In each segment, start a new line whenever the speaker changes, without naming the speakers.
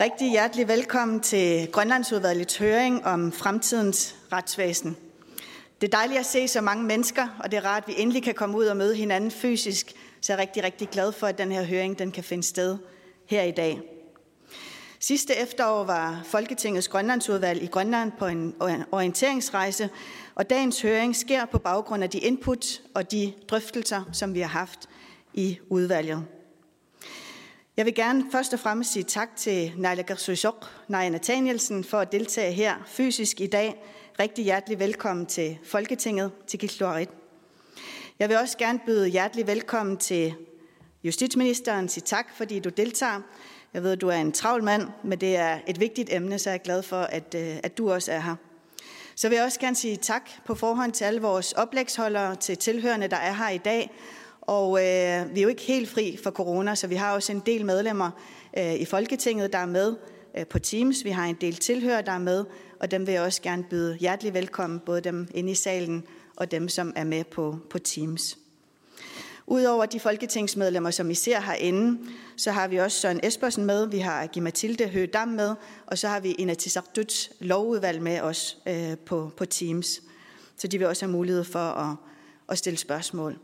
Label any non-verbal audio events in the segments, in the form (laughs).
Rigtig hjertelig velkommen til Grønlandsudvalgets høring om fremtidens retsvæsen. Det er dejligt at se så mange mennesker, og det er rart, at vi endelig kan komme ud og møde hinanden fysisk. Så jeg er rigtig, rigtig glad for, at den her høring den kan finde sted her i dag. Sidste efterår var Folketingets Grønlandsudvalg i Grønland på en orienteringsrejse, og dagens høring sker på baggrund af de input og de drøftelser, som vi har haft i udvalget. Jeg vil gerne først og fremmest sige tak til Naila Gersusok, Naja Nathanielsen, for at deltage her fysisk i dag. Rigtig hjertelig velkommen til Folketinget, til Gildorit. Jeg vil også gerne byde hjertelig velkommen til justitsministeren, sige tak, fordi du deltager. Jeg ved, at du er en travl mand, men det er et vigtigt emne, så jeg er glad for, at, øh, at du også er her. Så vil jeg også gerne sige tak på forhånd til alle vores oplægsholdere, til tilhørende, der er her i dag, og øh, vi er jo ikke helt fri for corona, så vi har også en del medlemmer øh, i Folketinget, der er med øh, på Teams. Vi har en del tilhører, der er med, og dem vil jeg også gerne byde hjertelig velkommen, både dem inde i salen og dem, som er med på, på Teams. Udover de folketingsmedlemmer, som I ser herinde, så har vi også Søren Espersen med, vi har Gimatilde Høgedam med, og så har vi Inatisartuts lovudvalg med os øh, på, på Teams. Så de vil også have mulighed for at, at stille spørgsmål.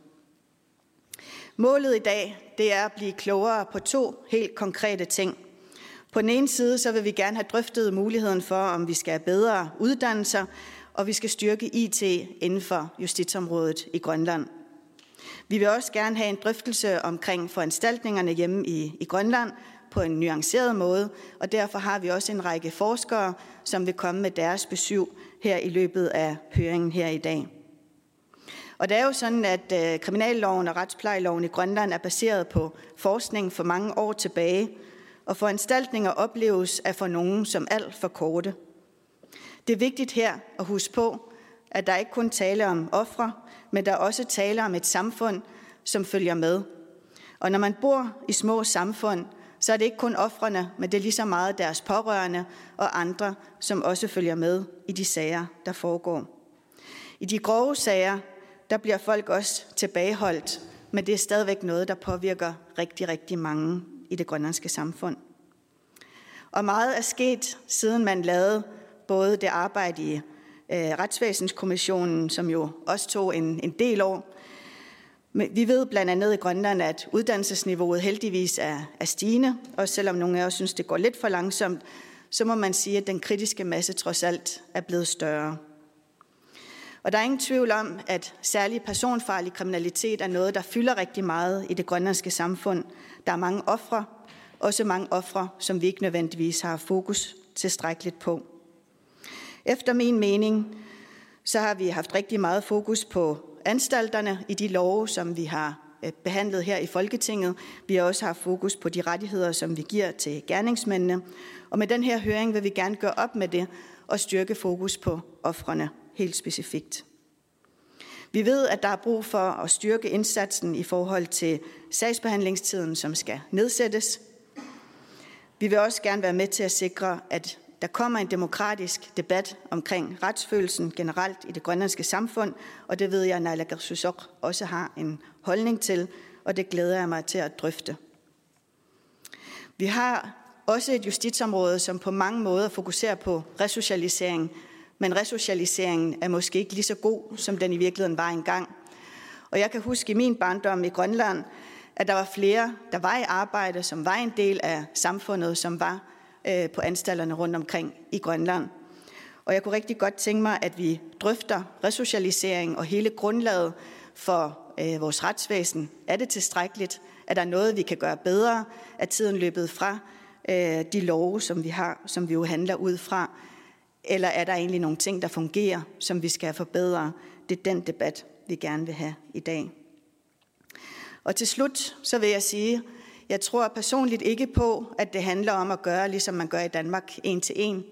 Målet i dag det er at blive klogere på to helt konkrete ting. På den ene side så vil vi gerne have drøftet muligheden for, om vi skal have bedre uddannelser, og vi skal styrke IT inden for justitsområdet i Grønland. Vi vil også gerne have en drøftelse omkring foranstaltningerne hjemme i, i Grønland på en nuanceret måde, og derfor har vi også en række forskere, som vil komme med deres besøg her i løbet af høringen her i dag. Og det er jo sådan, at øh, kriminalloven og retsplejeloven i Grønland er baseret på forskning for mange år tilbage, og foranstaltninger opleves af for nogen som alt for korte. Det er vigtigt her at huske på, at der ikke kun taler om ofre, men der er også taler om et samfund, som følger med. Og når man bor i små samfund, så er det ikke kun ofrene, men det er lige så meget deres pårørende og andre, som også følger med i de sager, der foregår. I de grove sager, der bliver folk også tilbageholdt, men det er stadigvæk noget, der påvirker rigtig, rigtig mange i det grønlandske samfund. Og meget er sket, siden man lavede både det arbejde i øh, Retsvæsenskommissionen, som jo også tog en, en del år. Men vi ved blandt andet i Grønland, at uddannelsesniveauet heldigvis er, er stigende, og selvom nogle af os synes, det går lidt for langsomt, så må man sige, at den kritiske masse trods alt er blevet større. Og der er ingen tvivl om, at særlig personfarlig kriminalitet er noget, der fylder rigtig meget i det grønlandske samfund. Der er mange ofre, også mange ofre, som vi ikke nødvendigvis har fokus tilstrækkeligt på. Efter min mening, så har vi haft rigtig meget fokus på anstalterne i de love, som vi har øh, behandlet her i Folketinget. Vi har også haft fokus på de rettigheder, som vi giver til gerningsmændene. Og med den her høring vil vi gerne gøre op med det og styrke fokus på offrene helt specifikt. Vi ved, at der er brug for at styrke indsatsen i forhold til sagsbehandlingstiden, som skal nedsættes. Vi vil også gerne være med til at sikre, at der kommer en demokratisk debat omkring retsfølelsen generelt i det grønlandske samfund, og det ved jeg, at Naila Gersusok også har en holdning til, og det glæder jeg mig til at drøfte. Vi har også et justitsområde, som på mange måder fokuserer på resocialisering men resocialiseringen er måske ikke lige så god, som den i virkeligheden var engang. Og jeg kan huske i min barndom i Grønland, at der var flere, der var i arbejde, som var en del af samfundet, som var øh, på anstalterne rundt omkring i Grønland. Og jeg kunne rigtig godt tænke mig, at vi drøfter resocialisering og hele grundlaget for øh, vores retsvæsen. Er det tilstrækkeligt? Er der noget, vi kan gøre bedre? Er tiden løbet fra øh, de love, som vi har, som vi jo handler ud fra? Eller er der egentlig nogle ting, der fungerer, som vi skal forbedre? Det er den debat, vi gerne vil have i dag. Og til slut, så vil jeg sige, jeg tror personligt ikke på, at det handler om at gøre, ligesom man gør i Danmark, en til en.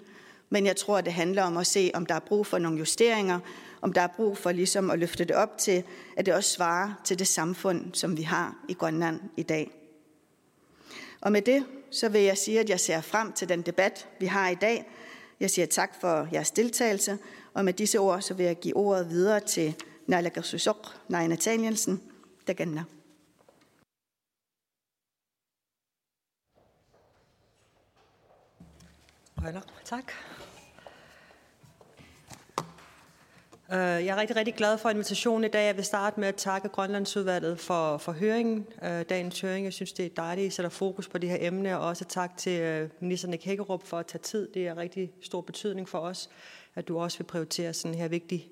Men jeg tror, at det handler om at se, om der er brug for nogle justeringer, om der er brug for ligesom at løfte det op til, at det også svarer til det samfund, som vi har i Grønland i dag. Og med det, så vil jeg sige, at jeg ser frem til den debat, vi har i dag, jeg siger tak for jeres deltagelse, og med disse ord så vil jeg give ordet videre til Naila Gersusok, Naja Nathanielsen, der gænder.
Tak. Øh, Øh, jeg er rigtig, rigtig glad for invitationen i dag. Jeg vil starte med at takke Grønlandsudvalget for, for høringen. Øh, dagens høring, jeg synes, det er dejligt, at I sætter fokus på det her emne, og også tak til øh, ministerne minister Nick Hækkerup for at tage tid. Det er rigtig stor betydning for os, at du også vil prioritere sådan her vigtig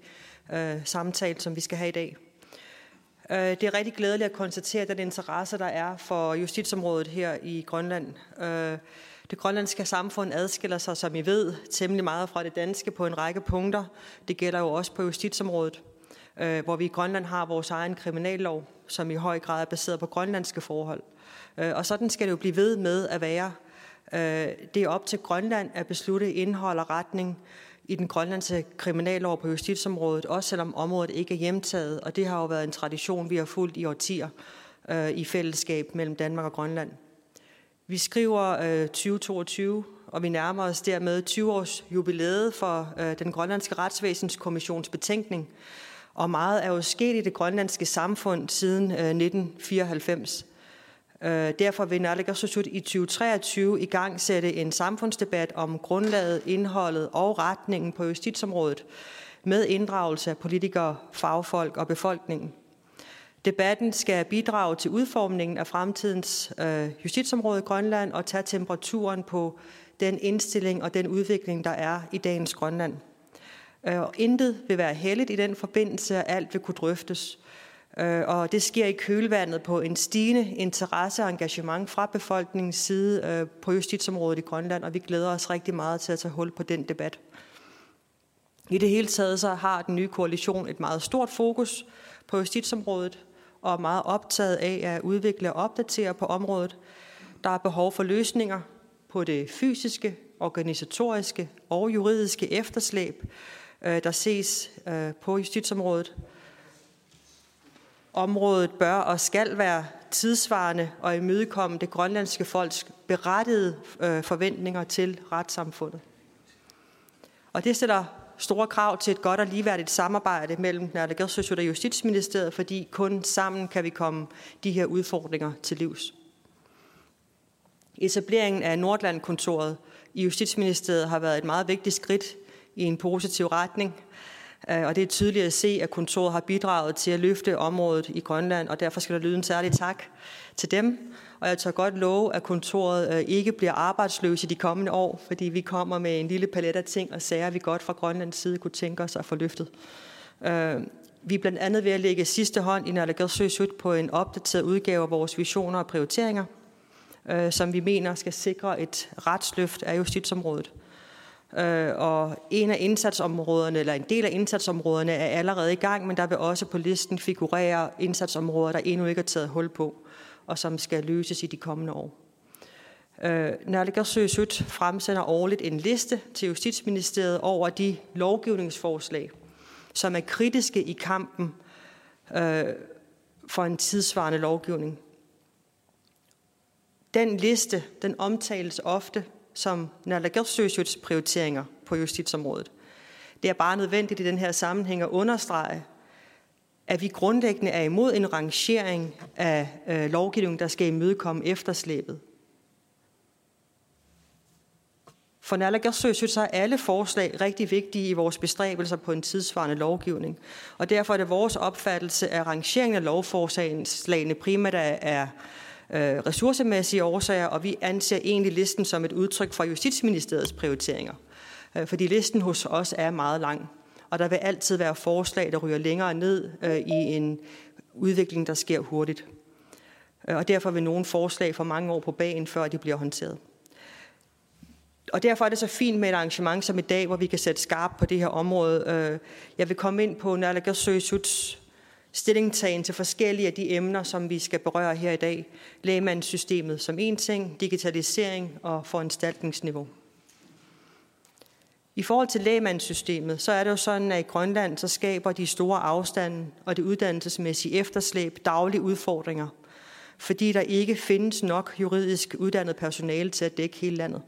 øh, samtale, som vi skal have i dag. Det er rigtig glædeligt at konstatere den interesse, der er for justitsområdet her i Grønland. Øh, det grønlandske samfund adskiller sig, som I ved, temmelig meget fra det danske på en række punkter. Det gælder jo også på justitsområdet, øh, hvor vi i Grønland har vores egen kriminallov, som i høj grad er baseret på grønlandske forhold. Øh, og sådan skal det jo blive ved med at være. Øh, det er op til Grønland at beslutte indhold og retning i den grønlandske kriminallov på justitsområdet, også selvom området ikke er hjemtaget, og det har jo været en tradition, vi har fulgt i årtier øh, i fællesskab mellem Danmark og Grønland. Vi skriver øh, 2022, og vi nærmer os dermed 20-års jubilæet for øh, den grønlandske retsvæsenskommissions betænkning. Og meget er jo sket i det grønlandske samfund siden øh, 1994. Øh, derfor vil Naalakkersuisut i 2023 i gang sætte en samfundsdebat om grundlaget, indholdet og retningen på justitsområdet med inddragelse af politikere, fagfolk og befolkningen. Debatten skal bidrage til udformningen af fremtidens øh, justitsområde i Grønland og tage temperaturen på den indstilling og den udvikling, der er i dagens Grønland. Øh, og intet vil være heldigt i den forbindelse, og alt vil kunne drøftes. Øh, og det sker i kølvandet på en stigende interesse og engagement fra befolkningens side øh, på justitsområdet i Grønland, og vi glæder os rigtig meget til at tage hul på den debat. I det hele taget så har den nye koalition et meget stort fokus på justitsområdet, og er meget optaget af at udvikle og opdatere på området. Der er behov for løsninger på det fysiske, organisatoriske og juridiske efterslæb, øh, der ses øh, på justitsområdet. Området bør og skal være tidsvarende og imødekomme det grønlandske folks berettigede øh, forventninger til retssamfundet. Og det sætter store krav til et godt og ligeværdigt samarbejde mellem Naalakkersuisut og Justitsministeriet, fordi kun sammen kan vi komme de her udfordringer til livs. Etableringen af Nordlandkontoret i Justitsministeriet har været et meget vigtigt skridt i en positiv retning, øh, og det er tydeligt at se, at kontoret har bidraget til at løfte området i Grønland, og derfor skal der lyde en særlig tak til dem og jeg tør godt love, at kontoret øh, ikke bliver arbejdsløs i de kommende år, fordi vi kommer med en lille palet af ting og sager, vi godt fra Grønlands side kunne tænke os at få løftet. Øh, vi er blandt andet ved at lægge sidste hånd i Nalagatsøsut på en opdateret udgave af vores visioner og prioriteringer, øh, som vi mener skal sikre et retsløft af justitsområdet. Og en af indsatsområderne, eller en del af indsatsområderne, er allerede i gang, men der vil også på listen figurere indsatsområder, der endnu ikke er taget hul på og som skal løses i de kommende år. Øh, Naalakkersuisut fremsender årligt en liste til Justitsministeriet over de lovgivningsforslag, som er kritiske i kampen øh, for en tidsvarende lovgivning. Den liste, den omtales ofte som Naalakkersuisuts prioriteringer på justitsområdet. Det er bare nødvendigt i den her sammenhæng at understrege, at vi grundlæggende er imod en rangering af øh, lovgivning, der skal imødekomme efterslæbet. For Nalagasø så at alle forslag rigtig vigtige i vores bestræbelser på en tidsvarende lovgivning. Og derfor er det vores opfattelse, at rangeringen af lovforslagene primært er øh, ressourcemæssige årsager, og vi anser egentlig listen som et udtryk for Justitsministeriets prioriteringer. Øh, fordi listen hos os er meget lang og der vil altid være forslag, der ryger længere ned øh, i en udvikling, der sker hurtigt. Øh, og derfor vil nogle forslag få mange år på banen, før de bliver håndteret. Og derfor er det så fint med et arrangement som i dag, hvor vi kan sætte skarp på det her område. Øh, jeg vil komme ind på Naalakkersuisuts stillingtagen til forskellige af de emner, som vi skal berøre her i dag. Lægemandssystemet som en ting, digitalisering og foranstaltningsniveau. I forhold til lægemandssystemet, så er det jo sådan, at i Grønland, så skaber de store afstande og det uddannelsesmæssige efterslæb daglige udfordringer, fordi der ikke findes nok juridisk uddannet personale til at dække hele landet.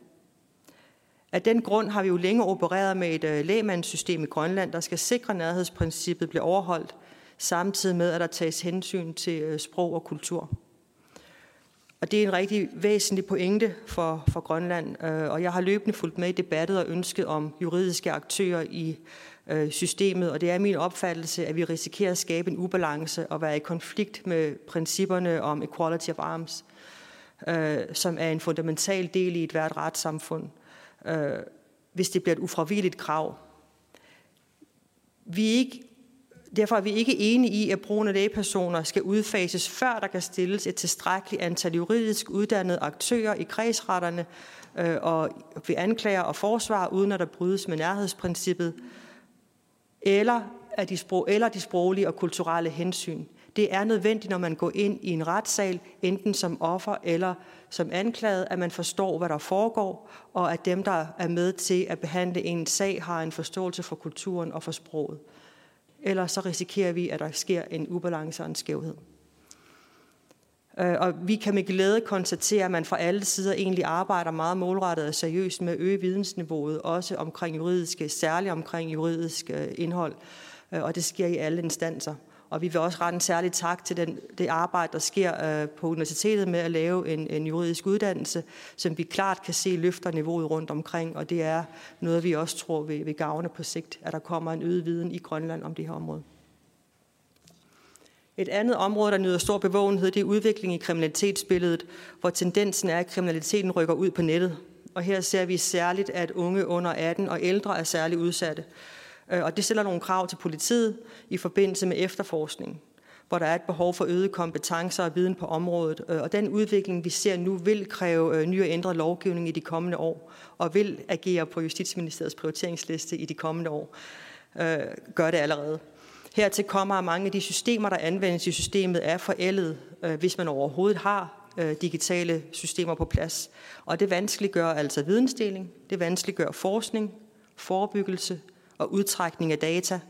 Af den grund har vi jo længe opereret med et øh, lægemandssystem i Grønland, der skal sikre, nærhedsprincippet bliver overholdt, samtidig med, at der tages hensyn til øh, sprog og kultur. Og det er en rigtig væsentlig pointe for, for Grønland, øh, og jeg har løbende fulgt med i debattet og ønsket om juridiske aktører i øh, systemet, og det er min opfattelse, at vi risikerer at skabe en ubalance og være i konflikt med principperne om equality of arms, øh, som er en fundamental del i et hvert retssamfund, øh, hvis det bliver et ufravigeligt krav. Vi er ikke Derfor er vi ikke enige i, at brugen af lægepersoner skal udfases, før der kan stilles et tilstrækkeligt antal juridisk uddannede aktører i kredsretterne øh, og ved anklager og forsvar, uden at der brydes med nærhedsprincippet, eller, at de sprog, eller de sproglige og kulturelle hensyn. Det er nødvendigt, når man går ind i en retssal, enten som offer eller som anklaget, at man forstår, hvad der foregår, og at dem, der er med til at behandle en sag, har en forståelse for kulturen og for sproget ellers så risikerer vi, at der sker en ubalance og en skævhed. Øh, og vi kan med glæde konstatere, at man fra alle sider egentlig arbejder meget målrettet og seriøst med at øge vidensniveauet, også omkring juridiske, særligt omkring juridisk øh, indhold, øh, og det sker i alle instanser. Og vi vil også rette en særlig tak til den, det arbejde, der sker øh, på universitetet med at lave en, en juridisk uddannelse, som vi klart kan se løfter niveauet rundt omkring, og det er noget, vi også tror vil, vil gavne på sigt, at der kommer en øget viden i Grønland om det her område. Et andet område, der nyder stor bevågenhed, det er udviklingen i kriminalitetsbilledet, hvor tendensen er, at kriminaliteten rykker ud på nettet. Og her ser vi særligt, at unge under 18 og ældre er særligt udsatte. Øh, og det stiller nogle krav til politiet i forbindelse med efterforskning, hvor der er et behov for øget kompetencer og viden på området. Øh, og den udvikling, vi ser nu, vil kræve øh, ny og ændret lovgivning i de kommende år, og vil agere på Justitsministeriets prioriteringsliste i de kommende år. Øh, gør det allerede. Hertil kommer, at mange af de systemer, der anvendes i systemet, er forældet, hvis man overhovedet har digitale systemer på plads. Og det vanskeliggør altså vidensdeling, det vanskeliggør forskning, forebyggelse, og udtrækning af data.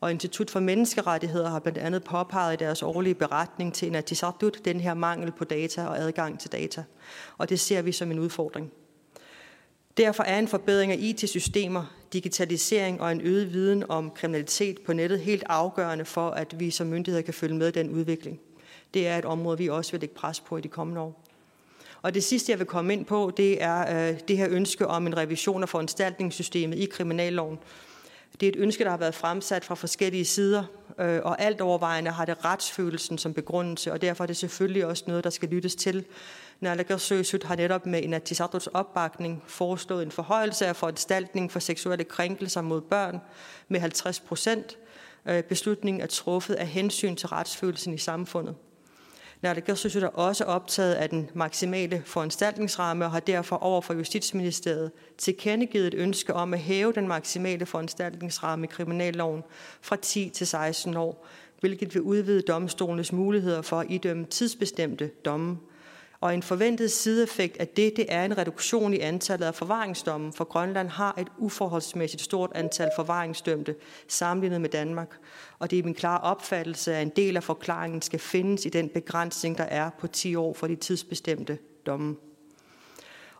Og Institut for Menneskerettigheder har blandt andet påpeget i deres årlige beretning til Inatisartut den her mangel på data og adgang til data. Og det ser vi som en udfordring. Derfor er en forbedring af IT-systemer, digitalisering og en øget viden om kriminalitet på nettet helt afgørende for, at vi som myndigheder kan følge med den udvikling. Det er et område, vi også vil lægge pres på i de kommende år. Og det sidste, jeg vil komme ind på, det er øh, det her ønske om en revision af foranstaltningssystemet i kriminalloven, det er et ønske, der har været fremsat fra forskellige sider, øh, og alt overvejende har det retsfølelsen som begrundelse, og derfor er det selvfølgelig også noget, der skal lyttes til. Naalakkersuisut har netop med Inatisartuts opbakning foreslået en forhøjelse af foranstaltning for seksuelle krænkelser mod børn med 50 procent. Øh, beslutningen er truffet af hensyn til retsfølelsen i samfundet. Naalakkersuisut er også optaget af den maksimale foranstaltningsramme og har derfor overfor Justitsministeriet tilkendegivet et ønske om at hæve den maksimale foranstaltningsramme i kriminalloven fra 10 til 16 år, hvilket vil udvide domstolenes muligheder for at idømme tidsbestemte domme og en forventet sideeffekt af det, det er en reduktion i antallet af forvaringsdomme, for Grønland har et uforholdsmæssigt stort antal forvaringsdømte sammenlignet med Danmark. Og det er min klare opfattelse, at en del af forklaringen skal findes i den begrænsning, der er på 10 år for de tidsbestemte domme.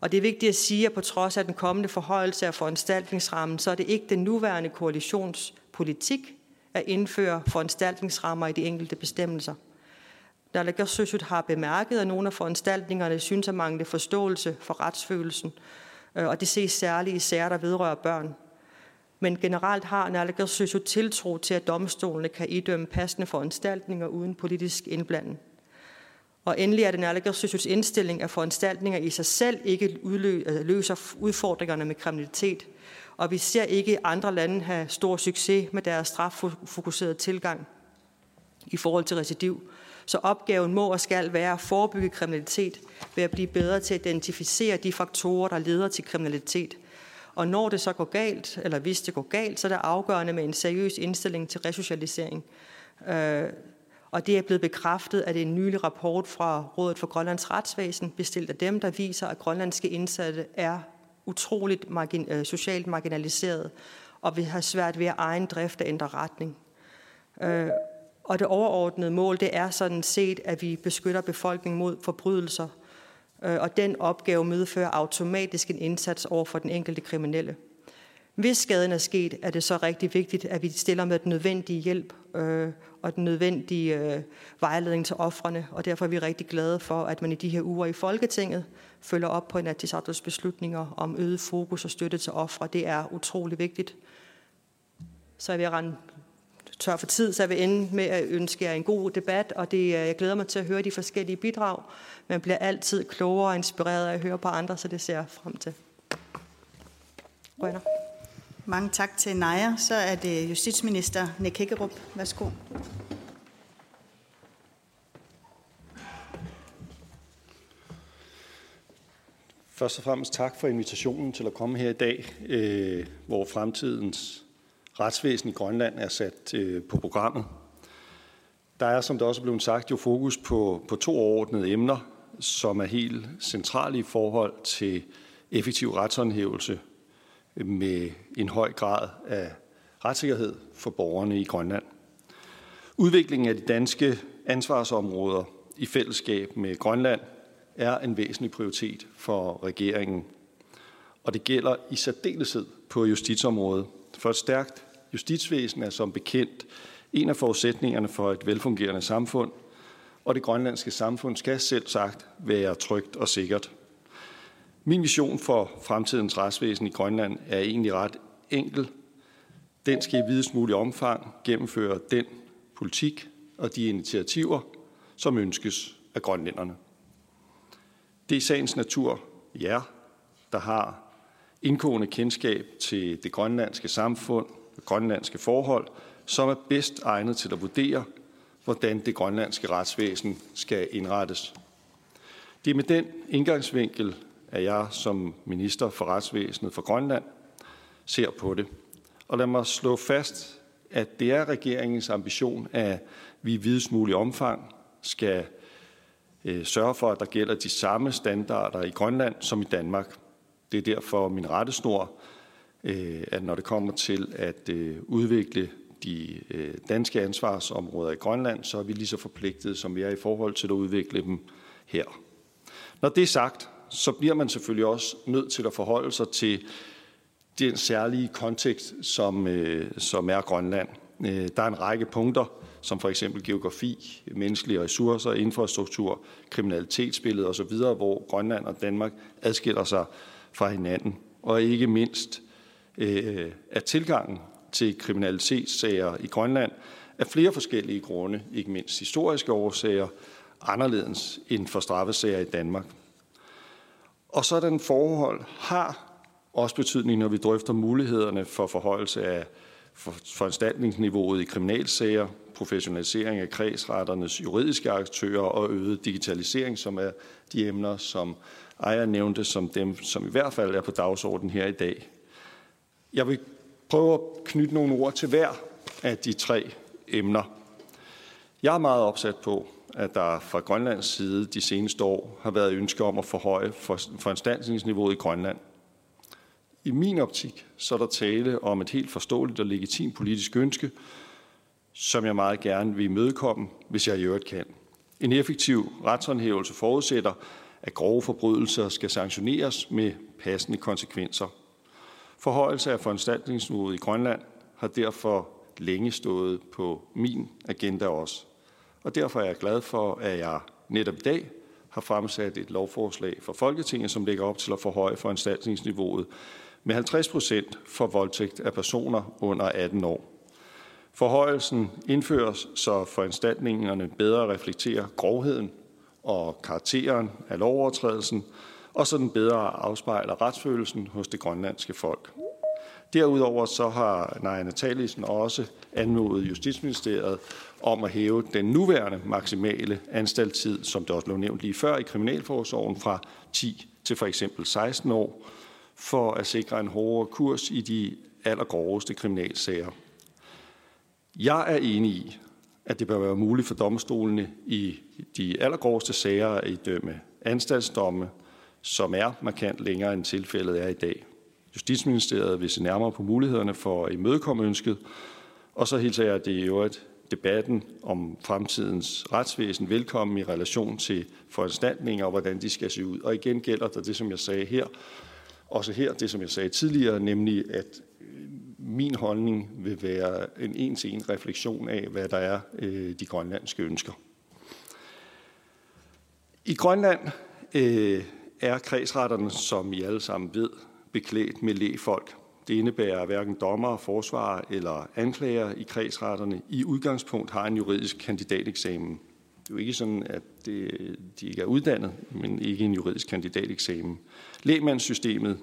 Og det er vigtigt at sige, at på trods af den kommende forhøjelse af foranstaltningsrammen, så er det ikke den nuværende koalitionspolitik at indføre foranstaltningsrammer i de enkelte bestemmelser. Naalakkersuisut har bemærket, at nogle af foranstaltningerne synes at mangle forståelse for retsfølelsen, øh, og det ses særligt i sager, der vedrører børn. Men generelt har Naalakkersuisut tiltro til, at domstolene kan idømme passende foranstaltninger uden politisk indblanding. Og endelig er det Naalakkersuisuts indstilling, at foranstaltninger i sig selv ikke øh, løser udfordringerne med kriminalitet, og vi ser ikke andre lande have stor succes med deres straffokuserede tilgang i forhold til recidiv. Så opgaven må og skal være at forebygge kriminalitet ved at blive bedre til at identificere de faktorer, der leder til kriminalitet. Og når det så går galt, eller hvis det går galt, så er det afgørende med en seriøs indstilling til resocialisering. Øh, og det er blevet bekræftet af en nylig rapport fra Rådet for Grønlands Retsvæsen, bestilt af dem, der viser, at grønlandske indsatte er utroligt margin- øh, socialt marginaliseret og vil have svært ved at egen drift at ændre retning. Øh, og det overordnede mål, det er sådan set, at vi beskytter befolkningen mod forbrydelser. Øh, og den opgave medfører automatisk en indsats over for den enkelte kriminelle. Hvis skaden er sket, er det så rigtig vigtigt, at vi stiller med den nødvendige hjælp øh, og den nødvendige øh, vejledning til offrene. Og derfor er vi rigtig glade for, at man i de her uger i Folketinget følger op på Inatsisartuts beslutninger om øget fokus og støtte til ofre. Det er utrolig vigtigt. Så jeg vil rende tør for tid, så jeg vil ende med at ønske jer en god debat, og det, jeg glæder mig til at høre de forskellige bidrag. Man bliver altid klogere og inspireret af at høre på andre, så det ser jeg frem til.
Rønner. Mange tak til Naja. Så er det justitsminister Nick Hækkerup. Værsgo.
Først og fremmest tak for invitationen til at komme her i dag, øh, hvor fremtidens retsvæsen i Grønland er sat øh, på programmet. Der er, som det også er blevet sagt, jo fokus på, på to overordnede emner, som er helt centrale i forhold til effektiv retshåndhævelse med en høj grad af retssikkerhed for borgerne i Grønland. Udviklingen af de danske ansvarsområder i fællesskab med Grønland er en væsentlig prioritet for regeringen. Og det gælder i særdeleshed på justitsområdet. For et stærkt justitsvæsen er som bekendt en af forudsætningerne for et velfungerende samfund, og det grønlandske samfund skal selv sagt være trygt og sikkert. Min vision for fremtidens retsvæsen i Grønland er egentlig ret enkel. Den skal i videst mulig omfang gennemføre den politik og de initiativer, som ønskes af grønlænderne. Det er sagens natur jer, der har indgående kendskab til det grønlandske samfund grønlandske forhold, som er bedst egnet til at vurdere, hvordan det grønlandske retsvæsen skal indrettes. Det er med den indgangsvinkel, at jeg som minister for retsvæsenet for Grønland ser på det. Og lad mig slå fast, at det er regeringens ambition, at vi i videst mulig omfang skal øh, sørge for, at der gælder de samme standarder i Grønland som i Danmark. Det er derfor min rettesnor, Øh, at når det kommer til at øh, udvikle de øh, danske ansvarsområder i Grønland, så er vi lige så forpligtet, som vi er i forhold til at udvikle dem her. Når det er sagt, så bliver man selvfølgelig også nødt til at forholde sig til den særlige kontekst, som, som er Grønland. Der er en række punkter, som for eksempel geografi, menneskelige ressourcer, infrastruktur, kriminalitetsbillede osv., hvor Grønland og Danmark adskiller sig fra hinanden. Og ikke mindst øh, at tilgangen til kriminalitetssager i Grønland af flere forskellige grunde, ikke mindst historiske årsager, anderledes end for straffesager i Danmark. Og sådan forhold har også betydning, når vi drøfter mulighederne for forhøjelse af foranstaltningsniveauet i kriminalsager, professionalisering af kredsretternes juridiske aktører og øget digitalisering, som er de emner, som Ejer nævnte som dem, som i hvert fald er på dagsordenen her i dag. Jeg vil prøve at knytte nogle ord til hver af de tre emner. Jeg er meget opsat på, at der fra Grønlands side de seneste år har været ønske om at forhøje foranstaltningsniveauet i Grønland. I min optik så er der tale om et helt forståeligt og legitimt politisk ønske, som jeg meget gerne vil imødekomme, hvis jeg i øvrigt kan. En effektiv retshåndhævelse forudsætter, at grove forbrydelser skal sanktioneres med passende konsekvenser. Forhøjelse af foranstaltningsniveauet i Grønland har derfor længe stået på min agenda også. Og derfor er jeg glad for, at jeg netop i dag har fremsat et lovforslag for Folketinget, som lægger op til at forhøje foranstaltningsniveauet med 50 procent for voldtægt af personer under 18 år. Forhøjelsen indføres, så foranstaltningerne bedre reflekterer grovheden og karakteren af lovovertrædelsen, og så den bedre afspejler retsfølelsen hos det grønlandske folk. Derudover så har Naja Natalisen også anmodet Justitsministeriet om at hæve den nuværende maksimale anstaltid, som det også blev nævnt lige før i Kriminalforsorgen, fra 10 til for eksempel 16 år, for at sikre en hårdere kurs i de allergroveste kriminalsager. Jeg er enig i, at det bør være muligt for domstolene i de allergroveste sager at idømme anstaltsdomme, som er markant længere end tilfældet er i dag. Justitsministeriet vil se nærmere på mulighederne for at imødekomme ønsket, og så hilser jeg det i øvrigt debatten om fremtidens retsvæsen velkommen i relation til foranstaltninger og hvordan de skal se ud. Og igen gælder der det, som jeg sagde her, også her det, som jeg sagde tidligere, nemlig at øh, min holdning vil være en en-til-en refleksion af, hvad der er øh, de grønlandske ønsker. I Grønland øh, er kredsretterne, som I alle sammen ved, beklædt med lægfolk. Det indebærer, at hverken dommer, forsvarer eller anklager i kredsretterne i udgangspunkt har en juridisk kandidateksamen. Det er jo ikke sådan, at det, de ikke er uddannet, men ikke en juridisk kandidateksamen. Lægmandssystemet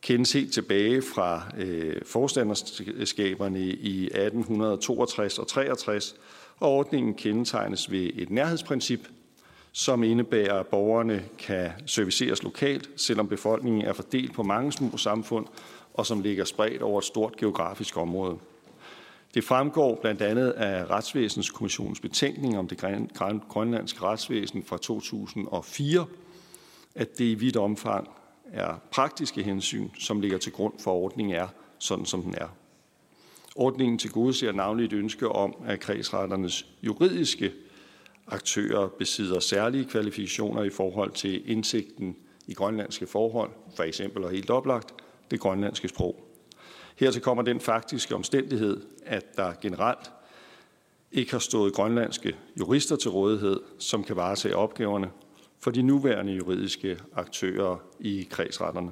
kendes helt tilbage fra øh, forstanderskaberne i 1862 og 63, og ordningen kendetegnes ved et nærhedsprincip, som indebærer, at borgerne kan serviceres lokalt, selvom befolkningen er fordelt på mange små samfund, og som ligger spredt over et stort geografisk område. Det fremgår blandt andet af Retsvæsenskommissionens betænkning om det grønlandske retsvæsen fra 2004, at det i vidt omfang er praktiske hensyn, som ligger til grund for, at ordningen er sådan, som den er. Ordningen til gode ser navnligt et ønske om, at kredsretternes juridiske aktører besidder særlige kvalifikationer i forhold til indsigten i grønlandske forhold, for eksempel og helt oplagt det grønlandske sprog. Hertil kommer den faktiske omstændighed, at der generelt ikke har stået grønlandske jurister til rådighed, som kan varetage opgaverne for de nuværende juridiske aktører i kredsretterne.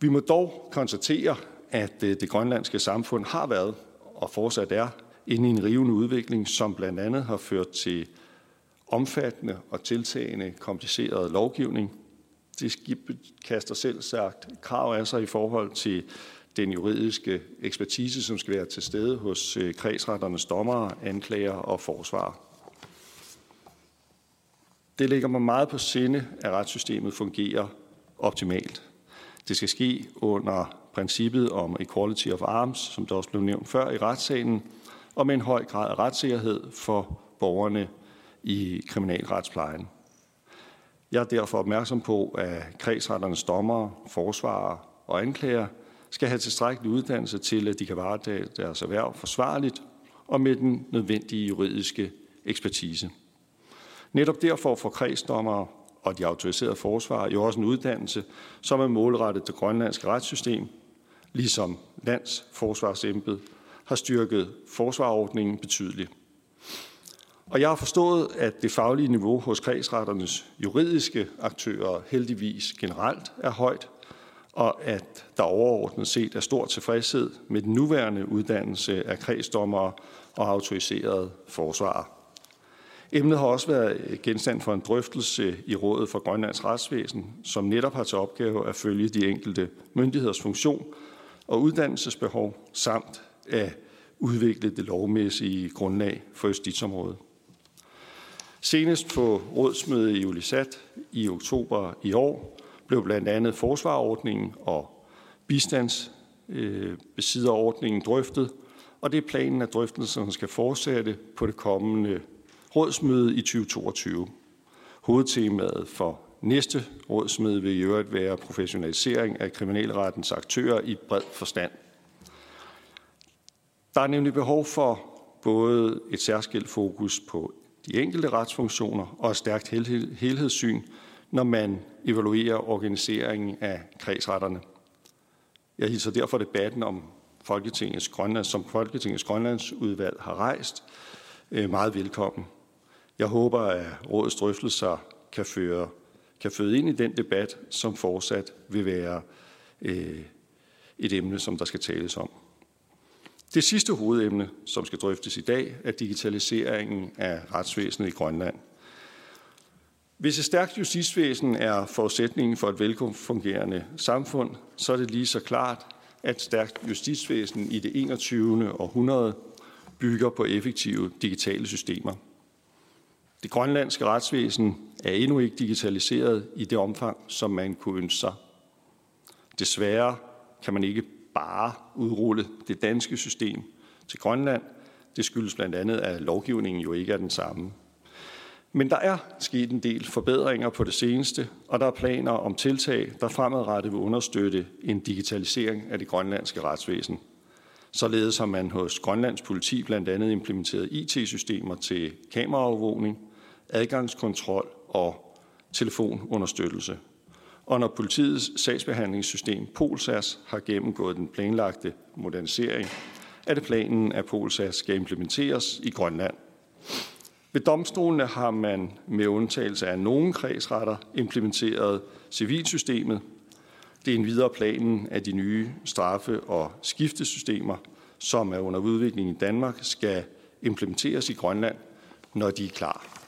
Vi må dog konstatere, at øh, det grønlandske samfund har været og fortsat er inde i en rivende udvikling, som blandt andet har ført til omfattende og tiltagende kompliceret lovgivning. Det kaster selv sagt krav af sig i forhold til den juridiske ekspertise, som skal være til stede hos øh, kredsretternes dommere, anklager og forsvar. Det ligger mig meget på sinde, at retssystemet fungerer optimalt. Det skal ske under princippet om equality of arms, som der også blev nævnt før i retssalen, og med en høj grad af retssikkerhed for borgerne i kriminalretsplejen. Jeg er derfor opmærksom på, at kredsretternes dommere, forsvarer og anklager skal have tilstrækkelig uddannelse til, at de kan varetage deres erhverv forsvarligt og med den nødvendige juridiske ekspertise. Netop derfor får kredsdommere og de autoriserede forsvarer jo også en uddannelse, som er målrettet det grønlandske retssystem, ligesom landsforsvarsembed har styrket forsvarordningen betydeligt. Og jeg har forstået, at det faglige niveau hos kredsretternes juridiske aktører heldigvis generelt er højt, og at der overordnet set er stor tilfredshed med den nuværende uddannelse af kredsdommere og autoriserede forsvarer. Emnet har også været genstand for en drøftelse i Rådet for Grønlands Retsvæsen, som netop har til opgave at følge de enkelte myndigheders funktion og uddannelsesbehov samt at udvikle det lovmæssige grundlag for justitsområdet. Senest på rådsmødet i Ulisat i oktober i år blev blandt andet forsvarordningen og bistandsbesidderordningen øh, drøftet, og det er planen, at drøftelserne skal fortsætte på det kommende rådsmøde i 2022. Hovedtemaet for næste rådsmøde vil i øvrigt være professionalisering af kriminalrettens aktører i bred forstand. Der er nemlig behov for både et særskilt fokus på de enkelte retsfunktioner og et stærkt helhedssyn, når man evaluerer organiseringen af kredsretterne. Jeg hilser derfor debatten om Folketingets Grønlands, som Folketingets Grønlandsudvalg har rejst, øh, meget velkommen. Jeg håber, at rådets drøftelser kan, føre, kan føde ind i den debat, som fortsat vil være øh, et emne, som der skal tales om. Det sidste hovedemne, som skal drøftes i dag, er digitaliseringen af retsvæsenet i Grønland. Hvis et stærkt justitsvæsen er forudsætningen for et velfungerende samfund, så er det lige så klart, at et stærkt justitsvæsen i det 21. århundrede bygger på effektive digitale systemer. Det grønlandske retsvæsen er endnu ikke digitaliseret i det omfang, som man kunne ønske sig. Desværre kan man ikke bare udrulle det danske system til Grønland. Det skyldes blandt andet, at lovgivningen jo ikke er den samme. Men der er sket en del forbedringer på det seneste, og der er planer om tiltag, der fremadrettet vil understøtte en digitalisering af det grønlandske retsvæsen. Således har man hos Grønlands politi blandt andet implementeret IT-systemer til kameraovervågning, adgangskontrol og telefonunderstøttelse og når politiets sagsbehandlingssystem Polsas har gennemgået den planlagte modernisering, er det planen, at Polsas skal implementeres i Grønland. Ved domstolene har man med undtagelse af nogle kredsretter implementeret civilsystemet. Det er en videre planen, at de nye straffe- og skiftesystemer, som er under udvikling i Danmark, skal implementeres i Grønland, når de er klar.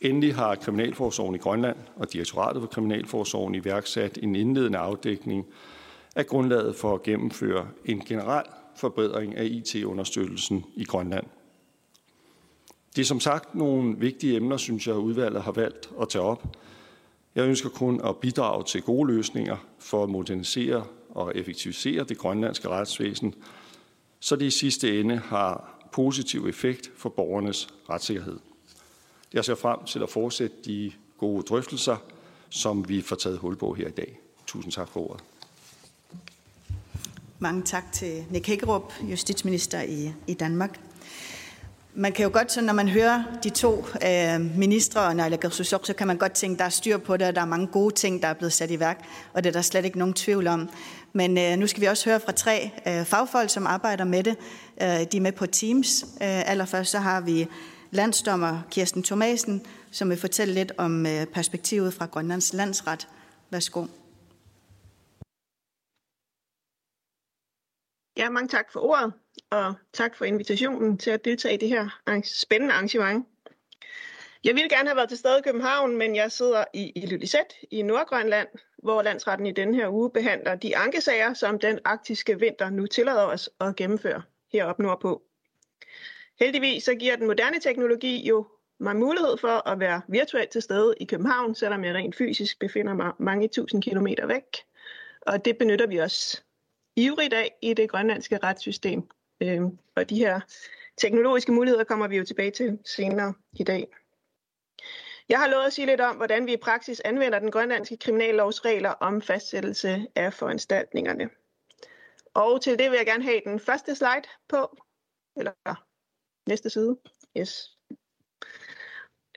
Endelig har Kriminalforsorgen i Grønland og Direktoratet for Kriminalforsorgen iværksat en indledende afdækning af grundlaget for at gennemføre en generel forbedring af IT-understøttelsen i Grønland. Det er som sagt nogle vigtige emner, synes jeg, udvalget har valgt at tage op. Jeg ønsker kun at bidrage til gode løsninger for at modernisere og effektivisere det grønlandske retsvæsen, så det i sidste ende har positiv effekt for borgernes retssikkerhed. Jeg ser frem til at fortsætte de gode drøftelser, som vi får taget hul på her i dag. Tusind tak for ordet.
Mange tak til Nick Hækkerup, justitsminister i, i Danmark. Man kan jo godt, så når man hører de to øh, ministre og naalakkersuisoq, så kan man godt tænke, der er styr på det, og der er mange gode ting, der er blevet sat i værk, og det er der slet ikke nogen tvivl om. Men øh, nu skal vi også høre fra tre øh, fagfolk, som arbejder med det. Øh, de er med på Teams. Øh, allerførst så har vi landsdommer Kirsten Thomasen, som vil fortælle lidt om øh, perspektivet fra Grønlands landsret. Værsgo.
Ja, mange tak for ordet, og tak for invitationen til at deltage i det her spændende arrangement. Jeg ville gerne have været til stede i København, men jeg sidder i Ilulissat i Nordgrønland, hvor landsretten i denne her uge behandler de ankesager, som den arktiske vinter nu tillader os at gennemføre heroppe nordpå. Heldigvis så giver den moderne teknologi jo mig mulighed for at være virtuelt til stede i København, selvom jeg rent fysisk befinder mig mange tusind kilometer væk. Og det benytter vi os ivrigt af i det grønlandske retssystem. Øhm, og de her teknologiske muligheder kommer vi jo tilbage til senere i dag. Jeg har lovet at sige lidt om, hvordan vi i praksis anvender den grønlandske kriminallovs regler om fastsættelse af foranstaltningerne. Og til det vil jeg gerne have den første slide på, eller næste side. Yes.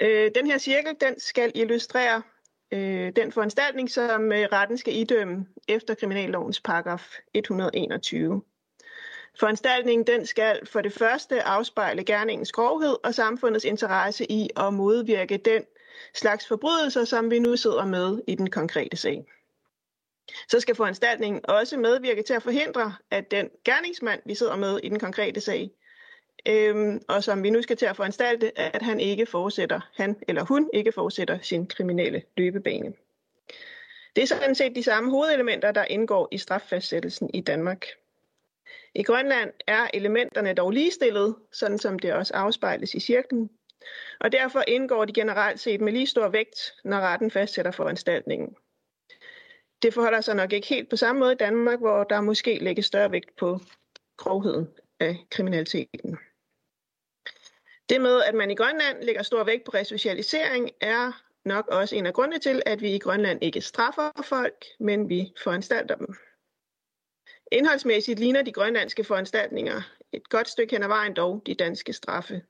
Øh, den her cirkel den skal illustrere øh, den foranstaltning, som øh, retten skal idømme efter kriminallovens paragraf 121. Foranstaltningen den skal for det første afspejle gerningens grovhed og samfundets interesse i at modvirke den slags forbrydelser, som vi nu sidder med i den konkrete sag. Så skal foranstaltningen også medvirke til at forhindre, at den gerningsmand, vi sidder med i den konkrete sag, øhm, og som vi nu skal til at foranstalte, at han ikke fortsætter, han eller hun ikke fortsætter sin kriminelle løbebane. Det er sådan set de samme hovedelementer, der indgår i straffastsættelsen i Danmark. I Grønland er elementerne dog ligestillet, sådan som det også afspejles i cirklen, og derfor indgår de generelt set med lige stor vægt, når retten fastsætter foranstaltningen. Det forholder sig nok ikke helt på samme måde i Danmark, hvor der måske lægges større vægt på grovheden af kriminaliteten. Det med, at man i Grønland lægger stor vægt på resocialisering, er nok også en af grundene til, at vi i Grønland ikke straffer folk, men vi foranstalter dem. Indholdsmæssigt ligner de grønlandske foranstaltninger et godt stykke hen ad vejen dog de danske straffe,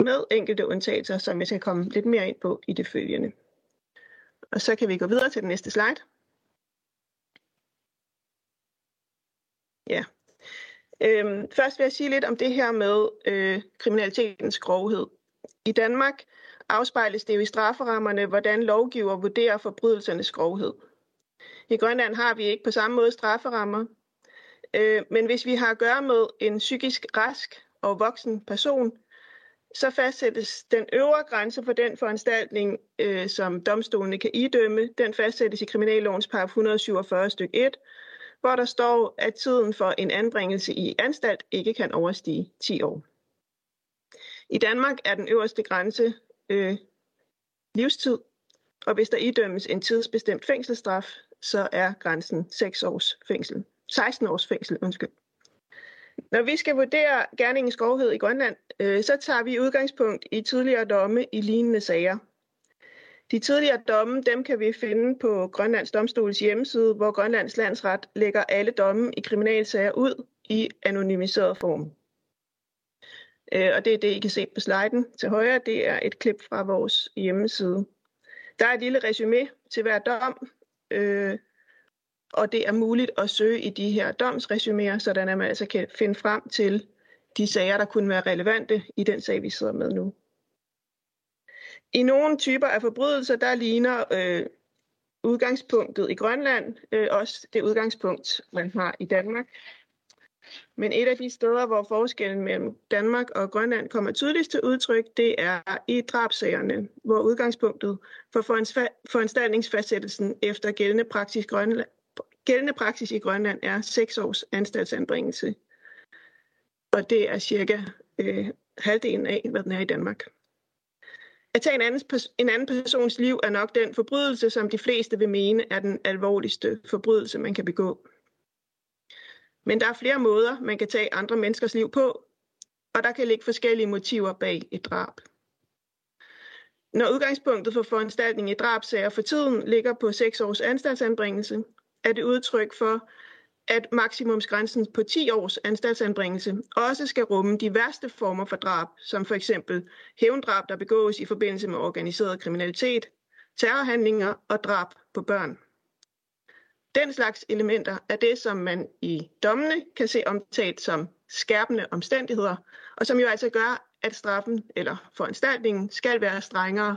med enkelte undtagelser, som jeg skal komme lidt mere ind på i det følgende. Og så kan vi gå videre til den næste slide. Ja, Øhm, først vil jeg sige lidt om det her med øh, kriminalitetens grovhed. I Danmark afspejles det jo i strafferammerne, hvordan lovgiver vurderer forbrydelsernes grovhed. I Grønland har vi ikke på samme måde strafferammer, øh, men hvis vi har at gøre med en psykisk rask og voksen person, så fastsættes den øvre grænse for den foranstaltning, øh, som domstolene kan idømme. Den fastsættes i Kriminallovens paragraf 147 stykke 1, hvor der står, at tiden for en anbringelse i anstalt ikke kan overstige 10 år. I Danmark er den øverste grænse øh, livstid, og hvis der idømmes en tidsbestemt fængselsstraf, så er grænsen 6 års fængsel. 16 års fængsel, undskyld. Når vi skal vurdere gerningens grovhed i Grønland, øh, så tager vi udgangspunkt i tidligere domme i lignende sager – de tidligere domme dem kan vi finde på Grønlands Domstols hjemmeside, hvor Grønlands Landsret lægger alle domme i kriminalsager ud i anonymiseret form. Øh, og det er det, I kan se på sliden til højre. Det er et klip fra vores hjemmeside. Der er et lille resume til hver dom, øh, og det er muligt at søge i de her domsresuméer, så at man altså kan finde frem til de sager, der kunne være relevante i den sag, vi sidder med nu. I nogle typer af forbrydelser, der ligner øh, udgangspunktet i Grønland øh, også det udgangspunkt, man har i Danmark. Men et af de steder, hvor forskellen mellem Danmark og Grønland kommer tydeligst til udtryk, det er i drabsagerne, hvor udgangspunktet for foranstaltningsfastsættelsen efter gældende praksis, Grønland, gældende praksis i Grønland er 6 års anstaltsanbringelse. Og det er cirka øh, halvdelen af, hvad den er i Danmark. At tage en anden, en anden persons liv er nok den forbrydelse, som de fleste vil mene er den alvorligste forbrydelse, man kan begå. Men der er flere måder, man kan tage andre menneskers liv på, og der kan ligge forskellige motiver bag et drab. Når udgangspunktet for foranstaltning i drabsager for tiden ligger på 6 års anstaltsanbringelse, er det udtryk for, at maksimumsgrænsen på 10 års anstaltsanbringelse også skal rumme de værste former for drab, som for eksempel hævndrab, der begås i forbindelse med organiseret kriminalitet, terrorhandlinger og drab på børn. Den slags elementer er det, som man i dommene kan se omtalt som skærpende omstændigheder, og som jo altså gør, at straffen eller foranstaltningen skal være strengere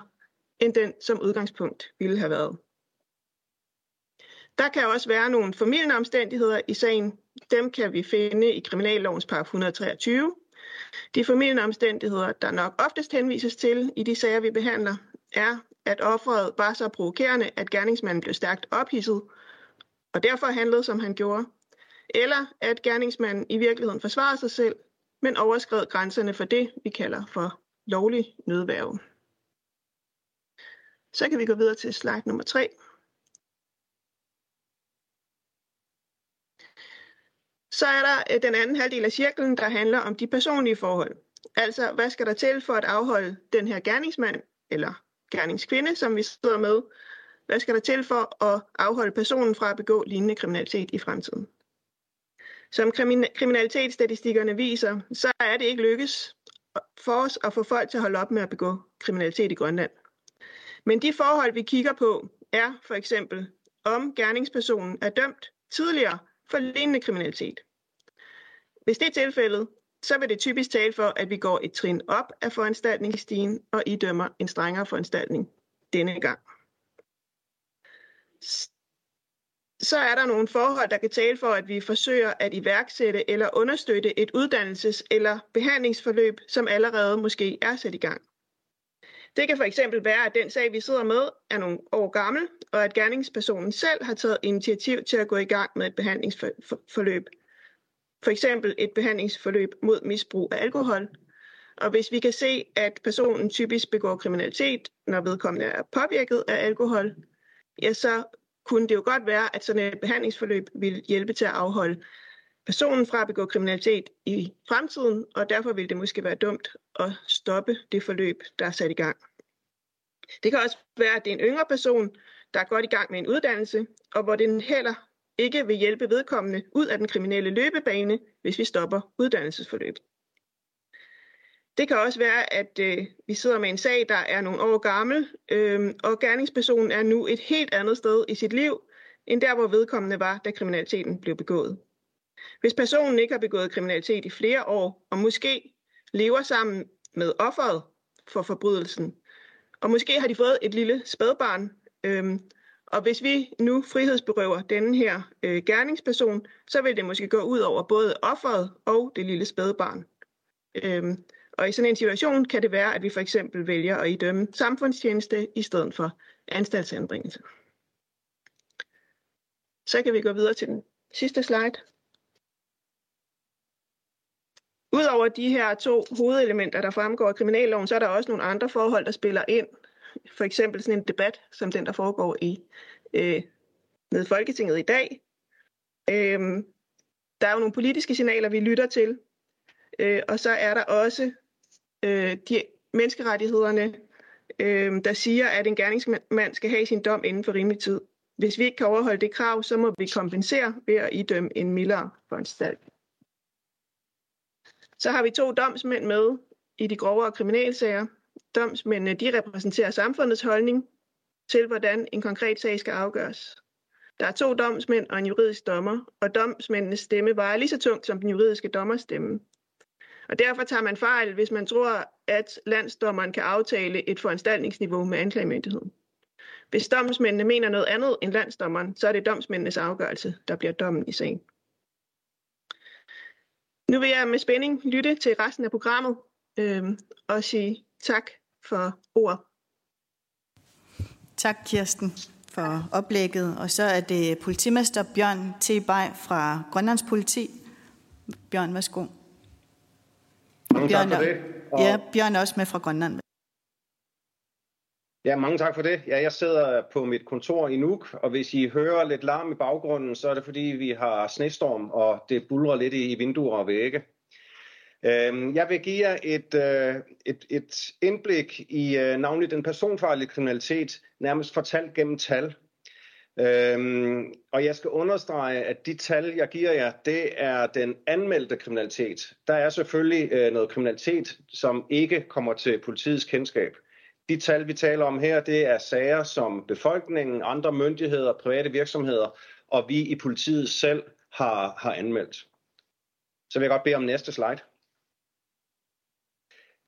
end den som udgangspunkt ville have været. Der kan også være nogle formidlende omstændigheder i sagen. Dem kan vi finde i Kriminallovens paragraf 123. De formidlende omstændigheder, der nok oftest henvises til i de sager, vi behandler, er, at offeret var så provokerende, at gerningsmanden blev stærkt ophidset, og derfor handlede, som han gjorde. Eller at gerningsmanden i virkeligheden forsvarede sig selv, men overskred grænserne for det, vi kalder for lovlig nødværve. Så kan vi gå videre til slide nummer 3. Så er der øh, den anden halvdel af cirklen, der handler om de personlige forhold. Altså, hvad skal der til for at afholde den her gerningsmand, eller gerningskvinde, som vi sidder med, hvad skal der til for at afholde personen fra at begå lignende kriminalitet i fremtiden? Som kriminalitetsstatistikkerne viser, så er det ikke lykkes for os at få folk til at holde op med at begå kriminalitet i Grønland. Men de forhold, vi kigger på, er for eksempel, om gerningspersonen er dømt tidligere for lignende kriminalitet. Hvis det er tilfældet, så vil det typisk tale for, at vi går et trin op af foranstaltningsstigen og idømmer en strengere foranstaltning denne gang. Så er der nogle forhold, der kan tale for, at vi forsøger at iværksætte eller understøtte et uddannelses- eller behandlingsforløb, som allerede måske er sat i gang. Det kan for eksempel være, at den sag, vi sidder med, er nogle år gammel, og at gerningspersonen selv har taget initiativ til at gå i gang med et behandlingsforløb. For eksempel et behandlingsforløb mod misbrug af alkohol. Og hvis vi kan se, at personen typisk begår kriminalitet, når vedkommende er påvirket af alkohol, ja, så kunne det jo godt være, at sådan et behandlingsforløb vil hjælpe til at afholde personen fra at begå kriminalitet i fremtiden, og derfor vil det måske være dumt at stoppe det forløb, der er sat i gang. Det kan også være, at det er en yngre person, der er godt i gang med en uddannelse, og hvor den heller ikke vil hjælpe vedkommende ud af den kriminelle løbebane, hvis vi stopper uddannelsesforløbet. Det kan også være, at øh, vi sidder med en sag, der er nogle år gammel, øh, og gerningspersonen er nu et helt andet sted i sit liv, end der, hvor vedkommende var, da kriminaliteten blev begået. Hvis personen ikke har begået kriminalitet i flere år, og måske lever sammen med offeret for forbrydelsen, og måske har de fået et lille spædbarn, øhm, og hvis vi nu frihedsberøver denne her øh, gerningsperson, så vil det måske gå ud over både offeret og det lille spædbarn. Øhm, og i sådan en situation kan det være, at vi for eksempel vælger at idømme samfundstjeneste i stedet for anstaltsanbringelse. Så kan vi gå videre til den sidste slide. Udover de her to hovedelementer, der fremgår af kriminalloven, så er der også nogle andre forhold, der spiller ind. For eksempel sådan en debat, som den, der foregår i øh, med Folketinget i dag. Øh, der er jo nogle politiske signaler, vi lytter til. Øh, og så er der også øh, de menneskerettighederne, øh, der siger, at en gerningsmand skal have sin dom inden for rimelig tid. Hvis vi ikke kan overholde det krav, så må vi kompensere ved at idømme en mildere foranstaltning. Så har vi to domsmænd med i de grovere kriminalsager. Domsmændene de repræsenterer samfundets holdning til, hvordan en konkret sag skal afgøres. Der er to domsmænd og en juridisk dommer, og domsmændenes stemme vejer lige så tungt som den juridiske dommers stemme. Og derfor tager man fejl, hvis man tror, at landsdommeren kan aftale et foranstaltningsniveau med anklagemyndigheden. Hvis domsmændene mener noget andet end landsdommeren, så er det domsmændenes afgørelse, der bliver dommen i sagen. Nu vil jeg med spænding lytte til resten af programmet øh, og sige tak for ordet.
Tak, Kirsten, for oplægget. Og så er det politimester Bjørn T. Bay fra Grønlands Politi. Bjørn, værsgo.
Mange
Bjørn,
tak for det.
Og... Ja, Bjørn er også med fra Grønland.
Ja, mange tak for det. Ja, jeg sidder på mit kontor i Nuuk, og hvis I hører lidt larm i baggrunden, så er det fordi, vi har snestorm, og det bulrer lidt i vinduer og vægge. Øhm, jeg vil give jer et, øh, et, et indblik i øh, navnlig den personfarlige kriminalitet, nærmest fortalt gennem tal. Øhm, og jeg skal understrege, at de tal, jeg giver jer, det er den anmeldte kriminalitet. Der er selvfølgelig øh, noget kriminalitet, som ikke kommer til politiets kendskab. De tal, vi taler om her, det er sager, som befolkningen, andre myndigheder, private virksomheder og vi i politiet selv har, har anmeldt. Så vil jeg godt bede om næste slide.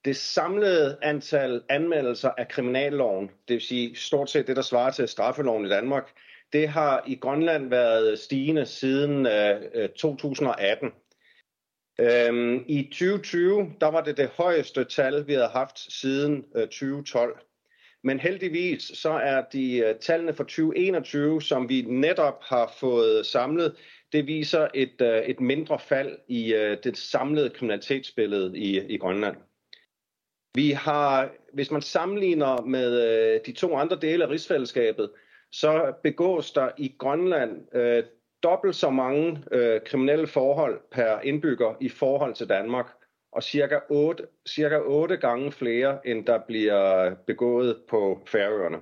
Det samlede antal anmeldelser af kriminalloven, det vil sige stort set det, der svarer til straffeloven i Danmark, det har i Grønland været stigende siden øh, øh 2018. Øhm, I 2020, der var det det højeste tal, vi havde haft siden øh, 2012. Men heldigvis så er de øh, tallene for 2021, som vi netop har fået samlet, det viser et, øh, et mindre fald i øh, det samlede kriminalitetsbillede i, i Grønland. Vi har, hvis man sammenligner med øh, de to andre dele af rigsfællesskabet, så begås der i Grønland øh, dobbelt så mange øh, kriminelle forhold per indbygger i forhold til Danmark, og cirka 8, cirka 8 gange flere, end der bliver begået på Færøerne.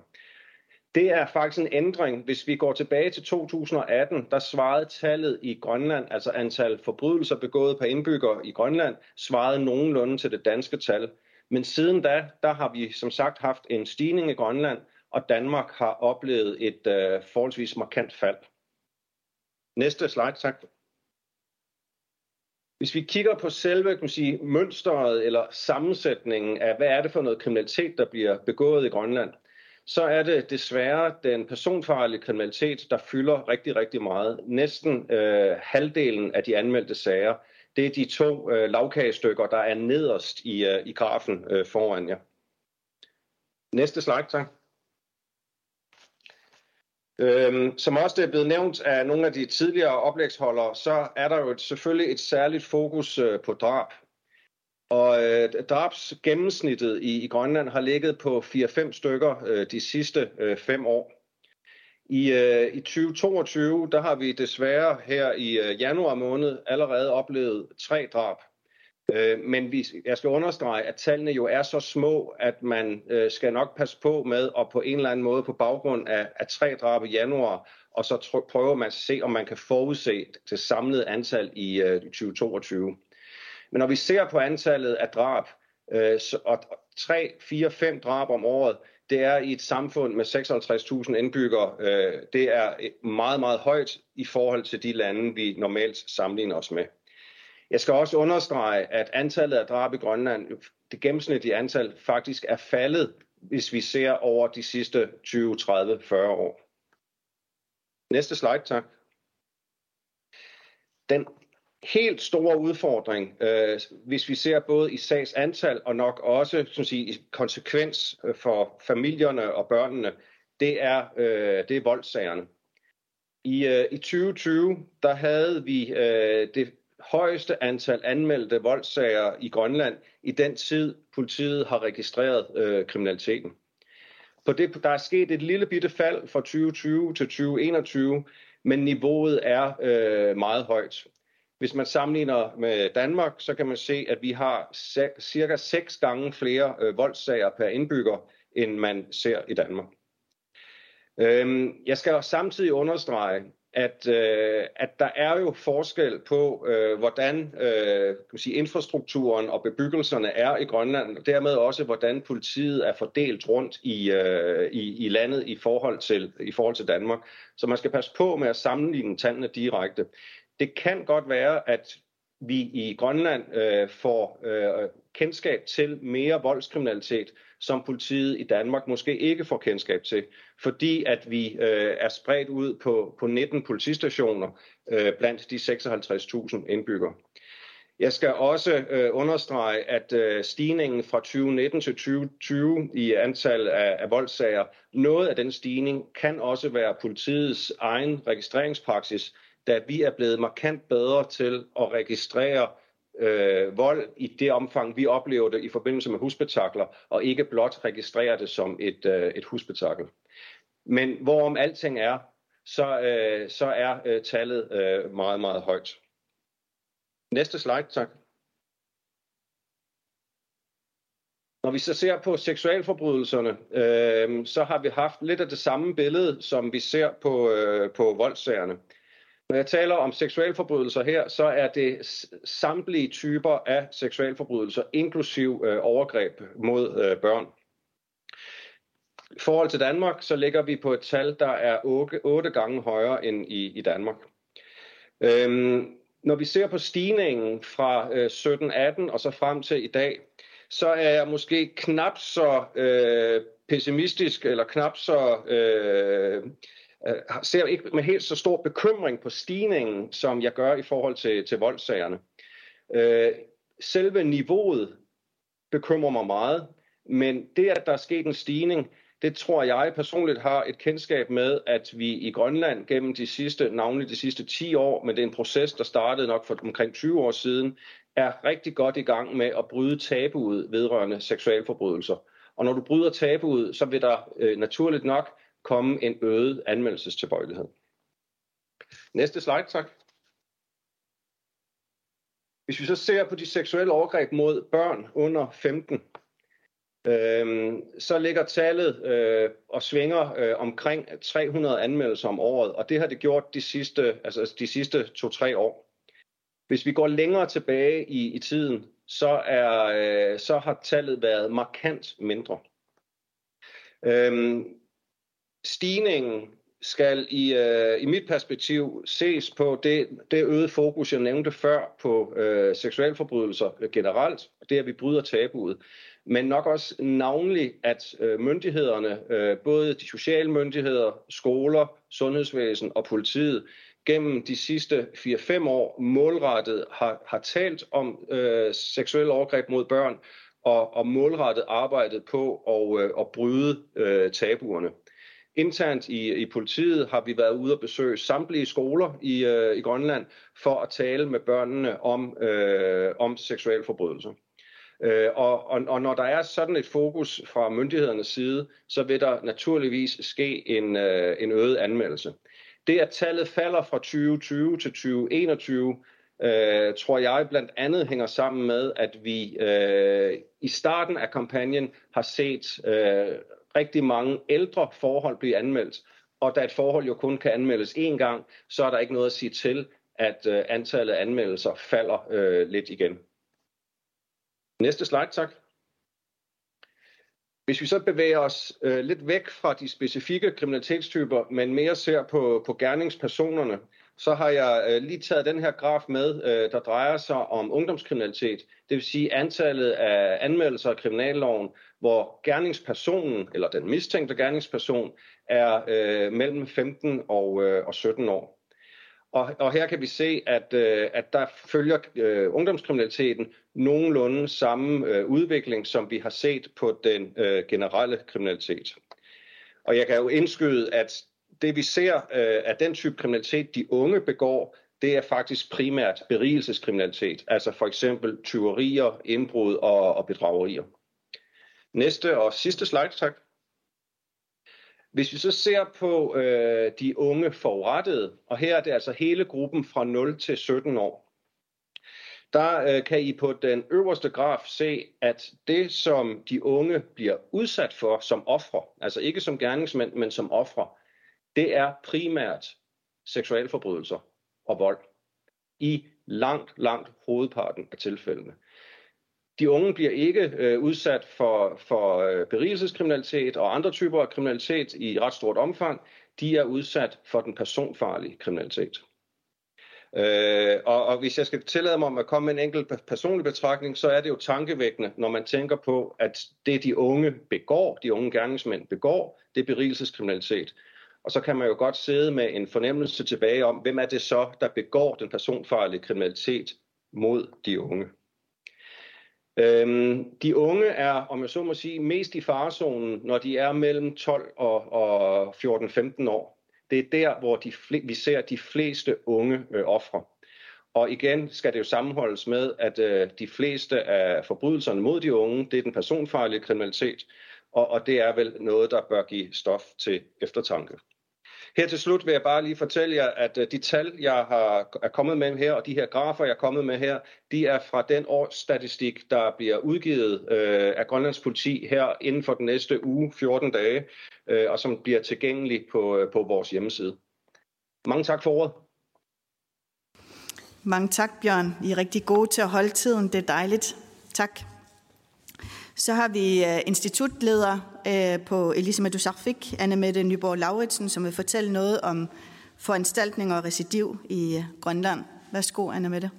Det er faktisk en ændring. Hvis vi går tilbage til 2018, der svarede tallet i Grønland, altså antal forbrydelser begået per indbygger i Grønland, svarede nogenlunde til det danske tal. Men siden da, der har vi som sagt haft en stigning i Grønland, og Danmark har oplevet et øh, forholdsvis markant fald. Næste slide, tak. Hvis vi kigger på selve kan man sige, mønstret eller sammensætningen af, hvad er det for noget kriminalitet, der bliver begået i Grønland, så er det desværre den personfarlige kriminalitet, der fylder rigtig, rigtig meget. Næsten øh, halvdelen af de anmeldte sager, det er de to øh, lavkagestykker, der er nederst i, øh, i grafen øh, foran jer. Næste slide, tak. Øhm, som også det er blevet nævnt af nogle af de tidligere oplægsholdere, så er der jo et, selvfølgelig et særligt fokus øh, på drab. Og øh, drabs gennemsnittet i, i Grønland har ligget på 4-5 stykker øh, de sidste øh, fem år. I, øh, I 2022, der har vi desværre her i øh, januar måned allerede oplevet tre drab. Øh, men vi, jeg skal understrege, at tallene jo er så små, at man øh, skal nok passe på med at på en eller anden måde på baggrund af, af tre drab i januar, og så prøver man at se, om man kan forudse det samlede antal i øh, 2022. Men når vi ser på antallet af drab, øh, så, og 3, 4, 5 drab om året, det er i et samfund med 56.000 indbyggere, øh, det er meget, meget højt i forhold til de lande, vi normalt sammenligner os med. Jeg skal også understrege, at antallet af drab i Grønland, det gennemsnitlige antal, faktisk er faldet, hvis vi ser over de sidste 20, 30, 40 år. Næste slide, tak. Den helt store udfordring, øh, hvis vi ser både i sags antal og nok også som sige, i konsekvens øh, for familierne og børnene, det er, øh, det er voldsagerne. I, øh, I 2020, der havde vi øh, det højeste antal anmeldte voldssager i Grønland i den tid, politiet har registreret øh, kriminaliteten. På det, der er sket et lille bitte fald fra 2020 til 2021, men niveauet er øh, meget højt. Hvis man sammenligner med Danmark, så kan man se, at vi har cirka seks gange flere øh, voldssager per indbygger, end man ser i Danmark. Øhm, jeg skal samtidig understrege, at, øh, at der er jo forskel på, øh, hvordan øh, kan man sige, infrastrukturen og bebyggelserne er i Grønland, og dermed også, hvordan politiet er fordelt rundt i, øh, i, i landet i forhold, til, i forhold til Danmark. Så man skal passe på med at sammenligne tallene direkte. Det kan godt være, at vi i Grønland øh, får øh, kendskab til mere voldskriminalitet, som politiet i Danmark måske ikke får kendskab til, fordi at vi øh, er spredt ud på, på 19 politistationer øh, blandt de 56.000 indbyggere. Jeg skal også øh, understrege, at øh, stigningen fra 2019 til 2020 i antal af, af voldssager, noget af den stigning kan også være politiets egen registreringspraksis, da vi er blevet markant bedre til at registrere øh, vold i det omfang, vi oplever det i forbindelse med husbetakler, og ikke blot registrere det som et, øh, et husbetakkel. Men hvorom alting er, så, øh, så er øh, tallet øh, meget, meget højt. Næste slide, tak. Når vi så ser på seksualforbrydelserne, øh, så har vi haft lidt af det samme billede, som vi ser på, øh, på voldsagerne. Når jeg taler om seksualforbrydelser her, så er det samtlige typer af seksualforbrydelser, inklusiv øh, overgreb mod øh, børn. I forhold til Danmark, så ligger vi på et tal, der er 8, 8 gange højere end i, i Danmark. Øhm, når vi ser på stigningen fra øh, 17-18 og så frem til i dag, så er jeg måske knap så øh, pessimistisk eller knap så øh, øh, Øh, ser ikke med helt så stor bekymring på stigningen, som jeg gør i forhold til, til voldsagerne. Øh, selve niveauet bekymrer mig meget, men det, at der er sket en stigning, det tror jeg personligt har et kendskab med, at vi i Grønland gennem de sidste, navnlig de sidste 10 år, men det er en proces, der startede nok for omkring 20 år siden, er rigtig godt i gang med at bryde tabuet vedrørende seksualforbrydelser. Og når du bryder tabuet, så vil der øh, naturligt nok komme en øget anmeldelsestilbøjelighed. Næste slide, tak. Hvis vi så ser på de seksuelle overgreb mod børn under 15, øh, så ligger tallet øh, og svinger øh, omkring 300 anmeldelser om året, og det har det gjort de sidste, altså de sidste 2-3 år. Hvis vi går længere tilbage i, i tiden, så, er, øh, så har tallet været markant mindre. Øhm, stigningen skal i, øh, i mit perspektiv ses på det, det øgede fokus, jeg nævnte før på øh, seksualforbrydelser generelt, og det at vi bryder tabuet. Men nok også navnlig, at øh, myndighederne, øh, både de sociale myndigheder, skoler, sundhedsvæsen og politiet, gennem de sidste 4-5 år målrettet har, har talt om øh, seksuelle overgreb mod børn, og, og målrettet arbejdet på at, øh, at bryde øh, tabuerne. Internt i, i politiet har vi været ude og besøge samtlige skoler i, øh, i Grønland for at tale med børnene om, øh, om seksualforbrydelser. Øh, og, og, og når der er sådan et fokus fra myndighedernes side, så vil der naturligvis ske en, øh, en øget anmeldelse. Det, at tallet falder fra 2020 til 2021, øh, tror jeg blandt andet hænger sammen med, at vi øh, i starten af kampagnen har set øh, rigtig mange ældre forhold blive anmeldt. Og da et forhold jo kun kan anmeldes én gang, så er der ikke noget at sige til, at øh, antallet af anmeldelser falder øh, lidt igen. Næste slide, tak. Hvis vi så bevæger os øh, lidt væk fra de specifikke kriminalitetstyper, men mere ser på, på gerningspersonerne, så har jeg øh, lige taget den her graf med, øh, der drejer sig om ungdomskriminalitet. Det vil sige antallet af anmeldelser af kriminalloven, hvor gerningspersonen, eller den mistænkte gerningsperson, er øh, mellem 15 og, øh, og 17 år. Og, og her kan vi se, at, øh, at der følger øh, ungdomskriminaliteten nogenlunde samme øh, udvikling, som vi har set på den øh, generelle kriminalitet. Og jeg kan jo indskyde, at det vi ser øh, af den type kriminalitet, de unge begår, det er faktisk primært berigelseskriminalitet, altså for eksempel tyverier, indbrud og, og bedragerier. Næste og sidste slide, tak. Hvis vi så ser på øh, de unge forurettede, og her er det altså hele gruppen fra 0 til 17 år, der øh, kan I på den øverste graf se, at det, som de unge bliver udsat for som ofre, altså ikke som gerningsmænd, men som ofre, det er primært seksualforbrydelser og vold. I langt, langt hovedparten af tilfældene. De unge bliver ikke øh, udsat for, for øh, berigelseskriminalitet og andre typer af kriminalitet i ret stort omfang. De er udsat for den personfarlige kriminalitet. Øh, og, og hvis jeg skal tillade mig at komme med en enkelt personlig betragtning, så er det jo tankevækkende, når man tænker på, at det de unge begår, de unge gerningsmænd begår, det er berigelseskriminalitet. Og så kan man jo godt sidde med en fornemmelse tilbage om, hvem er det så, der begår den personfarlige kriminalitet mod de unge. Øhm, de unge er, om jeg så må sige, mest i farezonen, når de er mellem 12 og, og 14-15 år. Det er der, hvor de, vi ser de fleste unge øh, ofre. Og igen skal det jo sammenholdes med, at øh, de fleste af forbrydelserne mod de unge, det er den personfarlige kriminalitet, og, og det er vel noget, der bør give stof til eftertanke. Her til slut vil jeg bare lige fortælle jer, at øh, de tal, jeg har, er kommet med her, og de her grafer, jeg er kommet med her, de er fra den årsstatistik, der bliver udgivet øh, af Grønlands politi her inden for den næste uge, 14 dage, øh, og som bliver tilgængelig på, øh, på vores hjemmeside. Mange tak for ordet.
Mange tak, Bjørn. I er rigtig gode til at holde tiden. Det er dejligt. Tak. Så har vi øh, institutleder øh, på Elisabeth Dusarfik, Anne Mette Nyborg Lauritsen, som vil fortælle noget om foranstaltninger og recidiv i øh, Grønland. Værsgo, Anne Mette.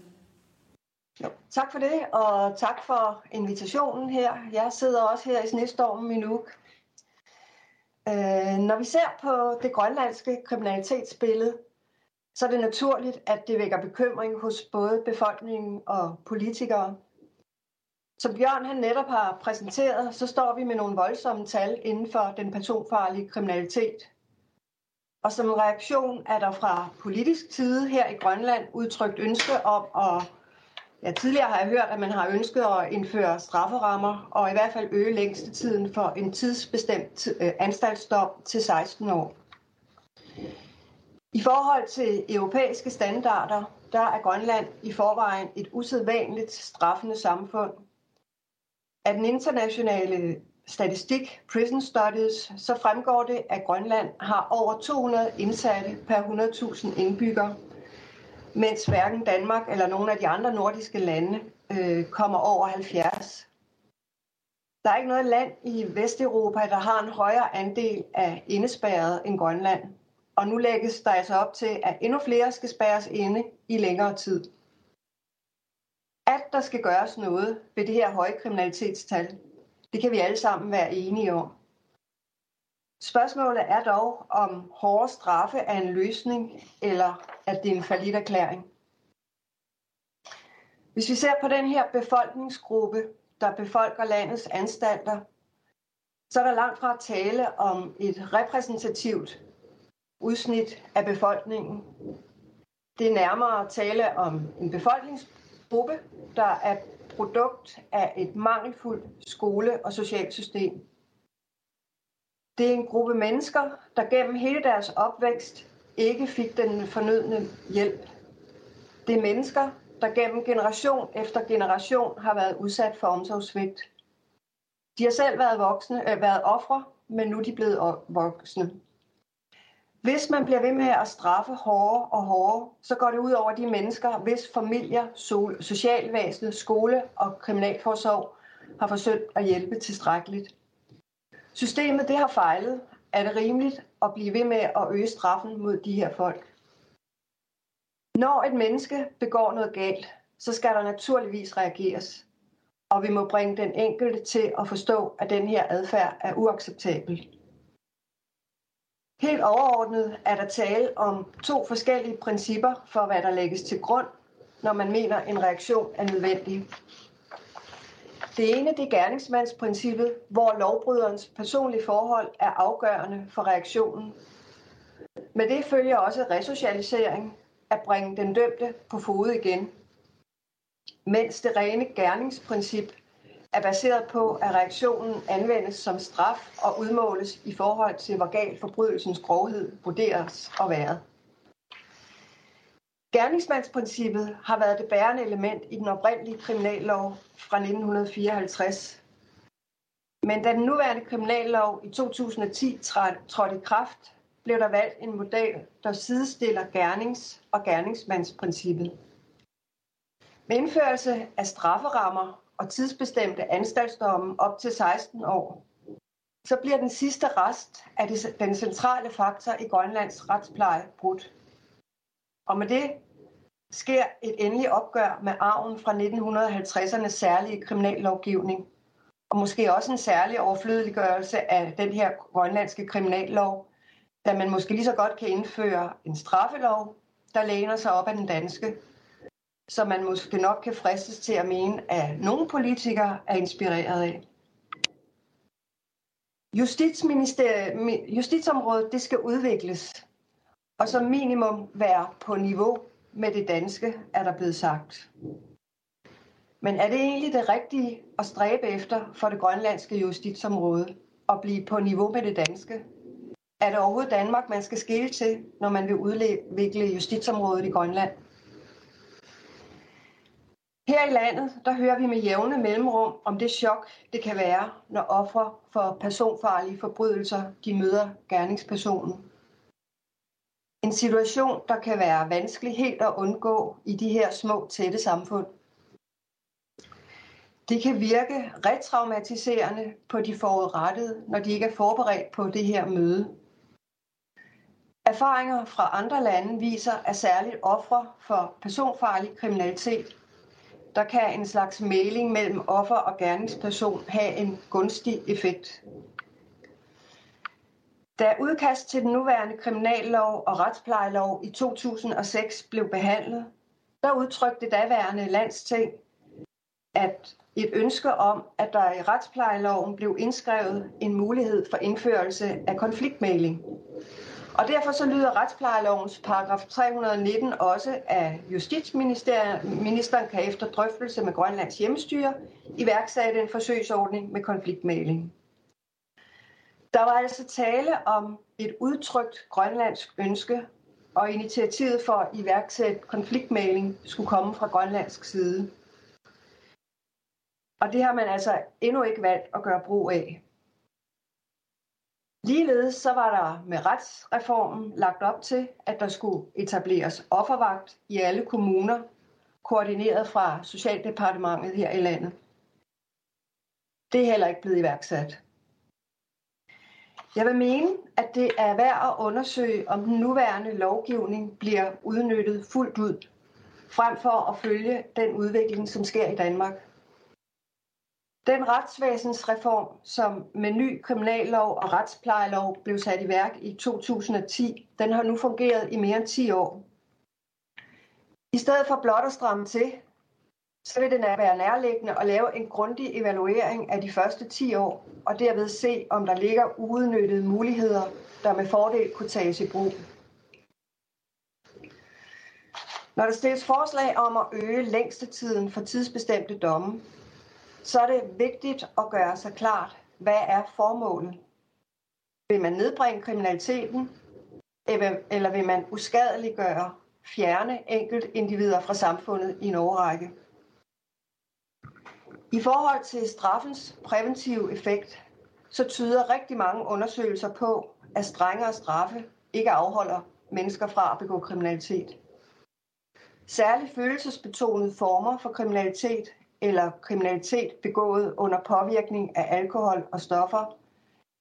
Jo, tak for det, og tak for invitationen her. Jeg sidder også her i snestormen i Nuuk. Øh, når vi ser på det grønlandske kriminalitetsbillede, så er det naturligt, at det vækker bekymring hos både befolkningen og politikere. Som Bjørn han netop har præsenteret, så står vi med nogle voldsomme tal inden for den personfarlige kriminalitet. Og som reaktion er der fra politisk side her i Grønland udtrykt ønske om at Ja, tidligere har jeg hørt, at man har ønsket at indføre strafferammer og i hvert fald øge længste tiden for en tidsbestemt øh, anstaltsdom til 16 år. I forhold til europæiske standarder, der er Grønland i forvejen et usædvanligt straffende samfund, af den internationale statistik Prison Studies, så fremgår det, at Grønland har over 200 indsatte per 100.000 indbyggere, mens hverken Danmark eller nogle af de andre nordiske lande øh, kommer over 70. Der er ikke noget land i Vesteuropa, der har en højere andel af indespærret end Grønland. Og nu lægges der altså op til, at endnu flere skal spærres inde i længere tid at der skal gøres noget ved det her høje kriminalitetstal. Det kan vi alle sammen være enige om. Spørgsmålet er dog, om hårde straffe er en løsning, eller at det er en falit erklæring. Hvis vi ser på den her befolkningsgruppe, der befolker landets anstalter, så er der langt fra at tale om et repræsentativt udsnit af befolkningen. Det er nærmere at tale om en befolknings gruppe, der er produkt af et mangelfuldt skole- og socialt system. Det er en gruppe mennesker, der gennem hele deres opvækst ikke fik den fornødne hjælp. Det er mennesker, der gennem generation efter generation har været udsat for omsorgssvigt. De har selv været voksne, øh, været ofre, men nu er de blevet voksne. Hvis man bliver ved med at straffe hårdere og hårdere, så går det ud over de mennesker, hvis familier, socialvæsenet, skole og kriminalforsorg har forsøgt at hjælpe tilstrækkeligt. Systemet det har fejlet. Er det rimeligt at blive ved med at øge straffen mod de her folk? Når et menneske begår noget galt, så skal der naturligvis reageres. Og vi må bringe den enkelte til at forstå, at den her adfærd er uacceptabel. Helt overordnet er der tale om to forskellige principper for, hvad der lægges til grund, når man mener, en reaktion er nødvendig. Det ene det er gerningsmandsprincippet, hvor lovbryderens personlige forhold er afgørende for reaktionen. Med det følger også resocialisering, at bringe den dømte på fod igen. Mens det rene gerningsprincip er baseret på, at reaktionen anvendes som straf og udmåles i forhold til, hvor galt forbrydelsens grovhed vurderes at være. Gerningsmandsprincippet har været det bærende element i den oprindelige kriminallov fra 1954. Men da den nuværende kriminallov i 2010 trådte i kraft, blev der valgt en model, der sidestiller gernings- og gerningsmandsprincippet. Med indførelse af strafferammer og tidsbestemte anstaltsdomme op til 16 år, så bliver den sidste rest af den centrale faktor i Grønlands retspleje brudt. Og med det sker et endeligt opgør med arven fra 1950'ernes særlige kriminallovgivning, og måske også en særlig overflødeliggørelse af den her grønlandske kriminallov, da man måske lige så godt kan indføre en straffelov, der læner sig op af den danske, som man måske nok kan fristes til at mene, at nogle politikere er inspireret af. Justitsområdet det skal udvikles, og som minimum være på niveau med det danske, er der blevet sagt. Men er det egentlig det rigtige at stræbe efter for det grønlandske justitsområde at blive på niveau med det danske? Er det overhovedet Danmark, man skal skille til, når man vil udvikle justitsområdet i Grønland? Her i landet, der hører vi med jævne mellemrum om det chok, det kan være, når ofre for personfarlige forbrydelser, de møder gerningspersonen. En situation, der kan være vanskelig helt at undgå i de her små, tætte samfund. Det kan virke retraumatiserende på de forudrettede, når de ikke er forberedt på det her møde. Erfaringer fra andre lande viser, at særligt ofre for personfarlig kriminalitet der kan en slags mailing mellem offer og gerningsperson have en gunstig effekt. Da udkast til den nuværende kriminallov og retsplejelov i 2006 blev behandlet, der udtrykte daværende landsting, at et ønske om, at der i retsplejeloven blev indskrevet en mulighed for indførelse af konfliktmæling. Og derfor så lyder retsplejelovens paragraf 319 også, at Justitsministeren kan efter drøftelse med Grønlands hjemmestyre iværksætte en forsøgsordning med konfliktmægling. Der var altså tale om et udtrykt grønlandsk ønske, og initiativet for at iværksætte konfliktmægling skulle komme fra grønlandsk side. Og det har man altså endnu ikke valgt at gøre brug af. Ligeledes så var der med retsreformen lagt op til, at der skulle etableres offervagt i alle kommuner, koordineret fra Socialdepartementet her i landet. Det er heller ikke blevet iværksat. Jeg vil mene, at det er værd at undersøge, om den nuværende lovgivning bliver udnyttet fuldt ud, frem for at følge den udvikling, som sker i Danmark. Den retsvæsensreform, som med ny kriminallov og retsplejelov blev sat i værk i 2010, den har nu fungeret i mere end 10 år. I stedet for blot at stramme til, så vil det være nærliggende at lave en grundig evaluering af de første 10 år, og derved se, om der ligger uudnyttede muligheder, der med fordel kunne tages i brug. Når der stilles forslag om at øge længstetiden for tidsbestemte domme, så er det vigtigt at gøre sig klart, hvad er formålet? Vil man nedbringe kriminaliteten, eller vil man uskadeliggøre, fjerne enkelt individer fra samfundet i en overrække? I forhold til straffens præventive effekt, så tyder rigtig mange undersøgelser på, at strengere straffe ikke afholder mennesker fra at begå kriminalitet. Særligt følelsesbetonede former for kriminalitet eller kriminalitet begået under påvirkning af alkohol og stoffer,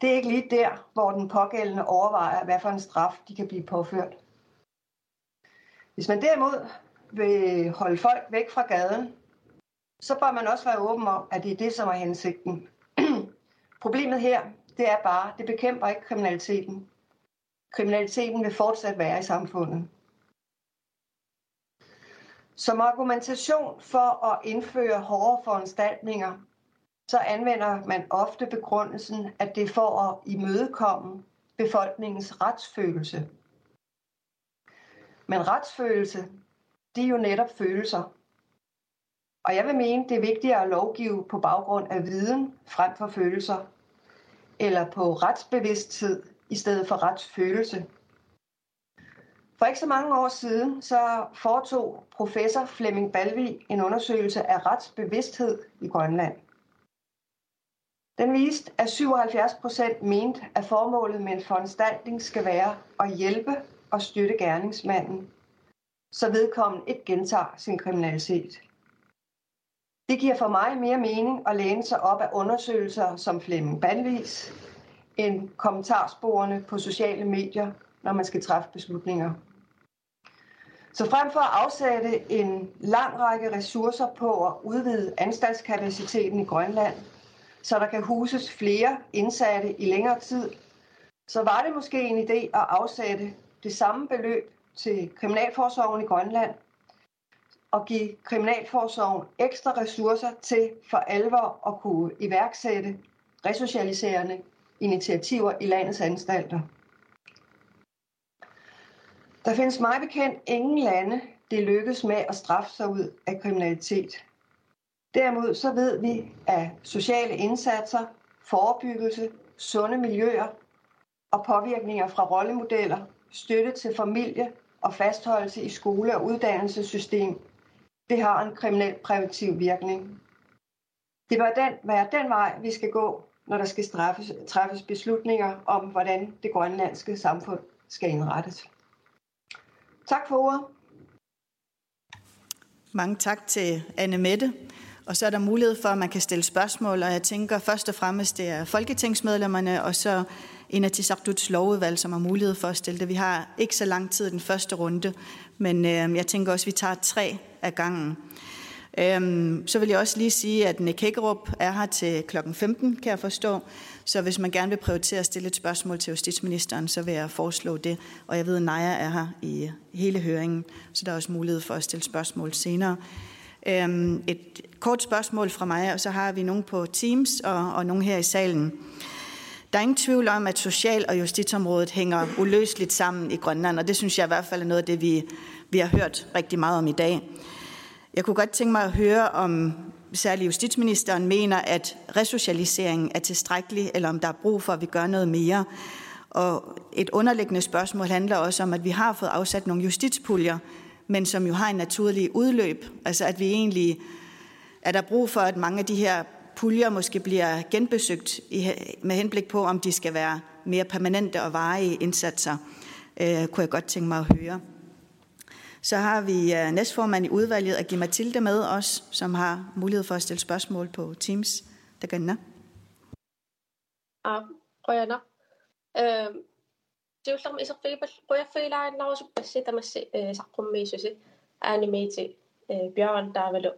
det er ikke lige der, hvor den pågældende overvejer, hvad for en straf de kan blive påført. Hvis man derimod vil holde folk væk fra gaden, så bør man også være åben om, at det er det, som er hensigten. (clears throat) Problemet her, det er bare, det bekæmper ikke kriminaliteten. Kriminaliteten vil fortsat være i samfundet. Som argumentation for at indføre hårde foranstaltninger, så anvender man ofte begrundelsen, at det er for at imødekomme befolkningens retsfølelse. Men retsfølelse, det er jo netop følelser. Og jeg vil mene, det er vigtigere at lovgive på baggrund af viden frem for følelser, eller på retsbevidsthed i stedet for retsfølelse. For ikke så mange år siden så foretog professor Flemming Balvi en undersøgelse af retsbevidsthed i Grønland. Den viste, at 77 procent mente, at formålet med en foranstaltning skal være at hjælpe og støtte gerningsmanden, så vedkommende ikke gentager sin kriminalitet. Det giver for mig mere mening at læne sig op af undersøgelser som Flemming Bandvis, end kommentarsporene på sociale medier, når man skal træffe beslutninger. Så frem for at afsætte en lang række ressourcer på at udvide anstaltskapaciteten i Grønland, så der kan huses flere indsatte i længere tid, så var det måske en idé at afsætte det samme beløb til Kriminalforsorgen i Grønland og give Kriminalforsorgen ekstra ressourcer til for alvor at kunne iværksætte resocialiserende initiativer i landets anstalter. Der findes meget bekendt ingen lande, det lykkes med at straffe sig ud af kriminalitet. Derimod så ved vi, at sociale indsatser, forebyggelse, sunde miljøer og påvirkninger fra rollemodeller, støtte til familie og fastholdelse i skole- og uddannelsessystem, det har en kriminel præventiv virkning. Det bør den, være den vej, vi skal gå, når der skal straffes, træffes beslutninger om, hvordan det grønlandske samfund skal indrettes. Tak for ordet.
Mange tak til Anne Mette. Og så er der mulighed for, at man kan stille spørgsmål, og jeg tænker først og fremmest, det er folketingsmedlemmerne, og så en af Tisagduts lovudvalg, som har mulighed for at stille det. Vi har ikke så lang tid i den første runde, men øh, jeg tænker også, at vi tager tre af gangen. Øhm, så vil jeg også lige sige, at Nick Hækkerup er her til klokken 15, kan jeg forstå. Så hvis man gerne vil prioritere at stille et spørgsmål til justitsministeren, så vil jeg foreslå det. Og jeg ved, at Naja er her i hele høringen, så der er også mulighed for at stille spørgsmål senere. Øhm, et kort spørgsmål fra mig, og så har vi nogen på Teams og, og nogen her i salen. Der er ingen tvivl om, at social- og justitsområdet hænger uløseligt sammen i Grønland, og det synes jeg i hvert fald er noget af det, vi, vi har hørt rigtig meget om i dag. Jeg kunne godt tænke mig at høre, om særligt justitsministeren mener, at resocialiseringen er tilstrækkelig, eller om der er brug for, at vi gør noget mere. Og et underliggende spørgsmål handler også om, at vi har fået afsat nogle justitspuljer, men som jo har en naturlig udløb. Altså at vi egentlig er der brug for, at mange af de her puljer måske bliver genbesøgt med henblik på, om de skal være mere permanente og varige indsatser, øh, kunne jeg godt tænke mig at høre. Så har vi øh, næstformand i udvalget, Agi Mathilde, med os, som har mulighed for at stille spørgsmål på Teams. Der gør den.
Ja, og jeg تيولغم إسقبل قويا فيلا ناوس بس تمس سقم ميسوسي أنيميتي بيان دابلو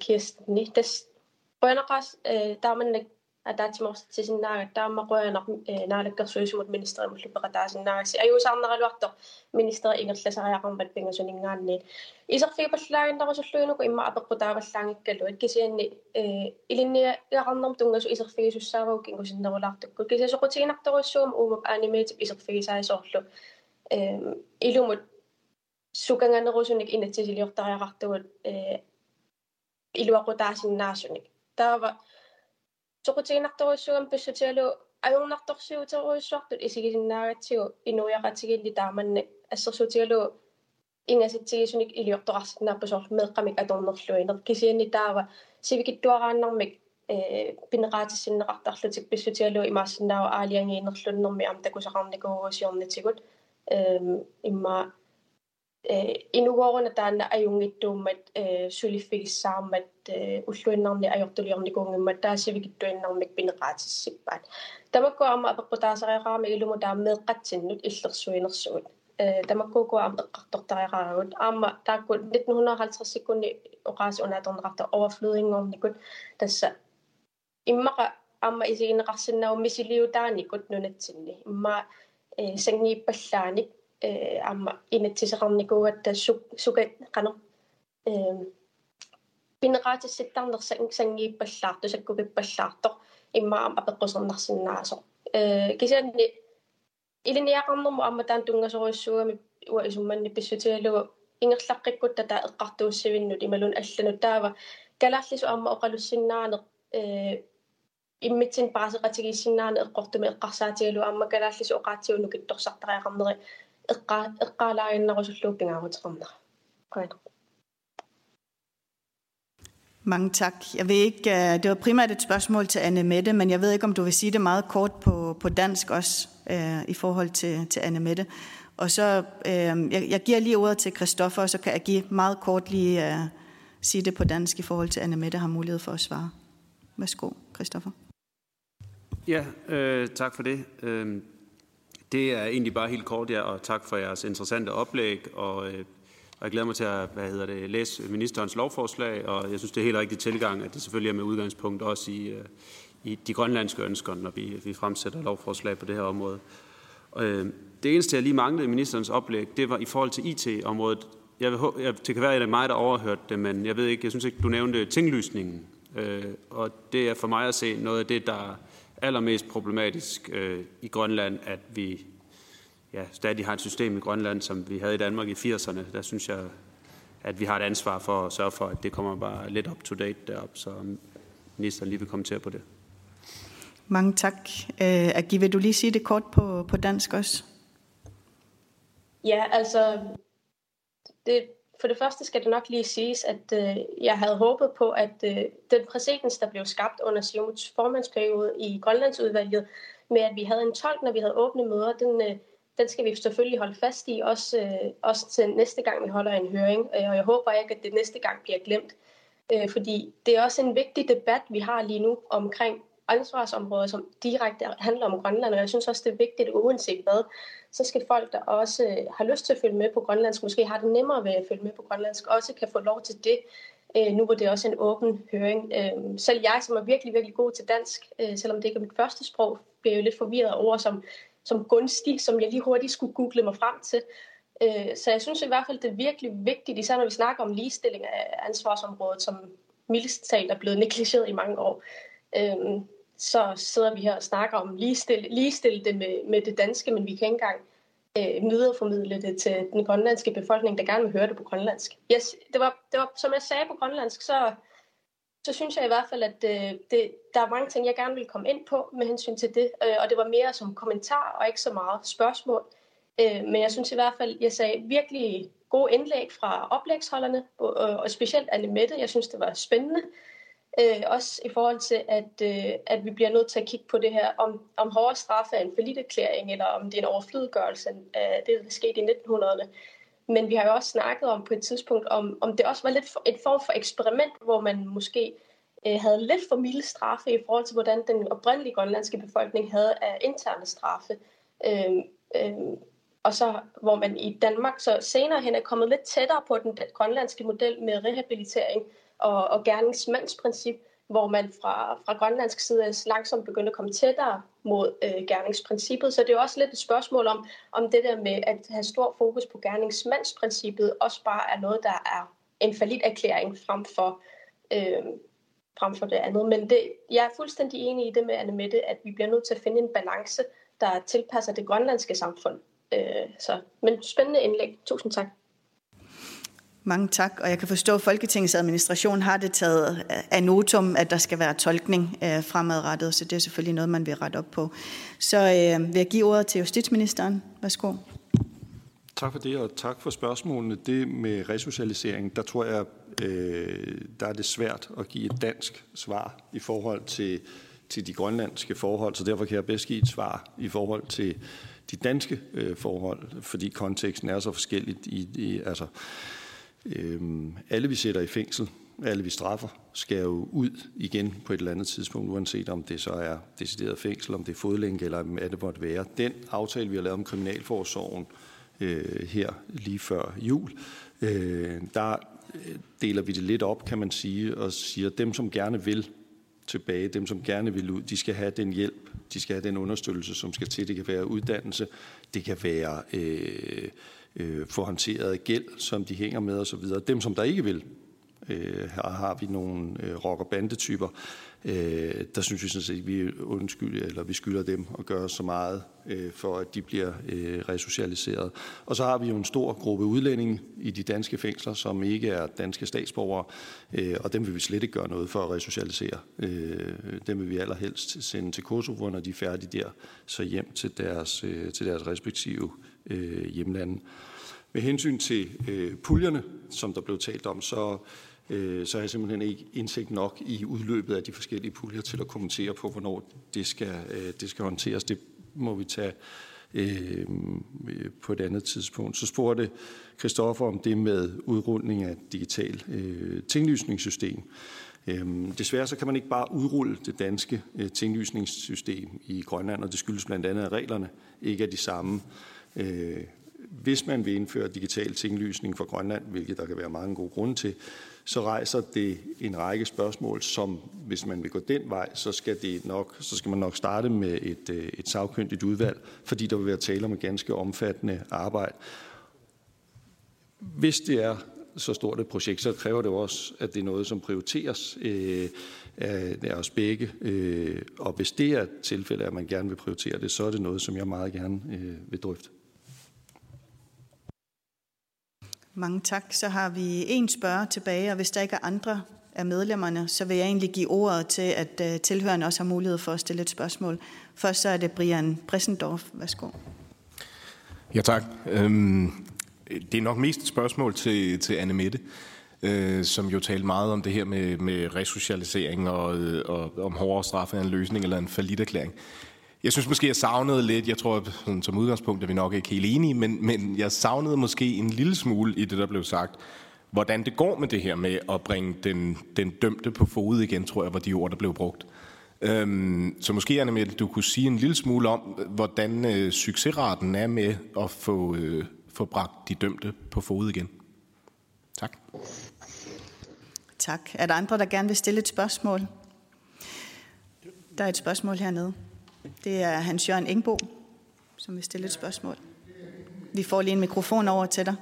كيس атаатиморсатсисиннаага тааммақуянақ наалаккерсуисумут министериумуллупеқатаасиннаагасси аюусаарнералуарто министери ингерласариақармат пингасунингаанни исерфигипаллаагиннарусуллуинуку имма апеққутааваллаангиккалу кисианни э илинния иақарнерм тунгасу исерфигисуссаавау кингусиннерулаартукку кисасоқутигинарторуссуум уумап анимеетип исерфигисаасоорлу э илумут суканганерусуник инатсисилиортариақартугут э илуақутаасиннаасуник таава soqutiginartoruissuгам пассутиалу ajornartorsiuteruissuartut isigisinnaagatsigu inuiaqatigilli taamannak ассерсутигалу ингаситсигисуник илиортоқарситнаарпасоор меэққамик аторнерлуинер кисианни таава сивикиттуарааннармик э пинеқаатиссиннеқартарлутик писсутигалу имаассиннаава аалиангиинерлуннэрми аам такусақарникуугусиорнитигут э имма инугоорна таана аюнгиттууммат сулиффигиссаармат уллуиннарни ajortuliornikuungimmat taasivigittuinnarmik pineqaatissippaat tamakkuarma apeqqutaasariaqaarmi ilumu taammeeqqatsinnut illersuinersugut tamakkuukuaam eqqartortariaqaragut aamma taakku 1950 sekkunni oqaasi unaatorneqarta overflødingornikut tassa immaqa aamma isigineqarsinnau misiliutaanikut nunatsinni imma sangiippallaanik amma inatsisaqarnikuugatta sukat qano пинеqaatисситтарнерса сангииппаллаарту саккупиппаллаарто иммаам апеққусернарсиннаасо э кисианни илиниақарнэрму амматаан тунгасоруйссуугами уа исумманни писсутигалугу ингерлаққиккутта таа эққартууссивиннут ималун алланут таава калаарлису амма оқалуссиннаане э иммитсин паасеқатигиссиннаане эққортуми эққарсаатигалу амма калаарлису оқаатсиуну китторсартариақарнери iqqa iqqaalaarinnerusulluupingaarutiqarna qaanu
mange tak. Jeg ved ikke, øh, det var primært et spørgsmål til Anne Mette, men jeg ved ikke, om du vil sige det meget kort på, på dansk også, øh, i forhold til, til Anne Mette. Og så, øh, jeg, jeg giver lige ordet til Christoffer, og så kan jeg give meget kort lige øh, sige det på dansk i forhold til Anne Mette har mulighed for at svare. Værsgo, Christoffer.
Ja, øh, tak for det. Øh, det er egentlig bare helt kort, ja, og tak for jeres interessante oplæg, og, øh, og jeg glæder mig til at hvad hedder det, læse ministerens lovforslag, og jeg synes, det er helt rigtig tilgang, at det selvfølgelig er med udgangspunkt også i, øh, i de grønlandske ønsker, når vi, vi fremsætter lovforslag på det her område. Øh, det eneste, jeg lige manglede i ministerens oplæg, det var i forhold til IT-området. Jeg vil, jeg, det kan være, at det er mig, der overhørte det, men jeg ved ikke, jeg synes ikke, du nævnte tinglysningen. Øh, og det er for mig at se noget af det, der allermest problematisk øh, i Grønland, at vi ja, stadig har et system i Grønland, som vi havde i Danmark i 80'erne. Der synes jeg, at vi har et ansvar for at sørge for, at det kommer bare lidt up to date derop, så ministeren lige vil kommentere på det.
Mange tak. Øh, Agi, vil du lige sige det kort på, på dansk også?
Ja, altså, det, for det første skal det nok lige siges, at øh, jeg havde håbet på, at øh, den præcedens, der blev skabt under Siumuts formandsperiode i Grønlandsudvalget, med at vi havde en tolk, når vi havde åbne møder, den, øh, den skal vi selvfølgelig holde fast i, også, øh, også til næste gang, vi holder en høring. Øh, og jeg håber ikke, at det næste gang bliver glemt. Øh, fordi det er også en vigtig debat, vi har lige nu omkring ansvarsområder, som direkte handler om Grønland, og jeg synes også, det er vigtigt, uanset hvad, så skal folk, der også øh, har lyst til at følge med på grønlandsk, måske har det nemmere ved at følge med på grønlandsk, også kan få lov til det, øh, nu hvor det er også en åben høring. Øh, selv jeg, som er virkelig, virkelig god til dansk, øh, selvom det ikke er mit første sprog, bliver jo lidt forvirret over som, som gunstig, som jeg lige hurtigt skulle google mig frem til. Øh, så jeg synes i hvert fald, det er virkelig vigtigt, især når vi snakker om ligestilling af ansvarsområdet, som mildest talt er blevet negligeret i mange år så sidder vi her og snakker om ligestille, ligestille det med, med det danske, men vi kan ikke engang øh, videreformidle det til den grønlandske befolkning, der gerne vil høre det på grønlandsk. Yes, det var, det var, som jeg sagde på grønlandsk, så, så synes jeg i hvert fald, at øh, det, der er mange ting, jeg gerne vil komme ind på med hensyn til det, øh, og det var mere som kommentar og ikke så meget spørgsmål. Øh, men jeg synes i hvert fald, jeg sagde virkelig gode indlæg fra oplægsholderne, og, og specielt Anne Mette. Jeg synes, det var spændende. Øh, også i forhold til, at, øh, at vi bliver nødt til at kigge på det her, om, om hårdere straffe er en forlitterklæring, eller om det er en overflødiggørelse af det, der skete i 1900'erne. Men vi har jo også snakket om på et tidspunkt, om, om det også var lidt for, et form for eksperiment, hvor man måske øh, havde lidt for milde straffe i forhold til, hvordan den oprindelige grønlandske befolkning havde af interne straffe. Øh, øh, og så hvor man i Danmark så senere hen er kommet lidt tættere på den grønlandske model med rehabilitering, og, og gerningsmandsprincip, hvor man fra, fra grønlandsk side langsomt begynder at komme tættere mod øh, gerningsprincippet. Så det er også lidt et spørgsmål om, om det der med at have stor fokus på gerningsmandsprincippet også bare er noget, der er en falit erklæring frem for, øh, frem for det andet. Men det, jeg er fuldstændig enig i det med Anne Mette, at vi bliver nødt til at finde en balance, der tilpasser det grønlandske samfund. Øh, så, men spændende indlæg. Tusind tak.
Mange tak, og jeg kan forstå, at Folketingets administration har det taget af notum, at der skal være tolkning øh, fremadrettet, så det er selvfølgelig noget, man vil rette op på. Så øh, vil jeg give ordet til justitsministeren. Værsgo.
Tak for det, og tak for spørgsmålene. Det med resocialisering, der tror jeg, øh, der er det svært at give et dansk svar i forhold til, til de grønlandske forhold, så derfor kan jeg bedst give et svar i forhold til de danske øh, forhold, fordi konteksten er så forskelligt i, i altså Øhm, alle vi sætter i fængsel, alle vi straffer, skal jo ud igen på et eller andet tidspunkt, uanset om det så er decideret fængsel, om det er fodlænke eller hvad det måtte være. Den aftale, vi har lavet om Kriminalforsorgen øh, her lige før jul, øh, der øh, deler vi det lidt op, kan man sige, og siger, at dem, som gerne vil tilbage, dem, som gerne vil ud, de skal have den hjælp, de skal have den understøttelse, som skal til. Det kan være uddannelse, det kan være... Øh, øh, få håndteret gæld, som de hænger med osv. Dem, som der ikke vil, øh, her har vi nogle øh, rock- og bandetyper, øh, der synes vi sådan set, at vi, undskyld, eller vi skylder dem at gøre så meget, øh, for at de bliver øh, resocialiseret. Og så har vi jo en stor gruppe udlændinge i de danske fængsler, som ikke er danske statsborgere, øh, og dem vil vi slet ikke gøre noget for at resocialisere. Øh, dem vil vi allerhelst sende til Kosovo, når de er færdige der, så hjem til deres, øh, til deres respektive øh, hjemlande. Med hensyn til øh, puljerne, som der blev talt om, så øh, så har jeg simpelthen ikke indsigt nok i udløbet af de forskellige puljer til at kommentere på, hvornår det skal, øh, det skal håndteres. Det må vi tage øh, på et andet tidspunkt. Så spurgte Christoffer om det med udrulning af digital øh, tinglysningssystem. Øhm, desværre så kan man ikke bare udrulle det danske øh, tinglysningssystem i Grønland, og det skyldes blandt andet, at reglerne ikke er de samme. Øh, hvis man vil indføre digital tinglysning for Grønland, hvilket der kan være mange gode grunde til, så rejser det en række spørgsmål, som hvis man vil gå den vej, så skal, det nok, så skal man nok starte med et, øh, et sagkyndigt udvalg, fordi der vil være tale om et ganske omfattende arbejde. Hvis det er så stort et projekt, så kræver det også, at det er noget, som prioriteres øh, af os begge. Øh, og hvis det er et tilfælde, at man gerne vil prioritere det, så er det noget, som jeg meget gerne øh, vil drøfte.
Mange tak. Så har vi en spørger tilbage, og hvis der ikke er andre af medlemmerne, så vil jeg egentlig give ordet til, at øh, tilhørende også har mulighed for at stille et spørgsmål. Først så er det Brian Bressendorf. Værsgo.
Ja, tak. Øhm, det er nok mest et spørgsmål til, til Anne Mette, øh, som jo talte meget om det her med, med resocialisering og, øh, og om hårdere straf en løsning eller en erklæring. Jeg synes måske, jeg savnede lidt, jeg tror sådan, som udgangspunkt er vi nok ikke helt enige, men, men jeg savnede måske en lille smule i det, der blev sagt, hvordan det går med det her med at bringe den, den dømte på fod igen, tror jeg, var de ord, der blev brugt. Øhm, så måske, Anna Mette, du kunne sige en lille smule om, hvordan øh, succesraten er med at få, øh, få bragt de dømte på fod igen. Tak.
Tak. Er der andre, der gerne vil stille et spørgsmål? Der er et spørgsmål hernede. Det er Hans Jørgen Engbo, som vil stille et spørgsmål. Vi får lige en mikrofon over til dig.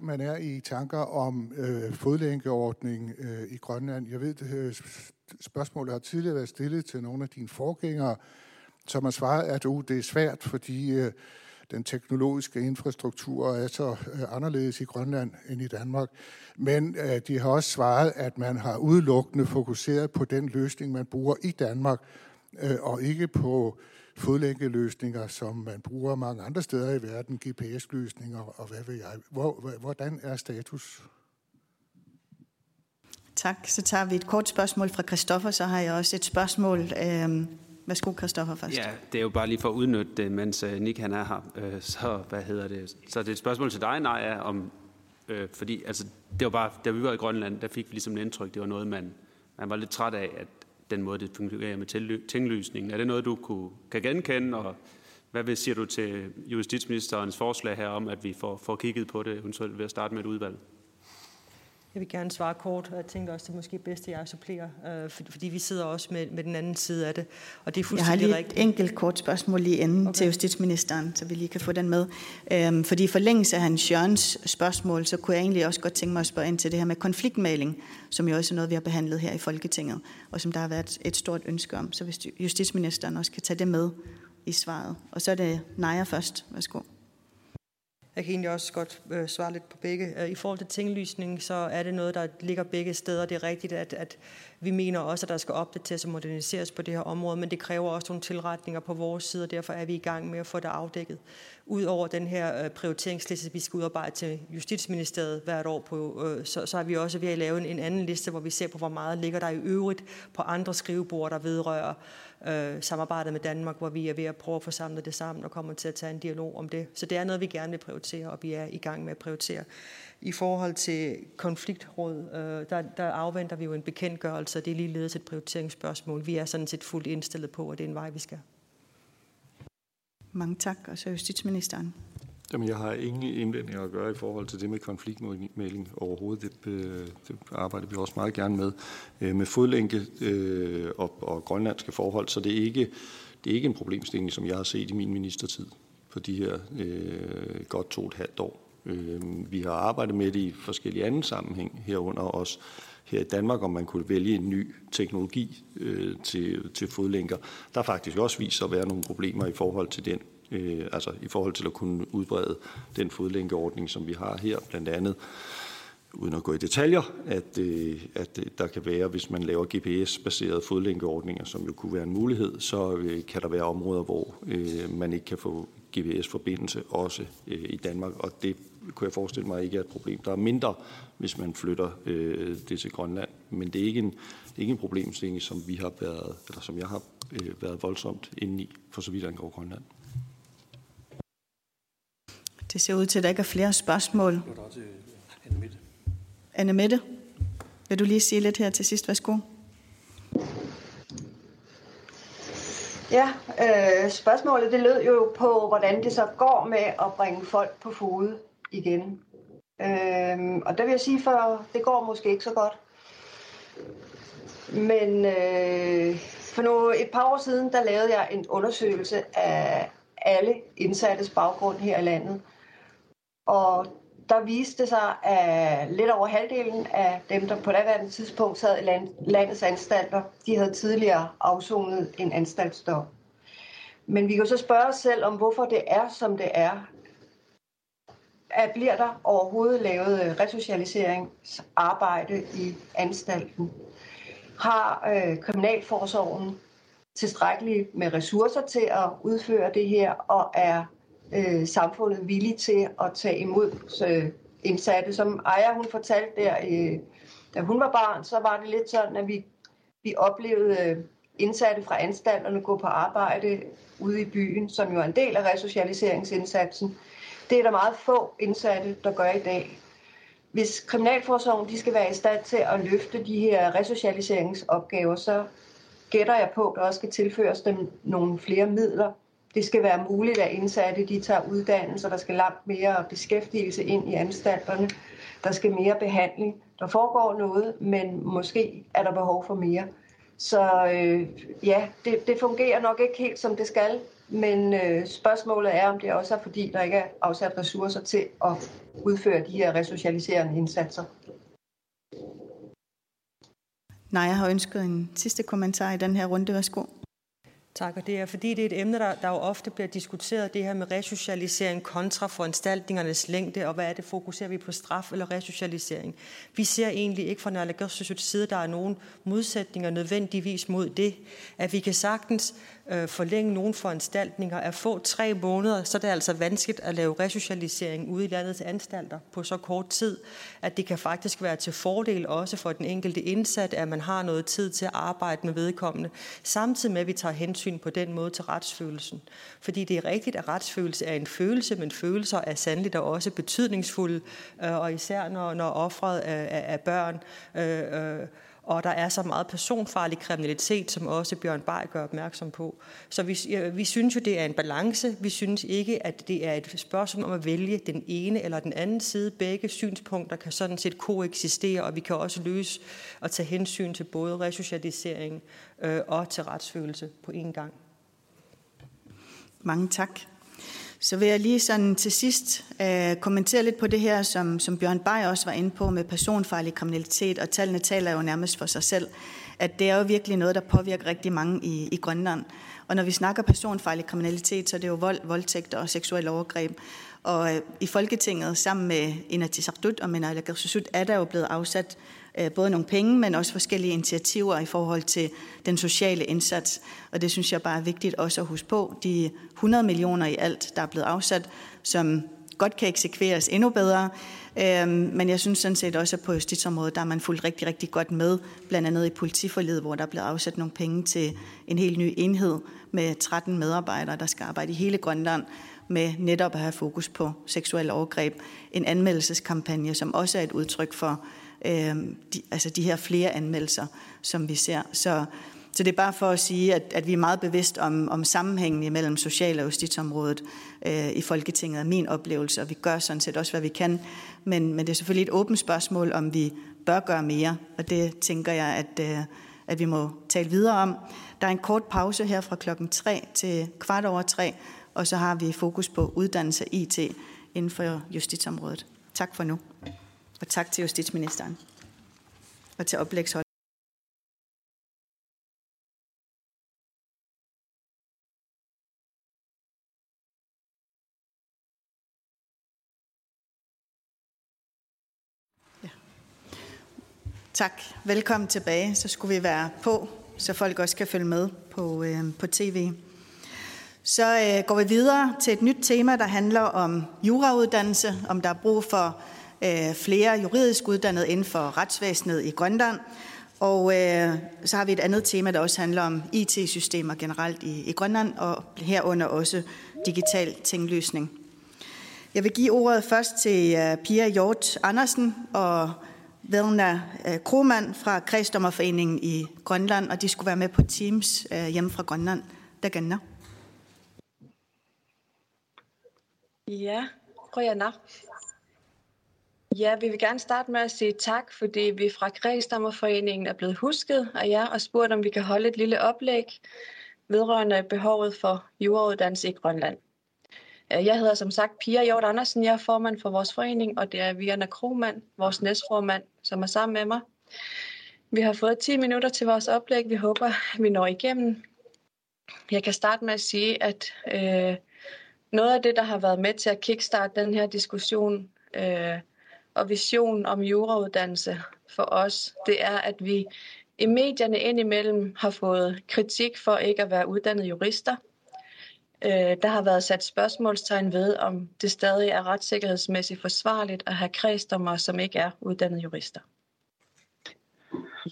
man er i tanker om øh, fodlænkeordning øh, i Grønland. Jeg ved, øh, spørgsmålet har tidligere været stillet til nogle af dine forgængere, som har svaret, at uh, det er svært, fordi øh, den teknologiske infrastruktur er så øh, anderledes i Grønland end i Danmark. Men øh, de har også svaret, at man har udelukkende fokuseret på den løsning, man bruger i Danmark, øh, og ikke på fodlænkeløsninger, som man bruger mange andre steder i verden, GPS-løsninger og hvad ved jeg. Hvor, hvordan er status?
Tak. Så tager vi et kort spørgsmål fra Christoffer, så har jeg også et spørgsmål. Øh, Værsgo, Kristoffer, først.
Ja, det er jo bare lige for at udnytte det, mens øh, Nick han er her. Øh, så, hvad hedder det? Så det er et spørgsmål til dig, Naja, om, øh, fordi altså, det var bare, da vi var i Grønland, der fik vi ligesom et indtryk, det var noget, man, man var lidt træt af, at den måde, det fungerer med tinglysningen. Er det noget, du kunne, kan genkende, og hvad vil, siger du til justitsministerens forslag her om, at vi får, får kigget på det, eventuelt ved at starte med et udvalg?
Jeg vil gerne svare kort, og jeg tænker også, det er måske bedst, at jeg supplerer, øh, fordi vi sidder også med, med den anden side af det. Og det er
fuldstændig Jeg har lige et enkelt kort spørgsmål lige inden okay. til justitsministeren, så vi lige kan få den med. Øhm, fordi i forlængelse af hans Jørgens spørgsmål, så kunne jeg egentlig også godt tænke mig at spørge ind til det her med konfliktmaling, som jo også er noget, vi har behandlet her i Folketinget, og som der har været et stort ønske om. Så hvis justitsministeren også kan tage det med i svaret. Og så er det Naja først. Værsgo.
Jeg kan egentlig også godt øh, svare lidt på begge. Øh, I forhold til tinglysning, så er det noget, der ligger begge steder. Det er rigtigt, at, at vi mener også, at der skal opdateres og moderniseres på det her område, men det kræver også nogle tilretninger på vores side, og derfor er vi i gang med at få det afdækket. Udover den her øh, prioriteringsliste, vi skal udarbejde til Justitsministeriet hvert år, på, øh, så, så er vi også ved at lave en, en anden liste, hvor vi ser på, hvor meget ligger der i øvrigt på andre skrivebord, der vedrører øh, samarbejdet med Danmark, hvor vi er ved at prøve at få samlet det sammen og kommer til at tage en dialog om det. Så det er noget, vi gerne vil prioritere, og vi er i gang med at prioritere. I forhold til konfliktråd, øh, der, der afventer vi jo en bekendtgørelse, og det er ligeledes et prioriteringsspørgsmål. Vi er sådan set fuldt indstillet på, at det er en vej, vi skal.
Mange tak, og så justitsministeren.
Jamen, jeg har ingen indvendinger at gøre i forhold til det med konfliktmelding overhovedet. Det, øh, det arbejder vi også meget gerne med. Øh, med fodlænke øh, og, og grønlandske forhold, så det er, ikke, det er ikke en problemstilling, som jeg har set i min ministertid på de her øh, godt to og et halvt år. Øh, vi har arbejdet med det i forskellige andre sammenhæng herunder også her i Danmark, om man kunne vælge en ny teknologi øh, til, til fodlænker. Der har faktisk også vist sig at være nogle problemer i forhold til den øh, altså i forhold til at kunne udbrede den fodlænkeordning, som vi har her, blandt andet uden at gå i detaljer, at, øh, at øh, der kan være, hvis man laver GPS-baserede fodlænkeordninger, som jo kunne være en mulighed, så øh, kan der være områder, hvor øh, man ikke kan få GPS-forbindelse også øh, i Danmark, og det kunne jeg forestille mig ikke er et problem. Der er mindre, hvis man flytter øh, det til Grønland, men det er ikke en, det er ikke en problemstilling, som vi har været, eller som jeg har øh, været voldsomt inde i, for så vidt angår Grønland.
Det ser ud til, at der ikke er flere spørgsmål. Anne Mette, vil du lige sige lidt her til sidst? Værsgo.
Ja, øh, spørgsmålet det lød jo på, hvordan det så går med at bringe folk på fod igen. Øh, og der vil jeg sige, for det går måske ikke så godt. Men øh, for nu et par år siden, der lavede jeg en undersøgelse af alle indsattes baggrund her i landet. Og der viste sig, at lidt over halvdelen af dem, der på daværende tidspunkt sad i landets anstalter, de havde tidligere afsonet en anstaltsdom. Men vi kan så spørge os selv om, hvorfor det er, som det er. At bliver der overhovedet lavet øh, resocialiseringsarbejde i anstalten? Har øh, Kriminalforsorgen tilstrækkeligt med ressourcer til at udføre det her, og er øh, samfundet villig til at tage imod øh, indsatte. Som Aja hun fortalte der, øh, da hun var barn, så var det lidt sådan, at vi, vi oplevede øh, indsatte fra anstalterne gå på arbejde ude i byen, som jo er en del af resocialiseringsindsatsen. Det er der meget få indsatte, der gør i dag. Hvis Kriminalforsorgen de skal være i stand til at løfte de her resocialiseringsopgaver, så gætter jeg på, at der også skal tilføres dem nogle flere midler det skal være muligt, at indsatte de tager uddannelse, der skal langt mere beskæftigelse ind i anstalterne, der skal mere behandling. Der foregår noget, men måske er der behov for mere. Så øh, ja, det, det fungerer nok ikke helt som det skal, men øh, spørgsmålet er, om det også er fordi, der ikke er afsat ressourcer til at udføre de her resocialiserende indsatser.
Nej, jeg har ønsket en sidste kommentar i den her runde. Værsgo.
Tak, og det er fordi, det er et emne, der, der jo ofte bliver diskuteret, det her med resocialisering kontra foranstaltningernes længde, og hvad er det, fokuserer vi på straf eller resocialisering? Vi ser egentlig ikke fra Nørre side, der er nogen modsætninger nødvendigvis mod det, at vi kan sagtens øh, forlænge nogle foranstaltninger. At få tre måneder, så er det altså vanskeligt at lave resocialisering ude i landets anstalter på så kort tid, at det kan faktisk være til fordel også for den enkelte indsat, at man har noget tid til at arbejde med vedkommende, samtidig med, at vi tager hensyn på den måde til retsfølelsen. Fordi det er rigtigt, at retsfølelse er en følelse, men følelser er sandeligt og også betydningsfulde, øh, og især når, når offret øh, er, er børn, øh, øh, og der er så meget personfarlig kriminalitet, som også Bjørn Bay gør opmærksom på. Så vi, vi synes jo, det er en balance. Vi synes ikke, at det er et spørgsmål om at vælge den ene eller den anden side. Begge synspunkter kan sådan set koexistere, og vi kan også løse og tage hensyn til både resocialisering øh, og til retsfølelse på én gang.
Mange tak. Så vil jeg lige sådan til sidst øh, kommentere lidt på det her, som, som Bjørn Bay også var inde på med personfarlig kriminalitet, og tallene taler jo nærmest for sig selv, at det er jo virkelig noget, der påvirker rigtig mange i, i Grønland. Og når vi snakker personfarlig kriminalitet, så er det jo vold, voldtægt og seksuel overgreb. Og øh, i Folketinget sammen med Inatisartut og Menalagersusut er der jo blevet afsat Øh, både nogle penge, men også forskellige initiativer i forhold til den sociale indsats. Og det synes jeg bare er vigtigt også at huske på. De 100 millioner i alt, der er blevet afsat, som godt kan eksekveres endnu bedre. Øhm, men jeg synes sådan set også, at på justitsområdet, der er man fuldt rigtig, rigtig godt med, blandt andet i politiforledet, hvor der er blevet afsat nogle penge til en helt ny enhed med 13 medarbejdere, der skal arbejde i hele Grønland med netop at have fokus på seksuel overgreb. En anmeldelseskampagne, som også er et udtryk for øh, de, altså de her flere anmeldelser, som vi ser. Så, så det er bare for at sige, at, at vi er meget bevidst om, om sammenhængen imellem social- og justitsområdet øh, i Folketinget, min oplevelse, og vi gør sådan set også, hvad vi kan. Men, men det er selvfølgelig et åbent spørgsmål, om vi bør gøre mere, og det tænker jeg, at, øh, at vi må tale videre om. Der er en kort pause her fra klokken 3 til kvart over 3, og så har vi fokus på uddannelse IT inden for justitsområdet. Tak for nu. Og tak til justitsministeren og til oplægshold. Ja. Tak. Velkommen tilbage. Så skulle vi være på, så folk også kan følge med på, øh, på tv. Så øh, går vi videre til et nyt tema, der handler om jurauddannelse, om der er brug for øh, flere juridisk uddannede inden for retsvæsenet i Grønland. Og øh, så har vi et andet tema, der også handler om IT-systemer generelt i, i Grønland, og herunder også digital tinglysning. Jeg vil give ordet først til øh, Pia Hjort Andersen og Vedna øh, Kromand fra Kredsdommerforeningen i Grønland, og de skulle være med på Teams øh, hjemme fra Grønland. Der gælder.
Ja, Røyana. Ja, vi vil gerne starte med at sige tak, fordi vi fra Kredsdommerforeningen er blevet husket af jer og spurgt, om vi kan holde et lille oplæg vedrørende behovet for jurauddannelse i Grønland. Øh, jeg hedder som sagt Pia Hjort Andersen, jeg er formand for vores forening, og det er Vianna Kromand, vores næstformand, som er sammen med mig. Vi har fået 10 minutter til vores oplæg. Vi håber, vi når igennem. Jeg kan starte med at sige, at øh, noget af det, der har været med til at kickstarte den her diskussion øh, og vision om jurauddannelse for os, det er, at vi i medierne indimellem har fået kritik for ikke at være uddannede jurister. Øh, der har været sat spørgsmålstegn ved, om det stadig er retssikkerhedsmæssigt forsvarligt at have kredsdommer, som ikke er uddannede jurister.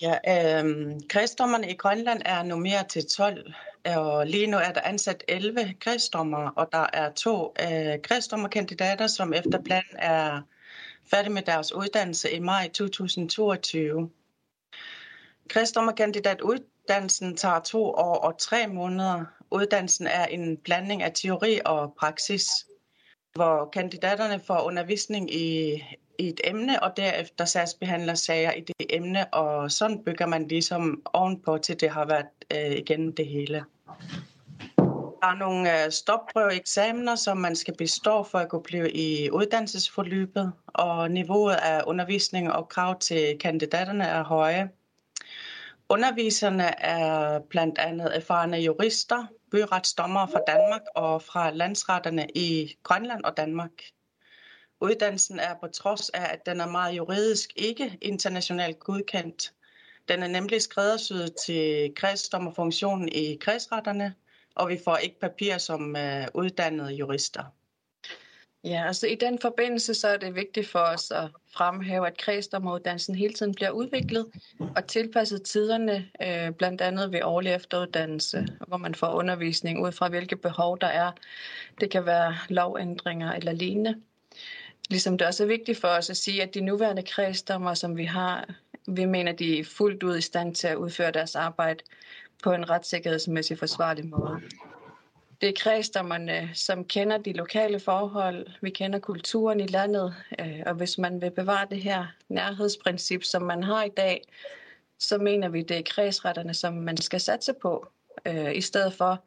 Ja, øh, kredsdommerne i Grønland er nummeret til 12, og lige nu er der ansat 11 kredsdommer, og der er to øh, kredsdommerkandidater, som efter planen er færdige med deres uddannelse i maj 2022. Krigsdommerkandidatuddannelsen tager to år og tre måneder. Uddannelsen er en blanding af teori og praksis, hvor kandidaterne får undervisning i, i et emne, og derefter sagsbehandler sager i det emne, og sådan bygger man ligesom ovenpå, til det har været øh, igennem det hele. Der er nogle øh, stopprøveeksamener, som man skal bestå for at kunne blive i uddannelsesforløbet, og niveauet af undervisning og krav til kandidaterne er høje. Underviserne er blandt andet erfarne jurister, byretsdommere fra Danmark og fra landsretterne i Grønland og Danmark. Uddannelsen er på trods af, at den er meget juridisk ikke internationalt godkendt. Den er nemlig skræddersyet til kredsdommerfunktionen i kredsretterne, og vi får ikke papir som øh, uddannede jurister.
Ja, altså i den forbindelse så er det vigtigt for os at fremhæve, at kredsdommeruddannelsen hele tiden bliver udviklet og tilpasset tiderne, øh, blandt andet ved årlig efteruddannelse, hvor man får undervisning ud fra, hvilke behov der er. Det kan være lovændringer eller lignende. Ligesom det også er vigtigt for os at sige, at de nuværende kredsdommer, som vi har, vi mener, de er fuldt ud i stand til at udføre deres arbejde på en retssikkerhedsmæssig forsvarlig måde. Det er kredsdommerne, som kender de lokale forhold. Vi kender kulturen i landet, øh, og hvis man vil bevare det her nærhedsprincip, som man har i dag, så mener vi, det er kredsretterne, som man skal satse på, øh, i stedet for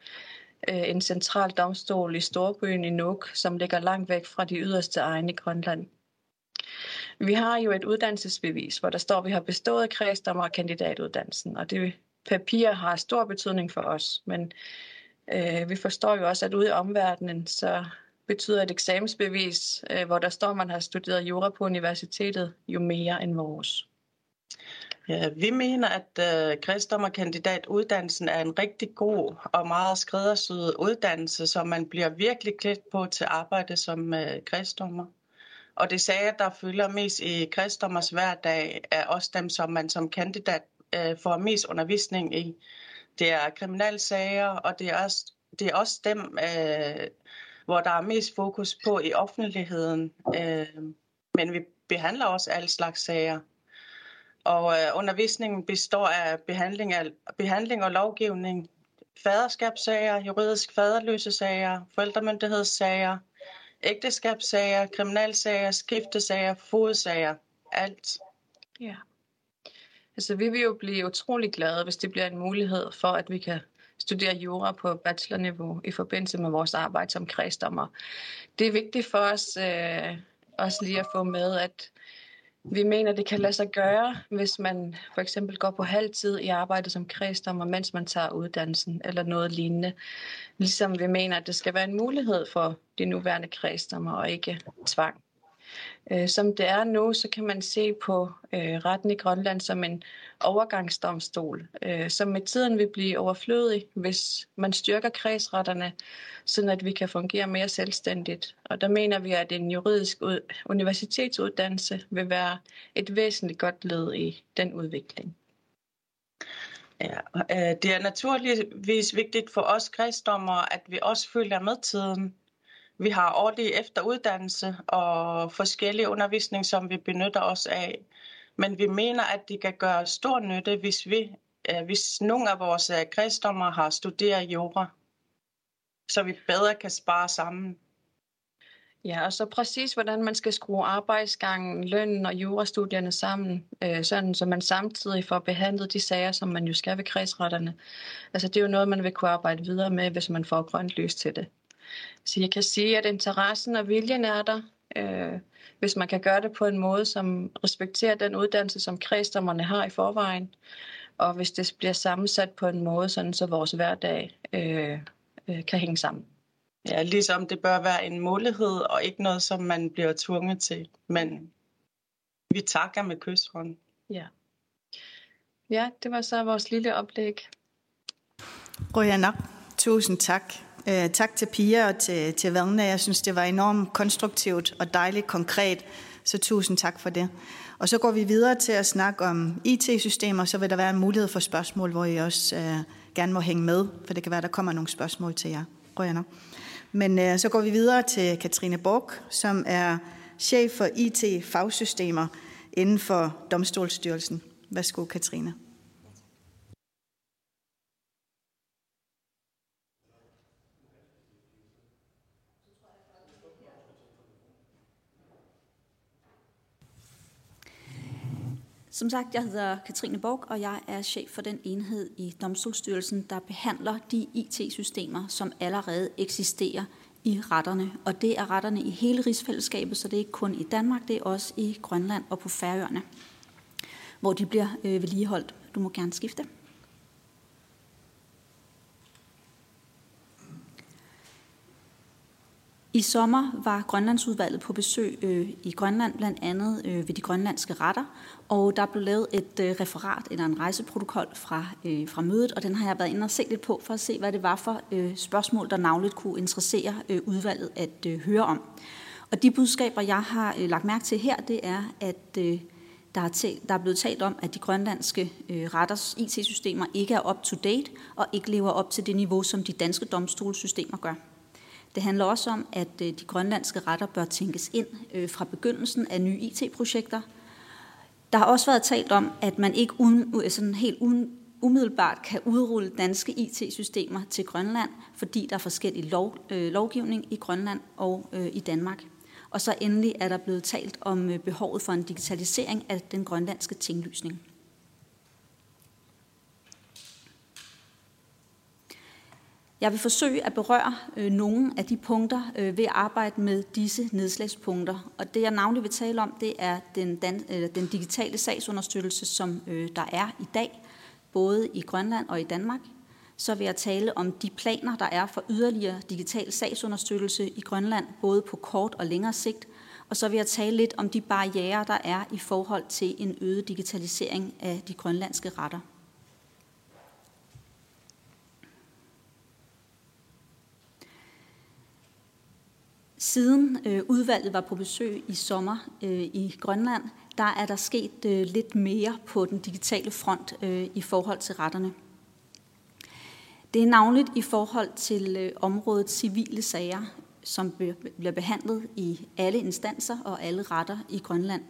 øh, en central domstol i Storbyen i Nuuk, som ligger langt væk fra de yderste egne i Grønland. Vi har jo et uddannelsesbevis, hvor der står, at vi har bestået kredsdommer- og kandidatuddannelsen, og det papir har stor betydning for os, men Øh, vi forstår jo også, at ude i omverdenen, så betyder et eksamensbevis, øh, hvor der står, at man har studeret jura på universitetet, jo mere end vores.
Ja, vi mener, at øh, kredsdommerkandidatuddannelsen er en rigtig god og meget skræddersyet uddannelse, som man bliver virkelig klædt på til arbejde som øh, kredsdommer. Og det sager, der fylder mest i kredsdommers hverdag, er også dem, som man som kandidat øh, får mest undervisning i. Det er kriminalsager, og det er også, det er også dem, øh, hvor der er mest fokus på i offentligheden. Øh, men vi behandler også alle slags sager. Og øh, undervisningen består af behandling, af behandling og lovgivning, faderskabssager, juridisk faderløse sager, forældremyndighedssager, ægteskabssager, kriminalsager, skiftesager, fodsager, alt.
Ja. Altså, vi vil jo blive utrolig glade, hvis det bliver en mulighed for, at vi kan studere jura på bachelorniveau i forbindelse med vores arbejde som kredsdommer. Det er vigtigt for os øh, også lige at få med, at vi mener, det kan lade sig gøre, hvis man for eksempel går på halv tid i arbejde som kredsdommer, mens man tager uddannelsen eller noget lignende. Ligesom vi mener, at det skal være en mulighed for de nuværende kredsdommer og ikke tvang. Øh, som det er nu, så kan man se på øh, retten i Grønland som en overgangsdomstol, øh, som med tiden vil blive overflødig, hvis man styrker kredsretterne, sådan at vi kan fungere mere selvstændigt. Og der mener vi, at en juridisk universitetsuddannelse vil være et væsentligt godt led i den udvikling.
Ja, øh, det er naturligvis vigtigt for os kredsdommer, at vi også følger med tiden. Vi har årlig efteruddannelse og forskellige undervisning, som vi benytter os af. Men vi mener, at det kan gøre stor nytte, hvis, vi, øh, hvis nogle af vores øh, har studeret jura, så vi bedre kan spare sammen.
Ja, og så præcis hvordan man skal skrue arbejdsgangen, lønnen og jurastudierne sammen, øh, sådan så man samtidig får behandlet de sager, som man jo skal ved kredsretterne. Altså det er jo noget, man vil kunne arbejde videre med, hvis man får grønt lys til det. Så jeg kan sige, at interessen og viljen er der, øh, hvis man kan gøre det på en måde, som respekterer den uddannelse, som kredsdommerne har i forvejen, og hvis det bliver sammensat på en måde, sådan så vores hverdag øh, øh, kan hænge sammen.
Ja, ligesom det bør være en mulighed, og ikke noget, som man bliver tvunget til. Men vi takker med kysshånd.
Ja. Ja, det var så vores lille oplæg.
Rojana, tusind tak. Øh, tak til Pia og til, til Valne. Jeg synes, det var enormt konstruktivt og dejligt konkret. Så tusind tak for det. Og så går vi videre til at snakke om IT-systemer. Så vil der være en mulighed for spørgsmål, hvor I også øh, gerne må hænge med. For det kan være, der kommer nogle spørgsmål til jer. Rojana. Men øh, så går vi videre til Katrine Borg, som er chef for IT-fagsystemer inden for Domstolsstyrelsen. Værsgo, Katrine.
Som sagt, jeg hedder Katrine Borg, og jeg er chef for den enhed i Domstolsstyrelsen, der behandler de IT-systemer, som allerede eksisterer i retterne. Og det er retterne i hele rigsfællesskabet, så det er ikke kun i Danmark, det er også i Grønland og på Færøerne, hvor de bliver øh, vedligeholdt. Du må gerne skifte. I sommer var Grønlandsudvalget på besøg øh, i Grønland, blandt andet øh, ved de grønlandske retter, og der blev lavet et øh, referat eller en rejseprotokol fra, øh, fra mødet, og den har jeg været inde og se lidt på for at se, hvad det var for øh, spørgsmål, der navnligt kunne interessere øh, udvalget at øh, høre om. Og de budskaber, jeg har øh, lagt mærke til her, det er, at øh, der, er talt, der er blevet talt om, at de grønlandske øh, retters IT-systemer ikke er up-to-date og ikke lever op til det niveau, som de danske domstolssystemer gør. Det handler også om, at øh, de grønlandske retter bør tænkes ind øh, fra begyndelsen af nye IT-projekter. Der har også været talt om, at man ikke uden, øh, sådan helt uden, umiddelbart kan udrulle danske IT-systemer til Grønland, fordi der er forskellig lov, øh, lovgivning i Grønland og øh, i Danmark. Og så endelig er der blevet talt om øh, behovet for en digitalisering af den grønlandske tinglysning. Jeg vil forsøge at berøre øh, nogle af de punkter øh, ved at arbejde med disse nedslagspunkter. Og det jeg navnlig vil tale om, det er den, dan, øh, den digitale sagsunderstøttelse, som øh, der er i dag, både i Grønland og i Danmark. Så vil jeg tale om de planer, der er for yderligere digital sagsunderstøttelse i Grønland, både på kort og længere sigt. Og så vil jeg tale lidt om de barriere, der er i forhold til en øget digitalisering af de grønlandske retter. Siden øh, udvalget var på besøg i sommer øh, i Grønland, der er der sket øh, lidt mere på den digitale front øh, i forhold til retterne. Det er navnligt i forhold til øh, området civile sager, som bliver behandlet i alle instanser og alle retter i Grønland.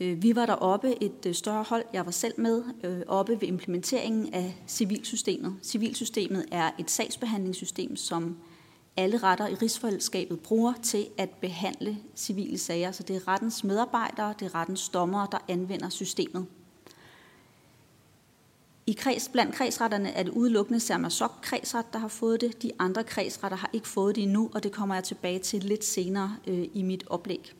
Øh, vi var deroppe et øh, større hold, jeg var selv med, øh, oppe ved implementeringen af civilsystemet. Civilsystemet er et sagsbehandlingssystem, som alle retter i rigsfællesskabet bruger til at behandle civile sager. Så det er rettens medarbejdere, det er rettens dommere, der anvender systemet. I kreds, blandt kredsretterne er det udelukkende Sermasok kredsret, der har fået det. De andre kredsretter har ikke fået det endnu, og det kommer jeg tilbage til lidt senere øh, i mit oplæg.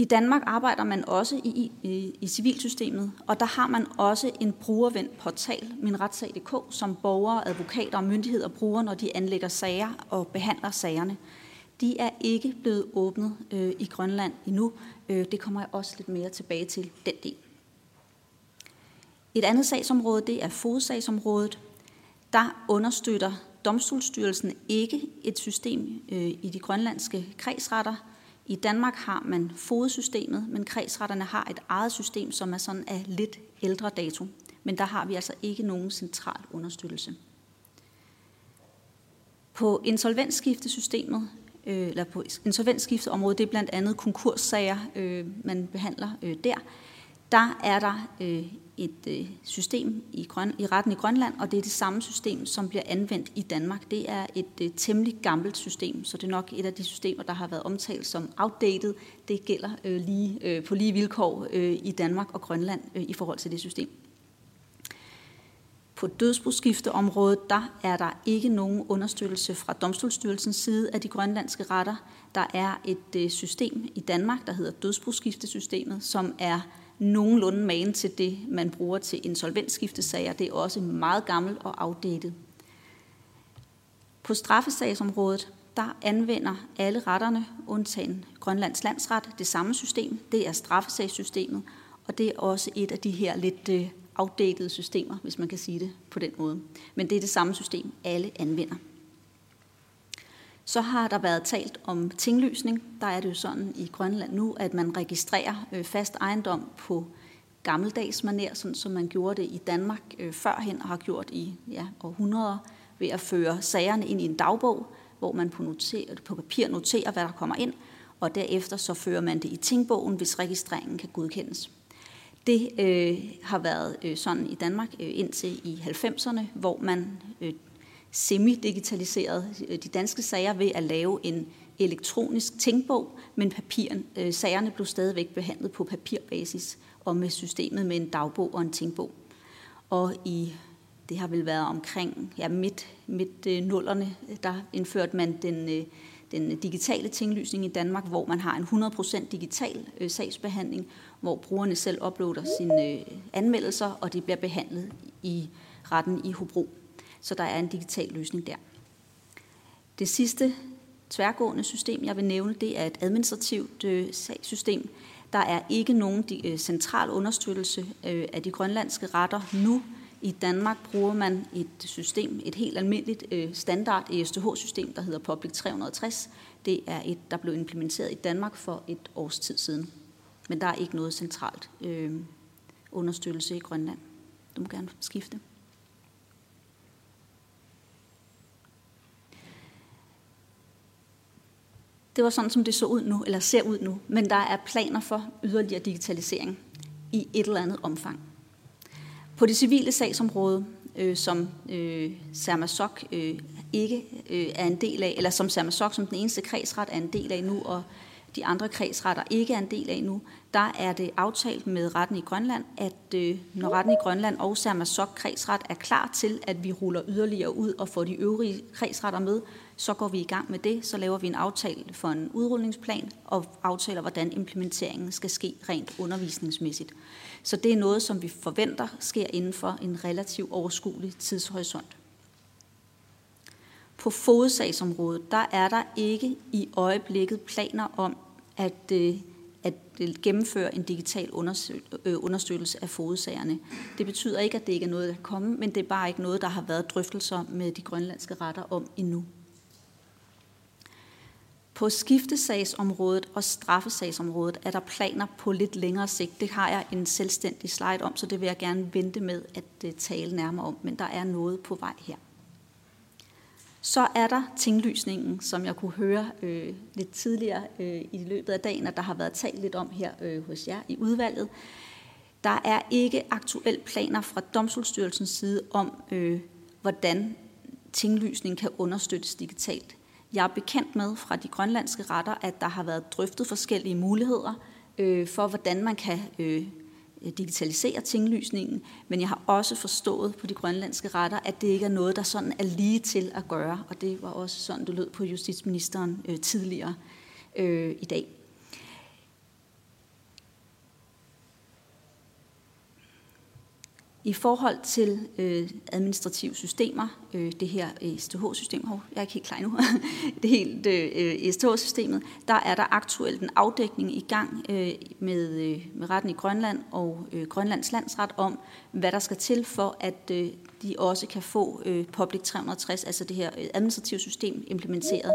I Danmark arbejder man også i, i, i civilsystemet, og der har man også en brugervendt portal, minretssag.dk, som borgere, advokater og myndigheder bruger, når de anlægger sager og behandler sagerne. De er ikke blevet åbnet øh, i Grønland endnu. Øh, det kommer jeg også lidt mere tilbage til, den del. Et andet sagsområde, det er fodsagsområdet. Der understøtter Domstolsstyrelsen ikke et system øh, i de grønlandske kredsretter. I Danmark har man fodsystemet, men kredsretterne har et eget system, som er sådan af lidt ældre dato. Men der har vi altså ikke nogen central understøttelse. På insolvensskiftesystemet, øh, eller på insolvensskifteområdet, det er blandt andet konkurssager, øh, man behandler øh, der, der er der øh, et øh, system i, Grøn, i retten i Grønland, og det er det samme system, som bliver anvendt i Danmark. Det er et øh, temmelig gammelt system, så det er nok et af de systemer, der har været omtalt som outdated. Det gælder øh, lige, øh, på lige vilkår øh, i Danmark og Grønland øh, i forhold til det system. På dødsboskifteområdet, der er der ikke nogen understøttelse fra Domstolsstyrelsens side af de grønlandske retter. Der er et øh, system i Danmark, der hedder dødsboskiftesystemet, som er nogenlunde magen til det, man bruger til insolvensskiftesager. Det er også meget gammelt og outdated. På straffesagsområdet, der anvender alle retterne, undtagen Grønlands Landsret, det samme system. Det er straffesagssystemet, og det er også et af de her lidt øh, afdækkede outdated systemer, hvis man kan sige det på den måde. Men det er det samme system, alle anvender. Så har der været talt om tinglysning. Der er det jo sådan i Grønland nu, at man registrerer øh, fast ejendom på gammeldags maner, sådan som man gjorde det i Danmark øh, førhen og har gjort i ja, århundreder, ved at føre sagerne ind i en dagbog, hvor man på, noter, på papir noterer, hvad der kommer ind, og derefter så fører man det i tingbogen, hvis registreringen kan godkendes. Det øh, har været øh, sådan i Danmark øh, indtil i 90'erne, hvor man øh, semi-digitaliseret øh, de danske sager ved at lave en elektronisk tænkbog, men papiren, øh, sagerne blev stadigvæk behandlet på papirbasis og med systemet med en dagbog og en tænkbog. Og i det har vel været omkring ja, midt, midt øh, nullerne, der indførte man den, øh, den digitale tinglysning i Danmark, hvor man har en 100% digital øh, sagsbehandling, hvor brugerne selv uploader sine øh, anmeldelser, og det bliver behandlet i retten i Hobro. Så der er en digital løsning der. Det sidste tværgående system, jeg vil nævne, det er et administrativt øh, sagssystem. Der er ikke nogen øh, central understøttelse øh, af de grønlandske retter nu. I Danmark bruger man et system, et helt almindeligt øh, standard ESTH-system, der hedder Public 360. Det er et, der blev implementeret i Danmark for et års tid siden. Men der er ikke noget centralt øh, understøttelse i Grønland. Du må gerne skifte. Det var sådan, som det så ud nu, eller ser ud nu. Men der er planer for yderligere digitalisering i et eller andet omfang. På det civile sagsområde, øh, som øh, Sermasok øh, ikke øh, er en del af, eller som Sermasok som den eneste kredsret er en del af nu, og de andre kredsretter ikke er en del af nu, der er det aftalt med retten i Grønland, at øh, når retten i Grønland og Sermasok kredsret er klar til, at vi ruller yderligere ud og får de øvrige kredsretter med, så går vi i gang med det. Så laver vi en aftale for en udrulningsplan og aftaler, hvordan implementeringen skal ske rent undervisningsmæssigt. Så det er noget, som vi forventer sker inden for en relativt overskuelig tidshorisont. På fodsagsområdet, der er der ikke i øjeblikket planer om at, øh, at øh, gennemføre en digital øh, understøttelse af fodsagerne. Det betyder ikke, at det ikke er noget, der kommer, men det er bare ikke noget, der har været drøftelser med de grønlandske retter om endnu. På skiftesagsområdet og straffesagsområdet er der planer på lidt længere sigt. Det har jeg en selvstændig slide om, så det vil jeg gerne vente med at øh, tale nærmere om, men der er noget på vej her. Så er der tinglysningen, som jeg kunne høre øh, lidt tidligere øh, i løbet af dagen, at der har været talt lidt om her øh, hos jer i udvalget. Der er ikke aktuelle planer fra Domstolsstyrelsens side om, øh, hvordan tinglysning kan understøttes digitalt. Jeg er bekendt med fra de grønlandske retter, at der har været drøftet forskellige muligheder øh, for, hvordan man kan øh, digitalisere tinglysningen, men jeg har også forstået på de grønlandske retter, at det ikke er noget, der sådan er lige til at gøre, og det var også sådan, det lød på justitsministeren øh, tidligere øh, i dag. I forhold til øh, administrative systemer, øh, det her øh, STH-system, jeg er ikke helt klar nu, (laughs) det helt øh, øh STH-systemet, der er der aktuelt en afdækning i gang øh, med, øh, med retten i Grønland og øh, Grønlands landsret om, hvad der skal til for, at øh, de også kan få øh, Public 360, altså det her øh, administrative system, implementeret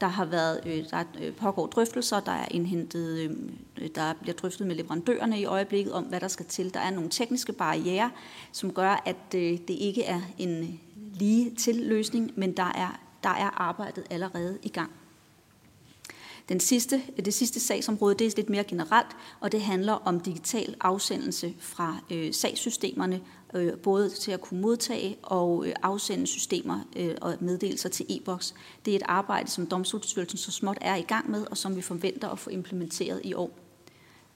der har været, øh, der øh, pågår drøftelser, der er indhentet, øh, øh, der bliver drøftet med leverandørerne i øjeblikket om, hvad der skal til. Der er nogle tekniske barriere, som gør, at øh, det ikke er en lige til løsning, men der er, der er arbejdet allerede i gang. Den sidste, øh, det sidste sagsområde det er lidt mere generelt, og det handler om digital afsendelse fra øh, sagssystemerne øh, både til at kunne modtage og øh, afsende systemer øh, og meddelelser til e-boks. Det er et arbejde, som Domstolsstyrelsen så småt er i gang med, og som vi forventer at få implementeret i år.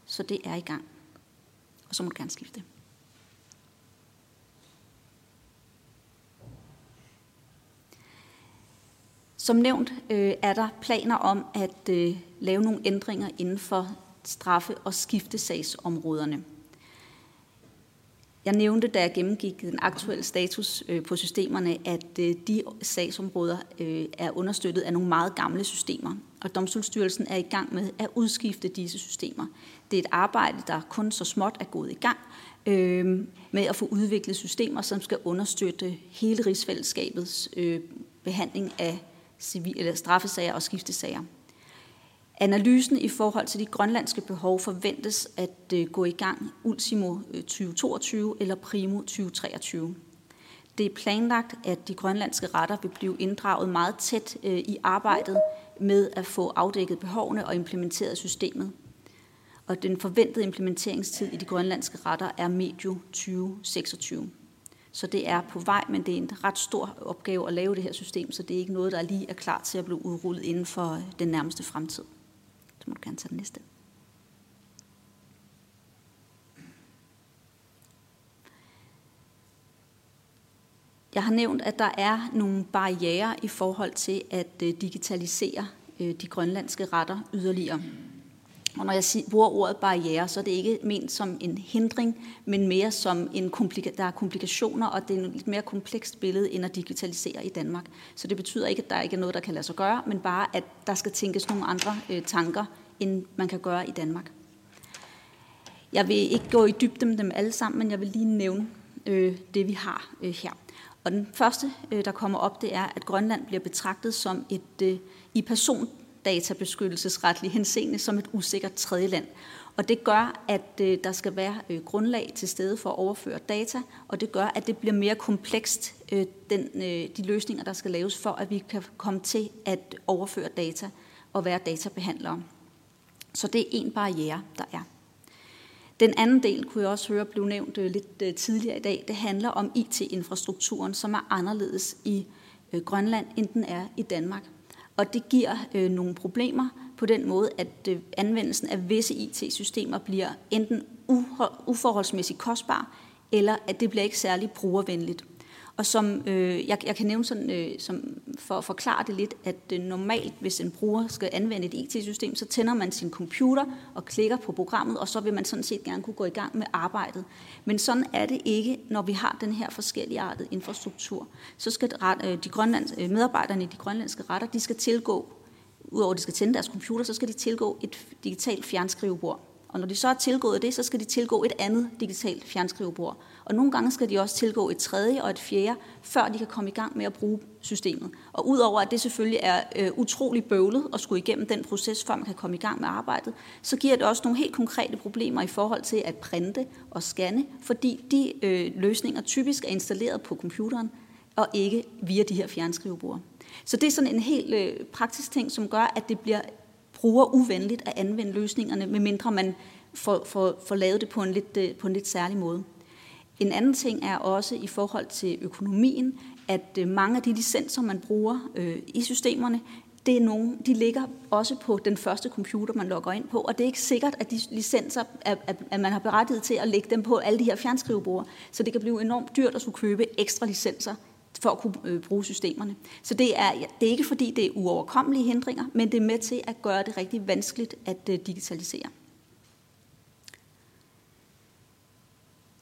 Så det er i gang. Og så må du gerne skifte. Som nævnt øh, er der planer om at øh, lave nogle ændringer inden for straffe- og skiftesagsområderne. Jeg nævnte, da jeg gennemgik den aktuelle status øh, på systemerne, at øh, de sagsområder øh, er understøttet af nogle meget gamle systemer, og Domstolsstyrelsen er i gang med at udskifte disse systemer. Det er et arbejde, der kun så småt er gået i gang øh, med at få udviklet systemer, som skal understøtte hele rigsfællesskabets øh, behandling af civil, eller straffesager og skiftesager. Analysen i forhold til de grønlandske behov forventes at øh, gå i gang ultimo øh, 2022 eller primo 2023. Det er planlagt, at de grønlandske retter vil blive inddraget meget tæt øh, i arbejdet med at få afdækket behovene og implementeret systemet. Og den forventede implementeringstid i de grønlandske retter er medio 2026. Så det er på vej, men det er en ret stor opgave at lave det her system, så det er ikke noget, der lige er klar til at blive udrullet inden for øh, den nærmeste fremtid. Så må du gerne tage den næste. Jeg har nævnt, at der er nogle barriere i forhold til at øh, digitalisere øh, de grønlandske retter yderligere. Og når jeg bruger ordet barriere, så er det ikke ment som en hindring, men mere som en komplika- der er komplikationer, og det er et lidt mere komplekst billede end at digitalisere i Danmark. Så det betyder ikke, at der ikke er noget, der kan lade sig gøre, men bare, at der skal tænkes nogle andre øh, tanker, end man kan gøre i Danmark. Jeg vil ikke gå i dybden med dem alle sammen, men jeg vil lige nævne øh, det, vi har øh, her. Og den første, øh, der kommer op, det er, at Grønland bliver betragtet som et øh, i person databeskyttelsesretlig henseende som et usikkert tredjeland. Og det gør, at øh, der skal være øh, grundlag til stede for at overføre data, og det gør, at det bliver mere komplekst, øh, den, øh, de løsninger, der skal laves, for at vi kan komme til at overføre data og være databehandlere. Så det er en barriere, der er. Den anden del, kunne jeg også høre, blev nævnt øh, lidt øh, tidligere i dag, det handler om IT-infrastrukturen, som er anderledes i øh, Grønland, end den er i Danmark. Og det giver øh, nogle problemer på den måde, at øh, anvendelsen af visse IT-systemer bliver enten uforholdsmæssigt kostbar, eller at det bliver ikke særlig brugervenligt. Og som øh, jeg, jeg kan nævne sådan, øh, som, for at forklare det lidt, at øh, normalt, hvis en bruger skal anvende et IT-system, så tænder man sin computer og klikker på programmet, og så vil man sådan set gerne kunne gå i gang med arbejdet. Men sådan er det ikke, når vi har den her forskellige artet infrastruktur. Så skal øh, de grønlands, øh, medarbejderne i de grønlandske retter, de skal tilgå, udover at de skal tænde deres computer, så skal de tilgå et digitalt fjernskrivebord. Og når de så er tilgået det, så skal de tilgå et andet digitalt fjernskrivebord. Og nogle gange skal de også tilgå et tredje og et fjerde, før de kan komme i gang med at bruge systemet. Og udover at det selvfølgelig er øh, utrolig bøvlet at skulle igennem den proces, før man kan komme i gang med arbejdet, så giver det også nogle helt konkrete problemer i forhold til at printe og scanne, fordi de øh, løsninger typisk er installeret på computeren, og ikke via de her fjernskrivebord. Så det er sådan en helt øh, praktisk ting, som gør, at det bliver bruger uvenligt at anvende løsningerne, medmindre man får, får, får lavet det på en, lidt, øh, på en lidt særlig måde. En anden ting er også i forhold til økonomien, at øh, mange af de licenser, man bruger øh, i systemerne, det er nogle, de ligger også på den første computer, man logger ind på, og det er ikke sikkert, at de licenser, at, at man har berettiget til at lægge dem på alle de her fjernskrivebord. Så det kan blive enormt dyrt at skulle købe ekstra licenser for at kunne øh, bruge systemerne. Så det er, det er ikke fordi, det er uoverkommelige hindringer, men det er med til at gøre det rigtig vanskeligt at øh, digitalisere.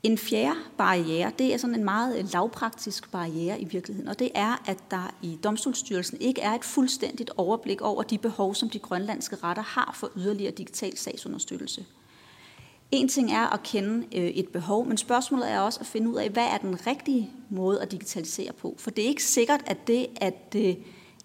En fjerde barriere, det er sådan en meget lavpraktisk barriere i virkeligheden, og det er, at der i Domstolsstyrelsen ikke er et fuldstændigt overblik over de behov, som de grønlandske retter har for yderligere digital sagsunderstøttelse. En ting er at kende øh, et behov, men spørgsmålet er også at finde ud af, hvad er den rigtige måde at digitalisere på. For det er ikke sikkert, at det at, øh,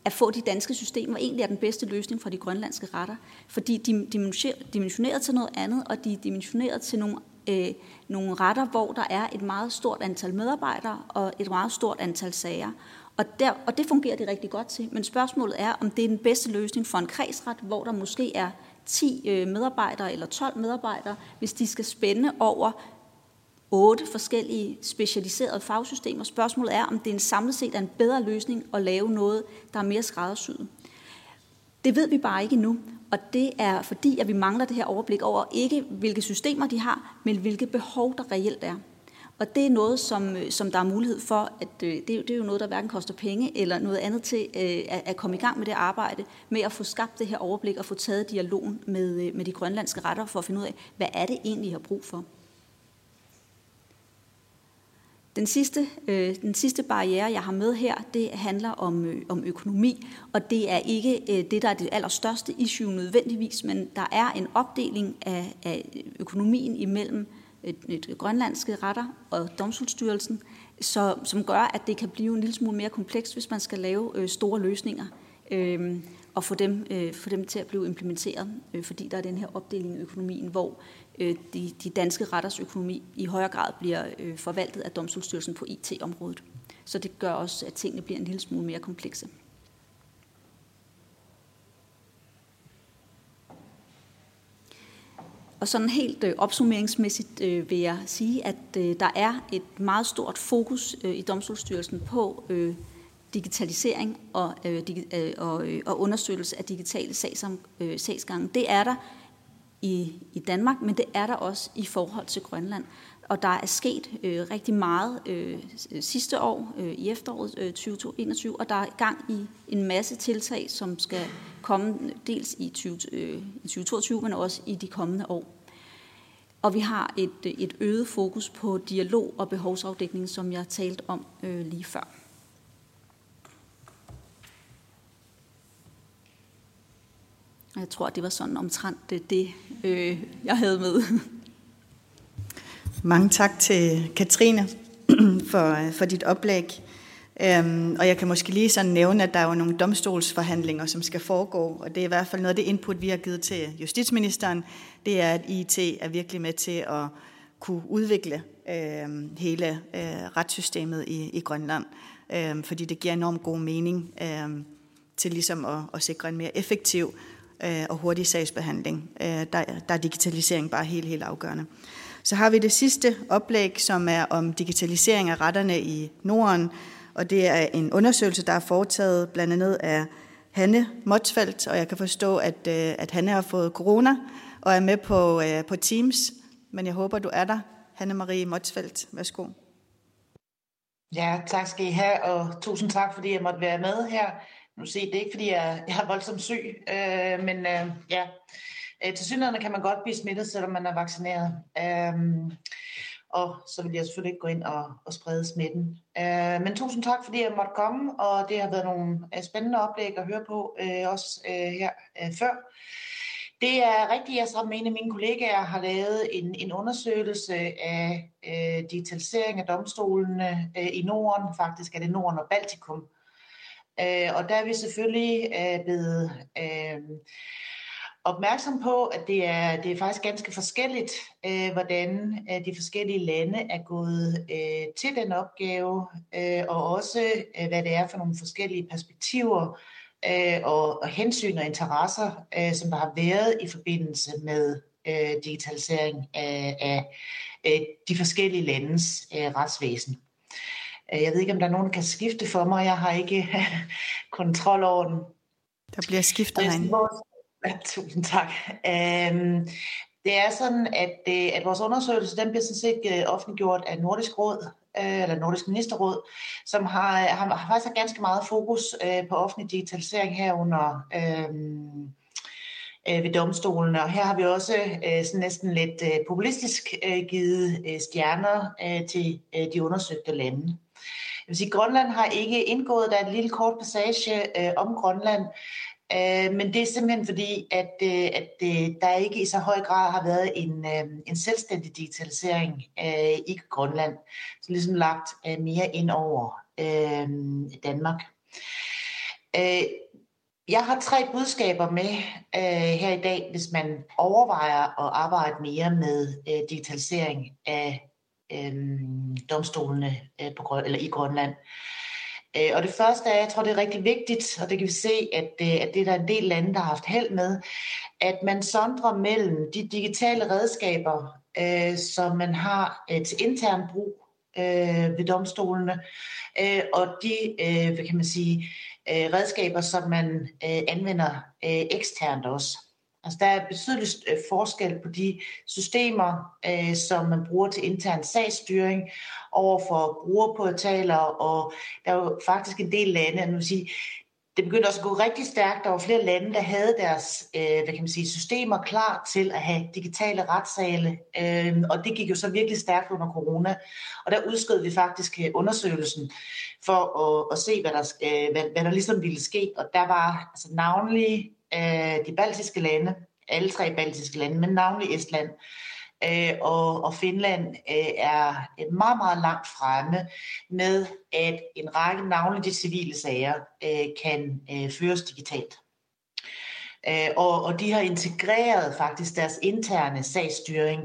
at få de danske systemer egentlig er den bedste løsning for de grønlandske retter. Fordi de er dimensioneret til noget andet, og de er dimensioneret til nogle, øh, nogle retter, hvor der er et meget stort antal medarbejdere og et meget stort antal sager. Og, der, og det fungerer det rigtig godt til. Men spørgsmålet er, om det er den bedste løsning for en kredsret, hvor der måske er 10 øh, medarbejdere eller 12 medarbejdere, hvis de skal spænde over otte forskellige specialiserede fagsystemer. Spørgsmålet er, om det er en samlet set er en bedre løsning at lave noget, der er mere skræddersyet. Det ved vi bare ikke endnu, og det er fordi, at vi mangler det her overblik over ikke hvilke systemer de har, men hvilke behov der reelt er. Og det er noget, som, øh, som der er mulighed for, at øh, det, det er jo noget, der hverken koster penge eller noget andet til øh, at, at komme i gang med det arbejde, med at få skabt det her overblik og få taget dialogen med, øh, med de grønlandske retter for at finde ud af, hvad er det egentlig, I har brug for. Den sidste, øh, den sidste barriere, jeg har med her, det handler om, øh, om økonomi, og det er ikke øh, det, der er det allerstørste issue nødvendigvis, men der er en opdeling af, af økonomien imellem et, et grønlandske retter og domstolsstyrelsen, så, som gør, at det kan blive en lille smule mere komplekst, hvis man skal lave øh, store løsninger. Øh, og få dem, øh, få dem til at blive implementeret, øh, fordi der er den her opdeling i økonomien, hvor øh, de, de danske retters økonomi i højere grad bliver øh, forvaltet af domstolsstyrelsen på IT-området. Så det gør også, at tingene bliver en lille smule mere komplekse. Og sådan helt øh, opsummeringsmæssigt øh, vil jeg sige, at øh, der er et meget stort fokus øh, i Domstolsstyrelsen på øh, digitalisering og, øh, øh, og, øh, og understøttelse af digitale sagsom, øh, sagsgange. Det er der i, i Danmark, men det er der også i forhold til Grønland. Og der er sket øh, rigtig meget øh, sidste år, øh, i efteråret øh, 2021, og der er gang i en masse tiltag, som skal komme dels i, 20, øh, i 2022, men også i de kommende år. Og vi har et, et øget fokus på dialog og behovsafdækning, som jeg talte om øh, lige før. Jeg tror, det var sådan omtrent det, det øh, jeg havde med. (laughs)
Mange tak til Katrine (clears throat) for, øh, for dit oplæg. Øhm, og jeg kan måske lige sådan nævne, at der er jo nogle domstolsforhandlinger, som skal foregå, og det er i hvert fald noget af det input, vi har givet til justitsministeren, det er, at IT er virkelig med til at kunne udvikle øhm, hele øh, retssystemet i, i Grønland, øhm, fordi det giver enormt god mening øhm, til ligesom at, at sikre en mere effektiv øh, og hurtig sagsbehandling. Øh, der, der er digitalisering bare helt, helt afgørende. Så har vi det sidste oplæg, som er om digitalisering af retterne i Norden, og det er en undersøgelse, der er foretaget blandt andet af Hanne Motsfeldt, og jeg kan forstå, at, øh, at Hanne har fået corona og er med på, øh, på Teams, men jeg håber, du er der. Hanne Marie Motsfeldt, værsgo.
Ja, tak skal I have, og tusind tak, fordi jeg måtte være med her. Nu se, det er ikke, fordi jeg, jeg er voldsomt syg, øh, men øh, ja, øh, til synligheden kan man godt blive smittet, selvom man er vaccineret. Øh, og så vil jeg selvfølgelig ikke gå ind og, og sprede smitten. Øh, men tusind tak, fordi jeg måtte komme, og det har været nogle øh, spændende oplæg at høre på, øh, også øh, her øh, før. Det er rigtigt, jeg sammen med en af mine kollegaer har lavet en, en undersøgelse af øh, digitalisering af domstolene øh, i Norden. Faktisk er det Norden og Baltikum. Øh, og der er vi selvfølgelig øh, blevet øh, opmærksom på, at det er, det er faktisk ganske forskelligt, øh, hvordan øh, de forskellige lande er gået øh, til den opgave, øh, og også øh, hvad det er for nogle forskellige perspektiver øh, og, og hensyn og interesser, øh, som der har været i forbindelse med øh, digitalisering af, af øh, de forskellige landes øh, retsvæsen. Øh, jeg ved ikke, om der er nogen, der kan skifte for mig. Jeg har ikke (laughs) kontrol over den.
Der bliver skiftet herinde.
Ja, tusind tak. Øhm, det er sådan, at, øh, at vores undersøgelse den bliver sådan set øh, offentliggjort af Nordisk Råd, eller Nordisk Ministerråd, som har, har, har faktisk ganske meget fokus på offentlig digitalisering herunder. Øhm, øh, ved domstolene. Og her har vi også øh, sådan næsten lidt øh, populistisk øh, givet øh, stjerner øh, til øh, de undersøgte lande. Jeg vil sige, Grønland har ikke indgået, der er et lille kort passage øh, om Grønland, øh, men det er simpelthen fordi, at, øh, at øh, der ikke i så høj grad har været en, øh, en selvstændig digitalisering øh, i Grønland, så ligesom lagt øh, mere ind over øh, Danmark. Øh, jeg har tre budskaber med øh, her i dag, hvis man overvejer at arbejde mere med øh, digitalisering af øh, domstolene øh, på, eller i Grønland. Øh, og det første er, jeg tror det er rigtig vigtigt, og det kan vi se, at, øh, at det er der en del lande, der har haft held med, at man sondrer mellem de digitale redskaber, øh, som man har øh, til intern brug øh, ved domstolene, øh, og de, øh, hvad kan man sige, øh, redskaber, som man øh, anvender øh, eksternt også. Altså der er betydelig øh, forskel på de systemer, øh, som man bruger til intern sagsstyring over for brugerportaler, og der er jo faktisk en del lande, at nu sige, det begyndte også at gå rigtig stærkt. Der var flere lande, der havde deres øh, hvad kan man sige, systemer klar til at have digitale retssale, øh, og det gik jo så virkelig stærkt under corona. Og der udskød vi faktisk øh, undersøgelsen for at, at se, hvad der, øh, hvad, hvad der ligesom ville ske. Og der var altså navnlig øh, de baltiske lande, alle tre baltiske lande, men navnlig Estland øh, og, og Finland øh, er meget, meget langt fremme med, at en række navnlig de civile sager øh, kan øh, føres digitalt. Øh, og, og de har integreret faktisk deres interne sagsstyring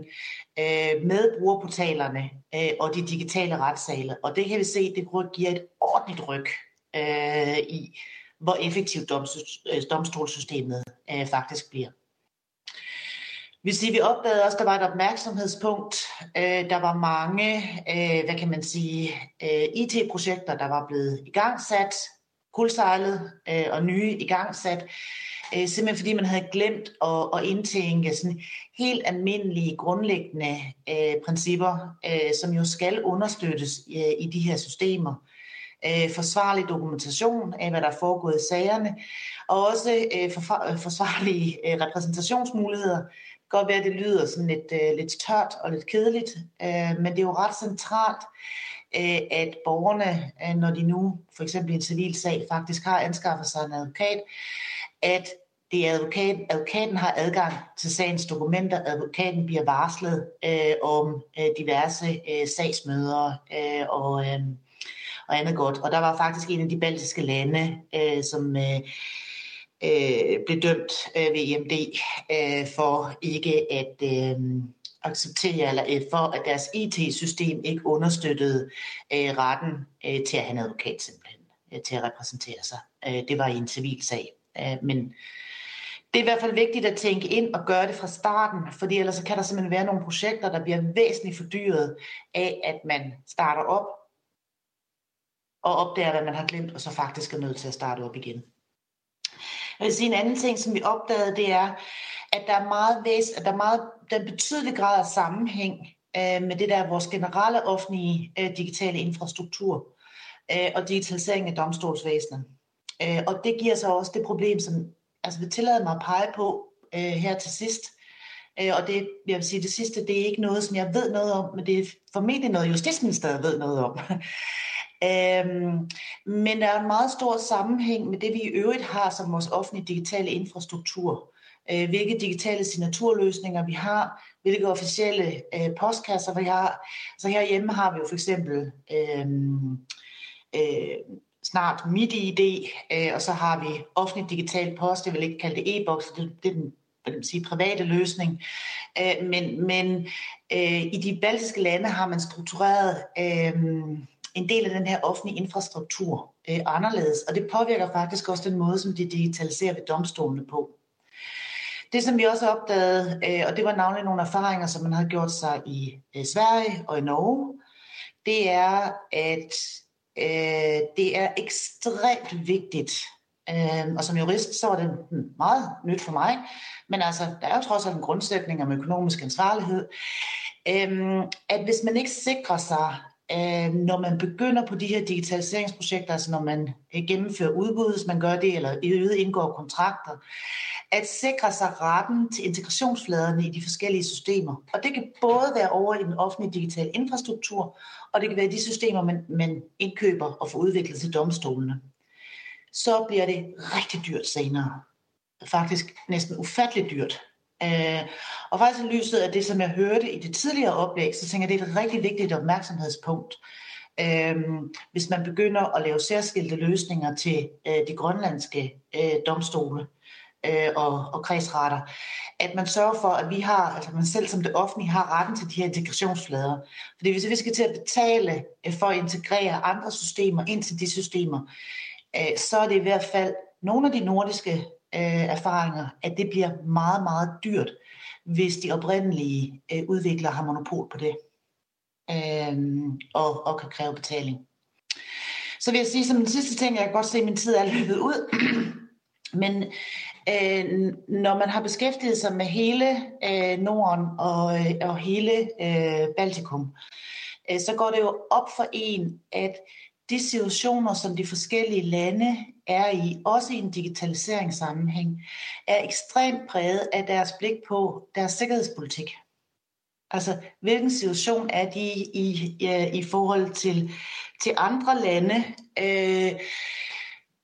øh, med brugerportalerne øh, og de digitale retssale. Og det kan vi se, det giver et ordentligt ryg øh, i, hvor effektivt øh, domstolssystemet øh, faktisk bliver. Vi siger, vi opdagede også, at der var et opmærksomhedspunkt. Øh, der var mange, øh, hvad kan man sige, øh, IT-projekter, der var blevet igangsat, kuldsejlet øh, og nye igangsat. Øh, simpelthen fordi man havde glemt at, at indtænke sådan helt almindelige grundlæggende øh, principper, øh, som jo skal understøttes øh, i de her systemer. Øh, forsvarlig dokumentation af, hvad der er foregået i sagerne, og også øh, for, øh, forsvarlige øh, repræsentationsmuligheder, godt være, at det lyder sådan lidt, øh, lidt tørt og lidt kedeligt, øh, men det er jo ret centralt, øh, at borgerne, øh, når de nu for eksempel i en civil sag faktisk har anskaffet sig en advokat, at det er advokat, advokaten har adgang til sagens dokumenter, advokaten bliver varslet øh, om øh, diverse øh, sagsmøder øh, og, øh, og andet godt. Og der var faktisk en af de baltiske lande, øh, som øh, øh, blev dømt øh, ved IMD øh, for ikke at øh, acceptere, eller øh, for at deres e IT-system ikke understøttede øh, retten øh, til at have en advokat simpelthen, øh, til at repræsentere sig. Øh, det var i en civil sag. Øh, men det er i hvert fald vigtigt at tænke ind og gøre det fra starten, fordi ellers så kan der simpelthen være nogle projekter, der bliver væsentligt fordyret af, at man starter op og opdager, hvad man har glemt, og så faktisk er nødt til at starte op igen. Jeg vil sige, en anden ting, som vi opdagede, det er, at der er meget, væs, at der er meget den betydelige grad af sammenhæng øh, med det der vores generelle offentlige øh, digitale infrastruktur øh, og digitalisering af domstolsvæsenet. Øh, og det giver så også det problem, som altså vil tillade mig at pege på øh, her til sidst. Øh, og det, jeg vil sige, det sidste, det er ikke noget, som jeg ved noget om, men det er formentlig noget, Justitsministeriet ved noget om. Øhm, men der er en meget stor sammenhæng med det, vi i øvrigt har som vores offentlige digitale infrastruktur. Øh, hvilke digitale signaturløsninger vi har, hvilke officielle øh, postkasser vi har. Så herhjemme har vi jo for eksempel øh, øh, snart MIDI-ID, øh, og så har vi offentlig digital post, jeg vil ikke kalde det e-boks, det, det er den man sige, private løsning. Øh, men men øh, i de baltiske lande har man struktureret øh, en del af den her offentlige infrastruktur øh, anderledes, og det påvirker faktisk også den måde, som de digitaliserer ved domstolene på. Det, som vi også opdagede, øh, og det var navnlig nogle erfaringer, som man havde gjort sig i øh, Sverige og i Norge, det er, at øh, det er ekstremt vigtigt, øh, og som jurist, så var det meget nyt for mig, men altså, der er jo trods alt en grundsætning om økonomisk ansvarlighed, øh, at hvis man ikke sikrer sig øh, når man begynder på de her digitaliseringsprojekter, altså når man øh, gennemfører udbud, hvis man gør det, eller i øvrigt indgår kontrakter, at sikre sig retten til integrationsfladerne i de forskellige systemer. Og det kan både være over i den offentlige digitale infrastruktur, og det kan være de systemer, man, man indkøber og får udviklet til domstolene. Så bliver det rigtig dyrt senere. Faktisk næsten ufatteligt dyrt. Øh, og faktisk i lyset af det, som jeg hørte i det tidligere oplæg, så tænker jeg, det er et rigtig vigtigt opmærksomhedspunkt. Øhm, hvis man begynder at lave særskilte løsninger til øh, de grønlandske øh, domstole øh, og, og kredsretter, at man sørger for, at vi har, altså man selv som det offentlige har retten til de her integrationsflader. Fordi hvis vi skal til at betale øh, for at integrere andre systemer ind til de systemer, øh, så er det i hvert fald nogle af de nordiske øh, erfaringer, at det bliver meget, meget dyrt, hvis de oprindelige øh, udviklere har monopol på det øh, og, og kan kræve betaling. Så vil jeg sige som den sidste ting, jeg kan godt se, at min tid er løbet ud, (clears throat) men øh, når man har beskæftiget sig med hele øh, Norden og, øh, og hele øh, Baltikum, øh, så går det jo op for en, at de situationer, som de forskellige lande er i, også i en digitaliseringssammenhæng, er ekstremt præget af deres blik på deres sikkerhedspolitik. Altså, hvilken situation er de i, i, i forhold til, til andre lande? Øh,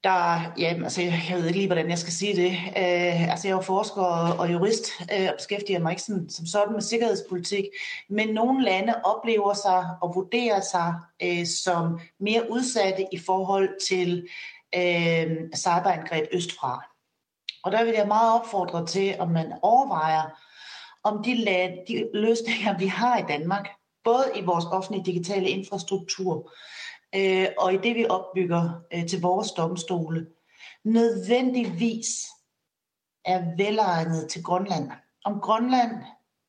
der, ja, altså, jeg ved ikke lige, hvordan jeg skal sige det. Øh, altså, jeg er forsker og, og jurist øh, og beskæftiger mig ikke sådan, som sådan med sikkerhedspolitik, men nogle lande oplever sig og vurderer sig øh, som mere udsatte i forhold til øh, cyberangreb østfra. Og der vil jeg meget opfordre til, om man overvejer, om de, lande, de løsninger, vi har i Danmark, både i vores offentlige digitale infrastruktur øh, og i det, vi opbygger øh, til vores domstole, nødvendigvis er velegnet til Grønland. Om Grønland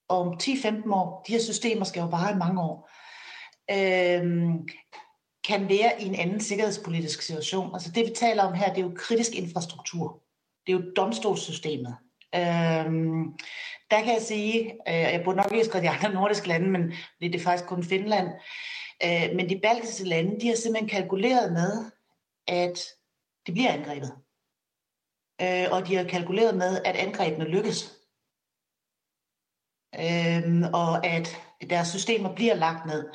om 10-15 år, de her systemer skal jo bare i mange år, øh, kan være i en anden sikkerhedspolitisk situation. Altså det, vi taler om her, det er jo kritisk infrastruktur. Det er jo domstolssystemet. Øhm, der kan jeg sige, øh, jeg burde nok ikke skrive de andre nordiske lande, men det er faktisk kun Finland, øh, men de baltiske lande, de har simpelthen kalkuleret med, at de bliver angrebet. Øh, og de har kalkuleret med, at angrebene lykkes. Øh, og at deres systemer bliver lagt ned.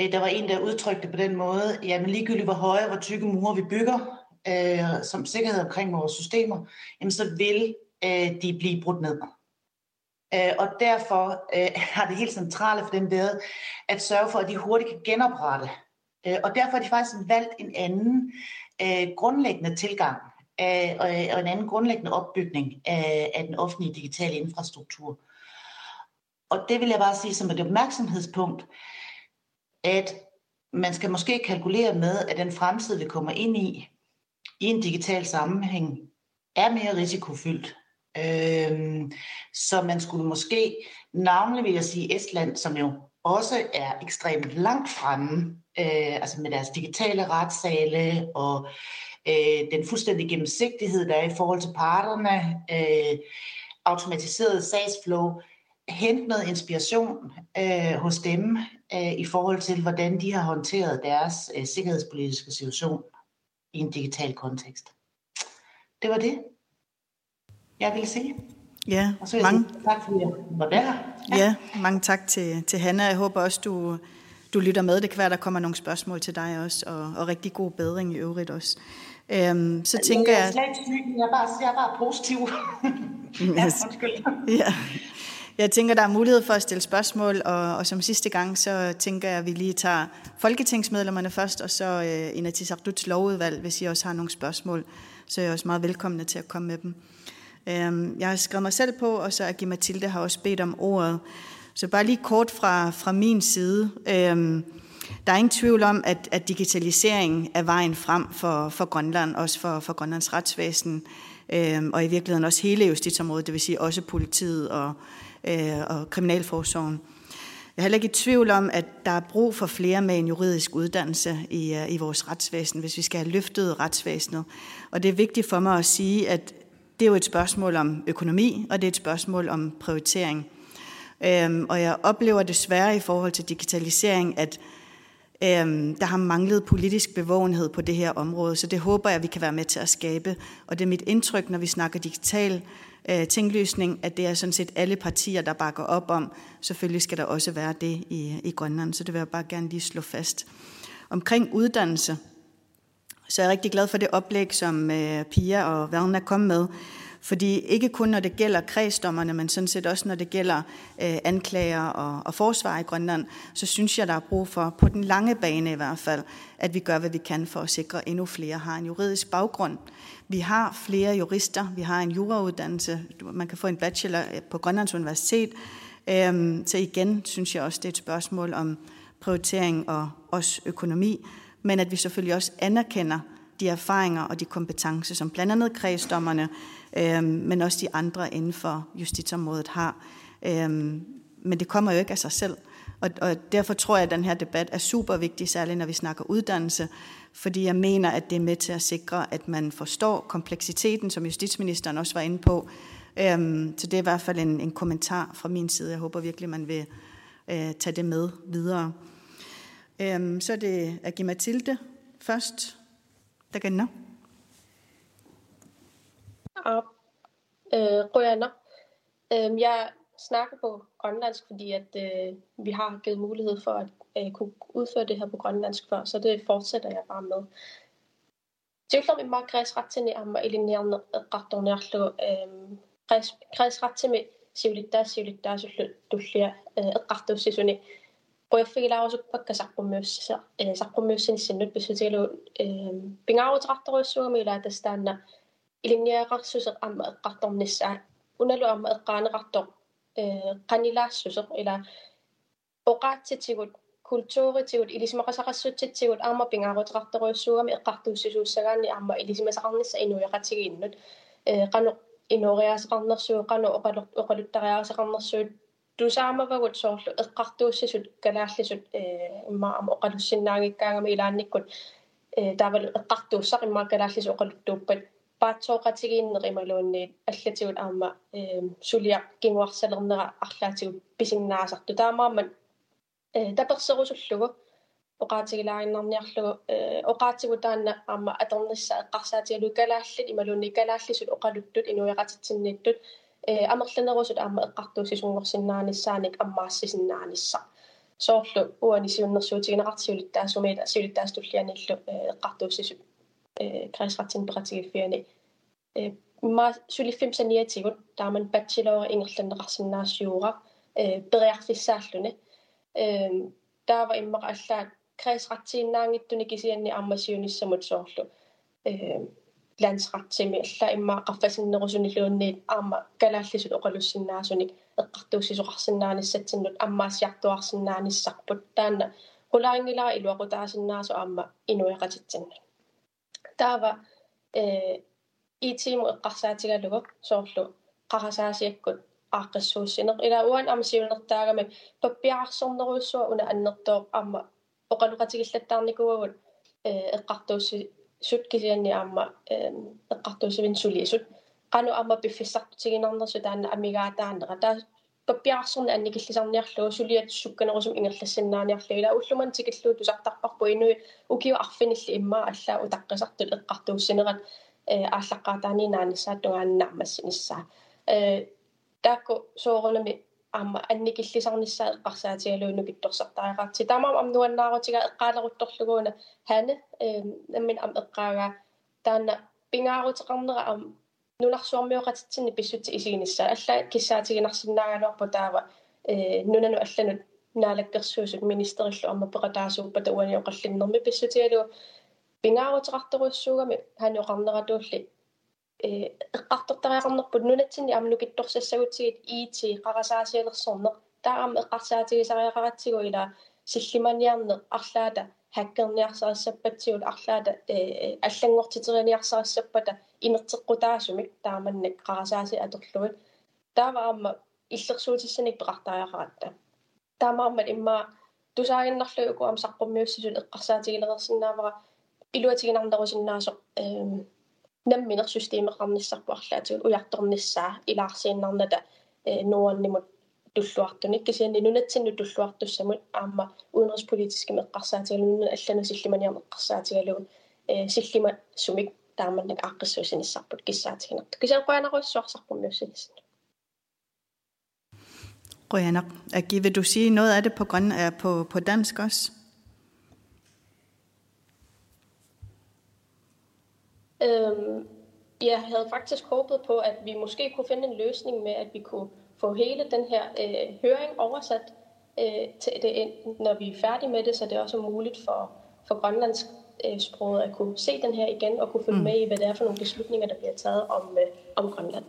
Øh, der var en, der udtrykte på den måde, jamen ligegyldigt hvor høje, hvor tykke mure vi bygger, øh, som sikkerhed omkring vores systemer, jamen så vil øh, de blive brudt ned. Øh, og derfor har øh, (laughs) det helt centrale for dem været at sørge for, at de hurtigt kan genoprette. Øh, og derfor har de faktisk valgt en anden øh, grundlæggende tilgang og, en anden grundlæggende opbygning af den offentlige digitale infrastruktur. Og det vil jeg bare sige som et opmærksomhedspunkt, at man skal måske kalkulere med, at den fremtid, vi kommer ind i, i en digital sammenhæng, er mere risikofyldt Øhm, så man skulle måske, navnlig vil jeg sige Estland, som jo også er ekstremt langt fremme, øh, altså med deres digitale retssale og øh, den fuldstændige gennemsigtighed, der er i forhold til parterne, øh, automatiseret sagsflow, hente noget inspiration øh, hos dem øh, i forhold til, hvordan de har håndteret deres øh, sikkerhedspolitiske situation i en digital kontekst. Det var det jeg vil sige.
Ja,
og så mange... sige tak, fordi jeg var der.
Ja. ja, mange tak til, til Hanna. Jeg håber også, du, du lytter med. Det kan være, der kommer nogle spørgsmål til dig også, og, og rigtig god bedring i øvrigt også. Øhm, så tænker jeg...
Jeg er slet ikke syg, jeg er bare, jeg er bare positiv. (laughs) ja, undskyld. (laughs)
ja. Jeg tænker, der er mulighed for at stille spørgsmål, og, og som sidste gang, så tænker jeg, at vi lige tager folketingsmedlemmerne først, og så øh, Inatisarduts lovudvalg, hvis I også har nogle spørgsmål, så er I også meget velkomne til at komme med dem. Øhm, jeg har skrevet mig selv på, og så Agi Mathilde har også bedt om ordet. Så bare lige kort fra, fra min side. Øhm, der er ingen tvivl om, at, at digitalisering er vejen frem for, for Grønland, også for, for Grønlands retsvæsen, øhm, og i virkeligheden også hele justitsområdet, det vil sige også politiet og, øh, og kriminalforsorgen. Jeg er heller ikke i tvivl om, at der er brug for flere med en juridisk uddannelse i, øh, i vores retsvæsen, hvis vi skal have løftet retsvæsenet. Og det er vigtigt for mig at sige, at det er jo et spørgsmål om økonomi, og det er et spørgsmål om prioritering. Øhm, og jeg oplever desværre i forhold til digitalisering, at øhm, der har manglet politisk bevågenhed på det her område, så det håber jeg, vi kan være med til at skabe. Og det er mit indtryk, når vi snakker digital øh, tingløsning, at det er sådan set alle partier, der bakker op om. Selvfølgelig skal der også være det i, i Grønland, så det vil jeg bare gerne lige slå fast. Omkring uddannelse, så er rigtig glad for det oplæg, som øh, Pia og Verna kom med. Fordi ikke kun når det gælder kredsdommerne, men sådan set også når det gælder øh, anklager og, og forsvar i Grønland, så synes jeg, der er brug for, på den lange bane i hvert fald, at vi gør, hvad vi kan for at sikre, at endnu flere har en juridisk baggrund. Vi har flere jurister, vi har en jurauddannelse, man kan få en bachelor øh, på Grønlands Universitet. Øhm, så igen synes jeg også, det er et spørgsmål om prioritering og også økonomi, men at vi selvfølgelig også anerkender de erfaringer og de kompetencer, som blandt andet kredsdommerne, øh, men også de andre inden for justitsområdet har. Øh, men det kommer jo ikke af sig selv. Og, og derfor tror jeg, at den her debat er super vigtig, særligt når vi snakker uddannelse, fordi jeg mener, at det er med til at sikre, at man forstår kompleksiteten, som justitsministeren også var inde på. Øhm, så det er i hvert fald en, en kommentar fra min side. Jeg håber virkelig, man vil øh, tage det med videre. Øhm, så er det Agi Mathilde først. Der kan nå.
Øh, Rønner. Øhm, jeg snakker på grønlandsk, fordi at øh, vi har givet mulighed for at øh, kunne udføre det her på grønlandsk før, så det fortsætter jeg bare med. Tilfælde med øhm, mig græsret til amma elinerende rettornærlo græsret til med sivlitta der så du flere rettor sisuni qoyaffigilaarusukpakka sarpummiussisa sarpummiussinissannut pissutilu pingaarutrattoruissugamila tastaanna илинниақарсусеқ амма эққарторнissaa уналу амма эққаанеқарто qanilaassuseq ila oqaatsitsigут kultuuritsigут илисимақасақассутситсигут аама пингаарутеқарторуйуссуугами эққартууссисууссагаани аама илисимасақарнисса инуяқатигииннут э қано инориасеқарнерсуу қано оқалу оқалуттариарасеқарнерсуут тусаамавагут соорлу эққартууссисут калааллисут э имма аама оқалуссинаагиккаагами илаанниккут э таавал эққартууссақ имма калааллису оқалуттууппат паатсооqatigiinneqimaluunniit аллатигут аама э сулиақ кингуарсалернера арлаатигут писиннаасарту таамаамат э таперсерусуллугу оqaатигилаариннарниарлугу э оqaатигу таанна аама атернisса эққарсаатигалу калааллит ималуунни калааллисут оқалуттут инуяқатитсинниттут э амерланерусут аама эққартуусисунгорсинааниссааник аммаассисиннаанисса соорлу уани сиуннэрсуутигинеқартиулиттаасумиила сиулиттаастуллианиллу э эққартууссисут kreisretsin berettigiffiani ma sulifimsaniatigut taaman bachelor ingerlanneqarsinnaassuura periarfissaalluni taava immaqa allaat kreisratsiinnaangittuni kisianni armasiunissamut soorlu landsratsimi alla imma qaffasinnерусунилуунниит аама калааллисут оқалуссиннаасуник эққартууссисоқарсиннаанissатсиннут аммаасиартуарсиннааниссарпут таана qulaaringilaa iluaqutaasinnaasu aamma inuiqatitsinna таава э итиму эққарсаатигалугу соорлу қарасаасиаккут ааққиссууссинеқ ила уан амсиунертаагами паппиаарсорнеруйссуа уна аннертоо амма оқалуқатигиллаттаарникуагут э эққартуусси сут кисианни аама э эққартуусивин сулиисут qanu amma piffissartutiginarnersu taanna amigaataanera taa паппиарсерна анникиллисарниарлугу сулиат сукканерусум ингерлассиннаaniarlu ила уллуман тикиллуу тусартарпарпу инуи укиу арфинилли иммаа аллаа утаққисартут эққартууссинерат э ааллаққаатаани нааниссааттугааннаармассиниссаа э таакку соорунами аама анникиллисарниссаа эққарсаатигалуину китторсартариақарти таамаам амнуаннаарутига эққаалерутторлугууна хане э наммин ам эққаага таана пингаарутеқарнера ам нунарсуармиоқатитсинни писсути исигинissaa алла киссаатигинарсинаагалуарпу таава э нунану алланут наалаккерсуусут министериллу аммапеқатаасууппата уани оқаллиннэрми писсутигалу пингаарутеқарторуссуугами хани оқарнератуулли э эққартортариақарнерпут нунатсини амнукитторсассагутсигит ити қарасаасиалерсорнеқ таама эққарсаатигисариақаратсигу ила силлиманиарнеқ арлаата хаккерниарсарассаппатсигут арлаата э аллангортитериниарсарассаппата инертеққутаасумик тааманнак қарасааси аторлуит таава аама иллерсуутиссаник пеқартариақаратта таамааммат имма тусаагиннарлу укуам саққуммиуссисут эққарсаатигилерерсинаавара илуатигинарнерусиннаасоқ эм намминер системеқарниссарпу арлаатигут уярторниссаа илаарсииннарната э нуаннимут туллуартуник кисианни нунатсинну туллуартуссамут аама уинерсполитиски меққарсаатигалунна аллана силлиманиар меққарсаатигалугу э силлима сумик taamalnak aqqissuusinissarput kissaatiginertu kisian qoyanaqussuarsarpummiussinissin
Røyanak, Agi, vil du sige noget af det på, grøn, er på, på dansk også?
Øhm, jeg havde faktisk håbet på, at vi måske kunne finde en løsning med, at vi kunne få hele den her øh, høring oversat øh, til det, når vi er færdige med det, så det er også muligt for, for grønlandsk øh, sproget at kunne se den her igen og kunne følge mm. med i, hvad det er for nogle beslutninger, der bliver taget om, øh, om Grønland.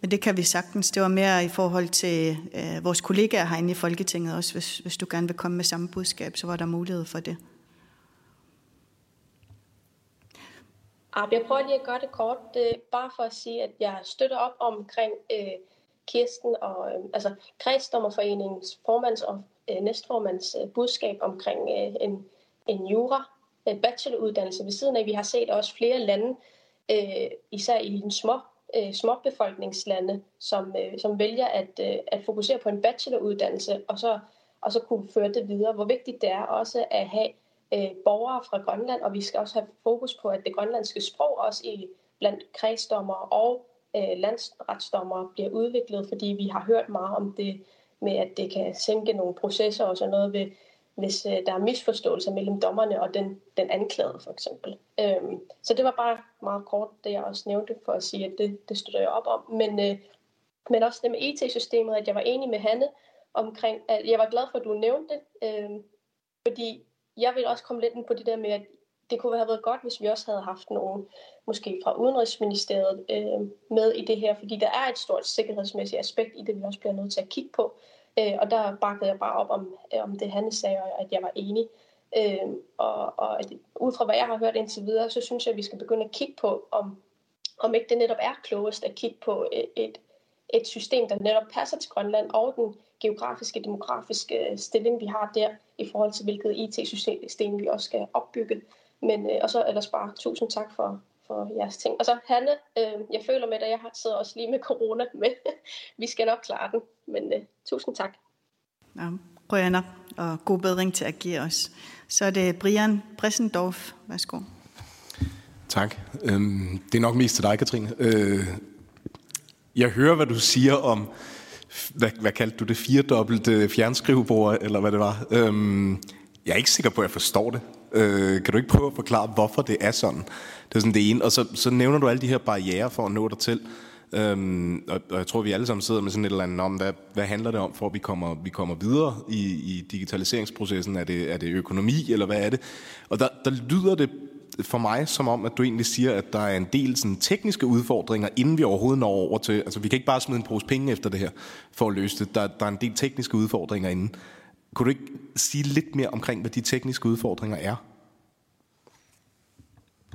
Men det kan vi sagtens. Det var mere i forhold til øh, vores kollegaer herinde i Folketinget også. Hvis, hvis du gerne vil komme med samme budskab, så var der mulighed for det.
Jeg prøver lige at gøre det kort, det bare for at sige, at jeg støtter op omkring øh, Kirsten og øh, altså Kredsdommerforeningens formands og øh, næstformands øh, budskab omkring øh, en, en jura øh, bacheloruddannelse ved siden af. Vi har set også flere lande, øh, især i den små øh, småbefolkningslande, som, øh, som vælger at, øh, at fokusere på en bacheloruddannelse, og så, og så kunne føre det videre. Hvor vigtigt det er også at have øh, borgere fra Grønland, og vi skal også have fokus på, at det grønlandske sprog også i blandt kredsdommer og øh, landsretsdommer bliver udviklet, fordi vi har hørt meget om det med, at det kan sænke nogle processer og sådan noget ved hvis øh, der er misforståelser mellem dommerne og den, den anklagede for eksempel. Øhm, så det var bare meget kort, det jeg også nævnte for at sige, at det, det støtter jeg op om. Men, øh, men også det med e IT-systemet, at jeg var enig med Hanne omkring, at jeg var glad for, at du nævnte det, øh, fordi jeg vil også komme lidt ind på det der med, at det kunne have været godt, hvis vi også havde haft nogen, måske fra Udenrigsministeriet, øh, med i det her, fordi der er et stort sikkerhedsmæssigt aspekt i det, vi også bliver nødt til at kigge på. Øh, og der bakkede jeg bare op om, øh, om det han sagde, og at jeg var enig. Øh, og, og at, ud fra hvad jeg har hørt indtil videre, så synes jeg, at vi skal begynde at kigge på, om, om ikke det netop er klogest at kigge på et, et, et system, der netop passer til Grønland og den geografiske, demografiske stilling, vi har der, i forhold til hvilket IT-system vi også skal opbygge. Men, øh, og så ellers bare tusind tak for, for jeres ting. Og så Hanne, øh, jeg føler med, at jeg sidder også lige med corona, (laughs) men vi skal nok klare den. Men øh, tusind tak.
Ja, Rønner, og god bedring til at give os. Så er det Brian Bressendorf. Værsgo.
Tak. Øhm, det er nok mest til dig, Katrine. Øh, jeg hører, hvad du siger om, hvad, hvad kaldte du det, firedobbelte fjernskrivebord, eller hvad det var. Øhm, jeg er ikke sikker på, at jeg forstår det. Øh, kan du ikke prøve at forklare, hvorfor det er sådan? Det er sådan det ene. Og så, så nævner du alle de her barriere for at nå dig til. Øhm, og, og jeg tror, vi alle sammen sidder med sådan et eller andet om, hvad, hvad handler det om, for at vi kommer, vi kommer videre i, i digitaliseringsprocessen? Er det, er det økonomi, eller hvad er det? Og der, der lyder det for mig som om, at du egentlig siger, at der er en del sådan, tekniske udfordringer, inden vi overhovedet når over til... Altså, vi kan ikke bare smide en pose penge efter det her, for at løse det. Der, der er en del tekniske udfordringer inden. Kunne du ikke sige lidt mere omkring, hvad de tekniske udfordringer er?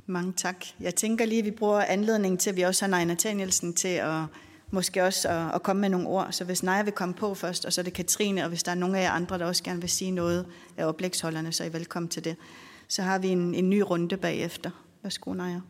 Mange tak. Jeg tænker lige, at vi bruger anledningen til, at vi også har Naja Nathanielsen til at måske også at, at komme med nogle ord. Så hvis Naja vil komme på først, og så er det Katrine, og hvis der er nogle af jer andre, der også gerne vil sige noget af oplægsholderne, så er I velkommen til det. Så har vi en, en ny runde bagefter. Værsgo, Naja.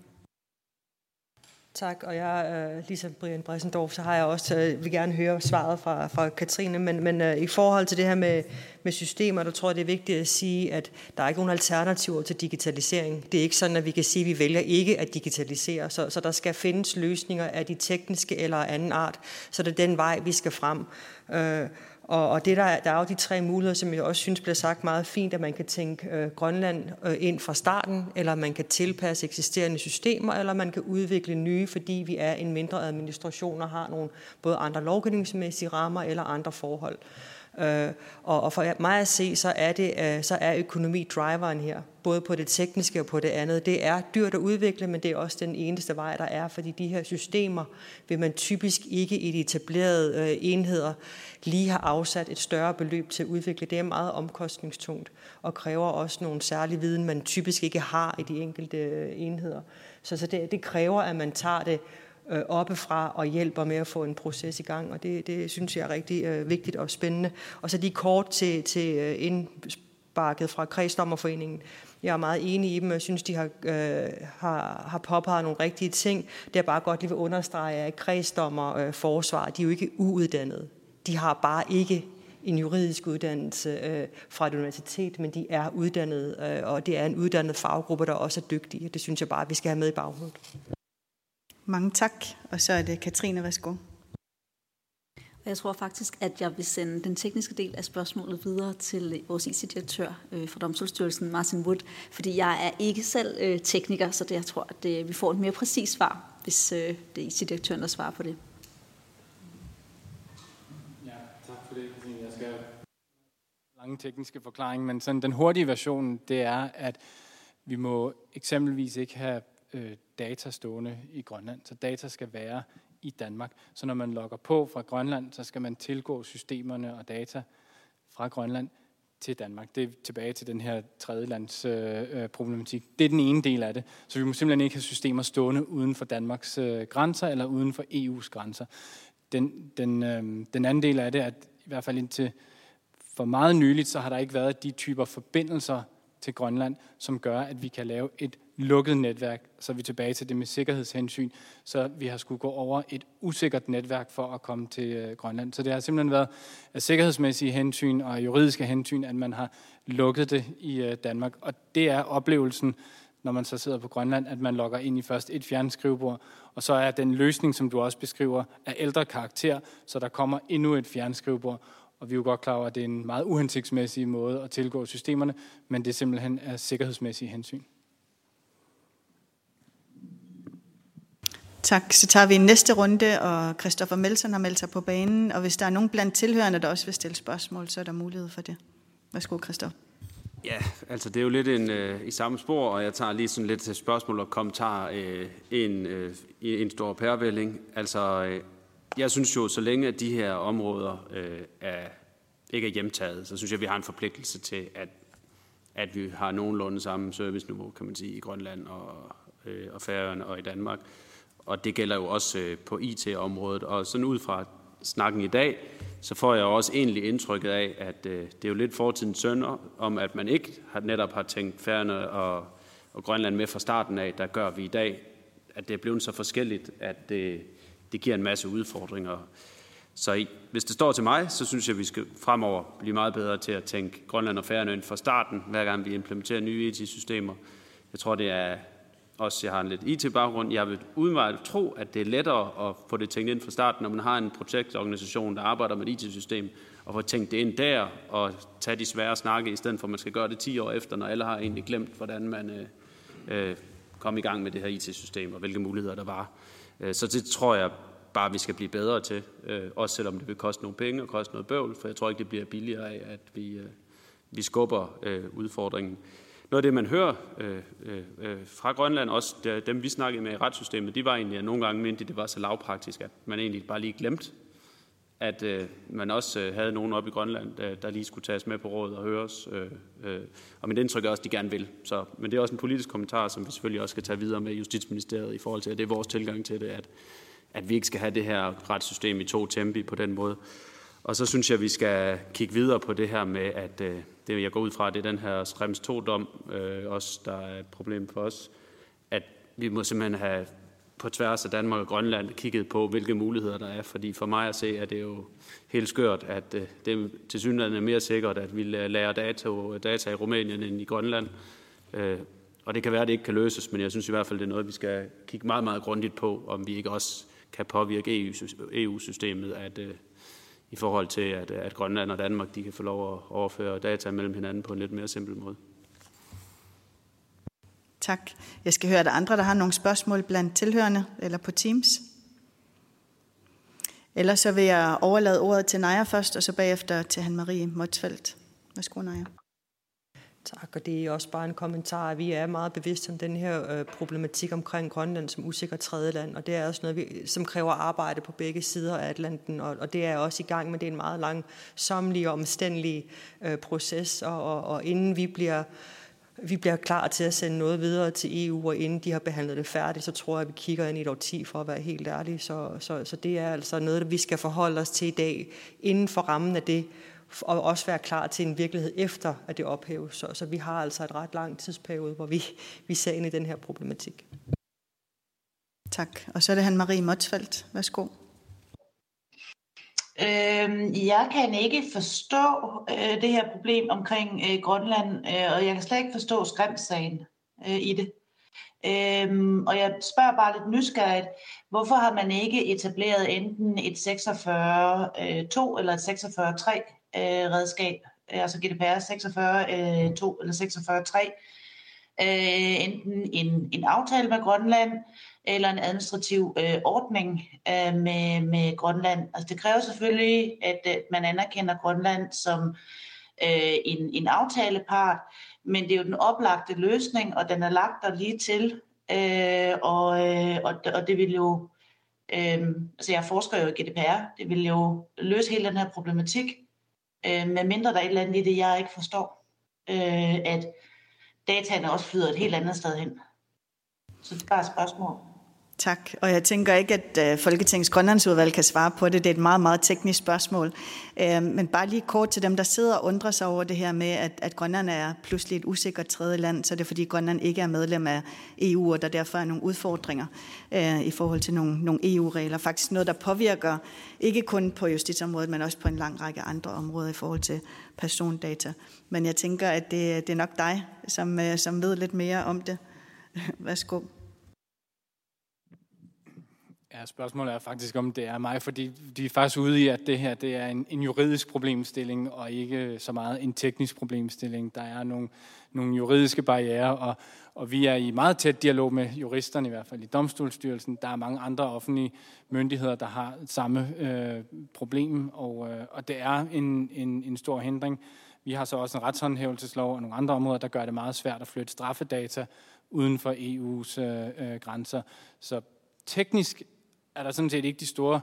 Tak, og jeg, øh, ligesom Brian Bressendorf, så har jeg også, øh, vil gerne høre svaret fra, fra Katrine, men, men øh, i forhold til det her med, med systemer, der tror jeg, det er vigtigt at sige, at der er ikke nogen alternativer til digitalisering. Det er ikke sådan, at vi kan sige, at vi vælger ikke at digitalisere, så, så der skal findes løsninger af de tekniske eller anden art, så det er den vej, vi skal frem. Øh, og, og det der, der er jo de tre muligheder, som jeg også synes bliver sagt meget fint, at man kan tænke øh, Grønland øh, ind fra starten, eller man kan tilpasse eksisterende systemer, eller man kan udvikle nye, fordi vi er en mindre administration og har nogle både andre lovgivningsmæssige rammer eller andre forhold. Øh, Øh, og, og for mig at se, så er, det, øh, så er økonomi driveren her, både på det tekniske og på det andet. Det er dyrt at udvikle, men det er også den eneste vej, der er, fordi de her systemer vil man typisk ikke i de etablerede øh, enheder lige have afsat et større beløb til at udvikle. Det er meget omkostningstungt og kræver også nogle særlige viden, man typisk ikke har i de enkelte øh, enheder. Så, så det, det kræver, at man tager det øh, oppefra og hjælper med at få en proces i gang, og det, det synes jeg er rigtig øh, vigtigt og spændende. Og så lige kort til, til øh, indbarket fra Kredsdommerforeningen. Jeg er meget enig i dem, og jeg synes, de har, øh, har, har påpeget nogle rigtige ting. Det er bare godt lige vil understrege, at kredsdommer øh, forsvar, de er jo ikke uuddannede. De har bare ikke en juridisk uddannelse øh, fra et universitet, men de er uddannede, øh, og det er en uddannet faggruppe, der også er dygtige. Det synes jeg bare, vi skal have med i baghovedet.
Mange tak. Og så er det Katrine, værsgo.
Jeg tror faktisk, at jeg vil sende den tekniske del af spørgsmålet videre til vores IT-direktør øh, fra Domstolsstyrelsen, Martin Wood, fordi jeg er ikke selv øh, tekniker, så det, jeg tror, at det, vi får et mere præcist svar, hvis øh, det er IT-direktøren, der svarer på det.
Ja, tak for det. Jeg skal lange tekniske forklaring, men sådan den hurtige version, det er, at vi må eksempelvis ikke have øh, data stående i Grønland, så data skal være i Danmark. Så når man logger på fra Grønland, så skal man tilgå systemerne og data fra Grønland til Danmark. Det er tilbage til den her tredjelands øh, øh, problematik. Det er den ene del af det. Så vi må simpelthen ikke have systemer stående uden for Danmarks øh, grænser eller uden for EU's grænser. Den, den, øh, den anden del af det er, at i hvert fald indtil for meget nyligt, så har der ikke været de typer forbindelser til Grønland, som gør, at vi kan lave et lukket netværk, så er vi tilbage til det med sikkerhedshensyn, så vi har skulle gå over et usikkert netværk for at komme til øh, Grønland. Så det har simpelthen været af sikkerhedsmæssige hensyn og juridiske hensyn, at man har lukket det i øh, Danmark. Og det er oplevelsen, når man så sidder på Grønland, at man logger ind i først et fjernskrivebord, og så er den løsning, som du også beskriver, af ældre karakter, så der kommer endnu et fjernskrivebord. Og vi er jo godt klar over, at det er en meget uhensigtsmæssig måde at tilgå systemerne, men det er simpelthen af sikkerhedsmæssige hensyn.
Tak. Så tager vi en næste runde, og Christoffer Melsen har meldt sig på banen. Og hvis der er nogen blandt tilhørende, der også vil stille spørgsmål, så er der mulighed for det. Værsgo, Christoffer.
Ja, altså det er jo lidt en, øh, i samme spor, og jeg tager lige sådan lidt til spørgsmål og kommentar øh, en, øh, i en stor pærevælling. Altså, øh, jeg synes jo, så længe at de her områder øh, er, ikke er hjemtaget, så synes jeg, at vi har en forpligtelse til, at, at vi har nogenlunde samme serviceniveau, kan man sige, i Grønland og, øh, og Færøerne og i Danmark og det gælder jo også øh, på IT-området. Og sådan ud fra snakken i dag, så får jeg også egentlig indtrykket af, at øh, det er jo lidt fortidens sønder, om at man ikke har, netop har tænkt Færne og, og Grønland med fra starten af, der gør vi i dag, at det er blevet så forskelligt, at det, det giver en masse udfordringer. Så hvis det står til mig, så synes jeg, at vi skal fremover blive meget bedre til at tænke Grønland og Færøerne fra starten, hver gang vi implementerer nye e IT-systemer. Jeg tror, det er også jeg har en lidt IT-baggrund, jeg vil udmærket tro, at det er lettere at få det tænkt ind fra starten, når man har en projektorganisation, der arbejder med et IT-system, og få tænkt det ind der, og tage de svære snakke, i stedet for at man skal gøre det 10 år efter, når alle har egentlig glemt, hvordan man øh, øh kom i gang med det her IT-system, og hvilke muligheder der var. Øh, så det tror jeg bare, vi skal blive bedre til, øh, også selvom det vil koste nogle penge og koste noget bøvl, for jeg tror ikke, det bliver billigere af, at vi, øh, vi skubber udfordringen. Noget af det, man hører øh, øh, fra Grønland, også dem vi snakkede med i retssystemet, de var egentlig, at nogle gange mente, det var så lavpraktisk, at man egentlig bare lige glemte, at øh, man også øh, havde nogen op i Grønland, der, der lige skulle tages med på råd og høres. Øh, øh, og mit indtryk er også, at de gerne vil. Så, men det er også en politisk kommentar, som vi selvfølgelig også skal tage videre med Justitsministeriet i forhold til, at det er vores tilgang til det, at, at vi ikke skal have det her retssystem i to tempi på den måde. Og så synes jeg, at vi skal kigge videre på det her med, at øh, det jeg går ud fra, det er den her Schrems 2-dom, øh, også der er et problem for os, at vi må simpelthen have på tværs af Danmark og Grønland kigget på, hvilke muligheder der er. Fordi for mig at se, at det er jo helt skørt, at øh, det til synligheden er mere sikkert, at vi lærer data, data i Rumænien end i Grønland. Øh, og det kan være, at det ikke kan løses, men jeg synes i hvert fald, det er noget, vi skal kigge meget, meget grundigt på, om vi ikke også kan påvirke EU-systemet, e at, øh, i forhold til, at, at Grønland og Danmark de kan få lov at overføre data mellem hinanden på en lidt mere simpel måde.
Tak. Jeg skal høre, at der andre, der har nogle spørgsmål blandt tilhørende eller på Teams. Ellers så vil jeg overlade ordet til Naja først, og så bagefter til Han-Marie Motsfeldt. Værsgo, Naja.
Tak, og det er også bare en kommentar. Vi er meget bevidste om den her øh, problematik omkring Grønland som usikker tredjeland, og det er også noget, vi, som kræver arbejde på begge sider af Atlanten, og, og det er også i gang, men det er en meget lang, samlig og omstændelig øh, proces, og, og, og inden vi bliver vi bliver klar til at sende noget videre til EU, og inden de har behandlet det færdigt, så tror jeg, at vi kigger ind i et årti for at være helt ærlige. Så, så, så det er altså noget, vi skal forholde os til i dag, inden for rammen af det, og også være klar til en virkelighed efter, at det ophæves. Så, så vi har altså et ret lang tidsperiode, hvor vi, vi ser ind i den her problematik.
Tak. Og så er det han Marie Motsfeldt. Værsgo.
Øh, jeg kan ikke forstå øh, det her problem omkring øh, Grønland, øh, og jeg kan slet ikke forstå skræmssagen øh, i det. Øhm, og jeg spørger bare lidt nysgerrigt, hvorfor har man ikke etableret enten et 46-2 øh, eller et 46-3 øh, redskab, øh, altså GDPR 46-2 øh, eller 46-3, øh, enten en, en aftale med Grønland eller en administrativ øh, ordning øh, med, med Grønland. Altså det kræver selvfølgelig, at øh, man anerkender Grønland som øh, en, en aftalepart, men det er jo den oplagte løsning, og den er lagt der lige til. Øh, og, øh, og, og det vil jo, øh, altså jeg forsker jo i GDPR, det vil jo løse hele den her problematik, øh, med mindre der er et eller andet i det, jeg ikke forstår, øh, at dataene også flyder et helt andet sted hen. Så det er bare et spørgsmål.
Tak, og jeg tænker ikke, at øh, Folketingets Grønlandsudvalg kan svare på det. Det er et meget, meget teknisk spørgsmål. Øh, men bare lige kort til dem, der sidder og undrer sig over det her med, at, at Grønland er pludselig et usikkert tredje land, så er det fordi Grønland ikke er medlem af EU, og der derfor er nogle udfordringer øh, i forhold til nogle, nogle EU-regler. Faktisk noget, der påvirker ikke kun på justitsområdet, men også på en lang række andre områder i forhold til persondata. Men jeg tænker, at det, det er nok dig, som, som ved lidt mere om det. (laughs) Værsgo.
Ja, spørgsmålet er faktisk, om det er mig, fordi de er faktisk ude i, at det her det er en, en juridisk problemstilling, og ikke så meget en teknisk problemstilling. Der er nogle, nogle juridiske barriere, og, og vi er i meget tæt dialog med juristerne, i hvert fald i Domstolsstyrelsen. Der er mange andre offentlige myndigheder, der har samme øh, problem, og, øh, og det er en, en, en stor hindring. Vi har så også en retshåndhævelseslov og nogle andre områder, der gør det meget svært at flytte straffedata uden for EU's øh, øh, grænser. Så teknisk er der sådan set ikke de store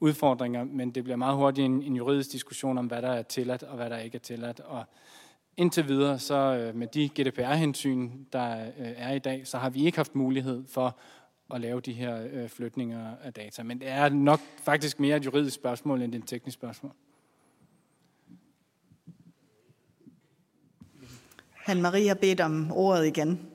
udfordringer, men det bliver meget hurtigt en, en juridisk diskussion om, hvad der er tilladt og hvad der ikke er tilladt. Og indtil videre, så øh, med de GDPR-hensyn, der øh, er i dag, så har vi ikke haft mulighed for at lave de her øh, flytninger af data. Men det er nok faktisk mere et juridisk spørgsmål end et teknisk spørgsmål.
Han-Marie har bedt om ordet igen.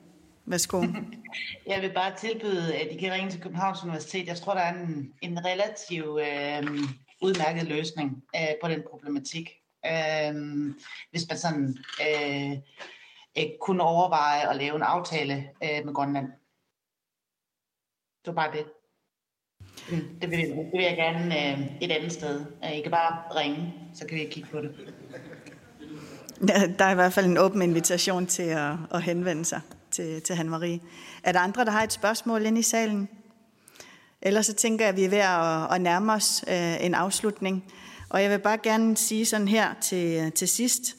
Værsgo. (laughs)
Jeg vil bare tilbyde, at I kan ringe til Københavns Universitet. Jeg tror, der er en, en relativ øh, udmærket løsning øh, på den problematik. Øh, hvis man sådan øh, øh, kunne overveje at lave en aftale øh, med Grønland. Det var bare det. Det vil, det vil jeg gerne øh, et andet sted. I kan bare ringe, så kan vi kigge på det.
Der er i hvert fald en åben invitation til at, at henvende sig til, til Hanne-Marie. Er der andre, der har et spørgsmål inde i salen? Ellers så tænker jeg, at vi er ved at, at nærme os øh, en afslutning. Og jeg vil bare gerne sige sådan her til, til sidst,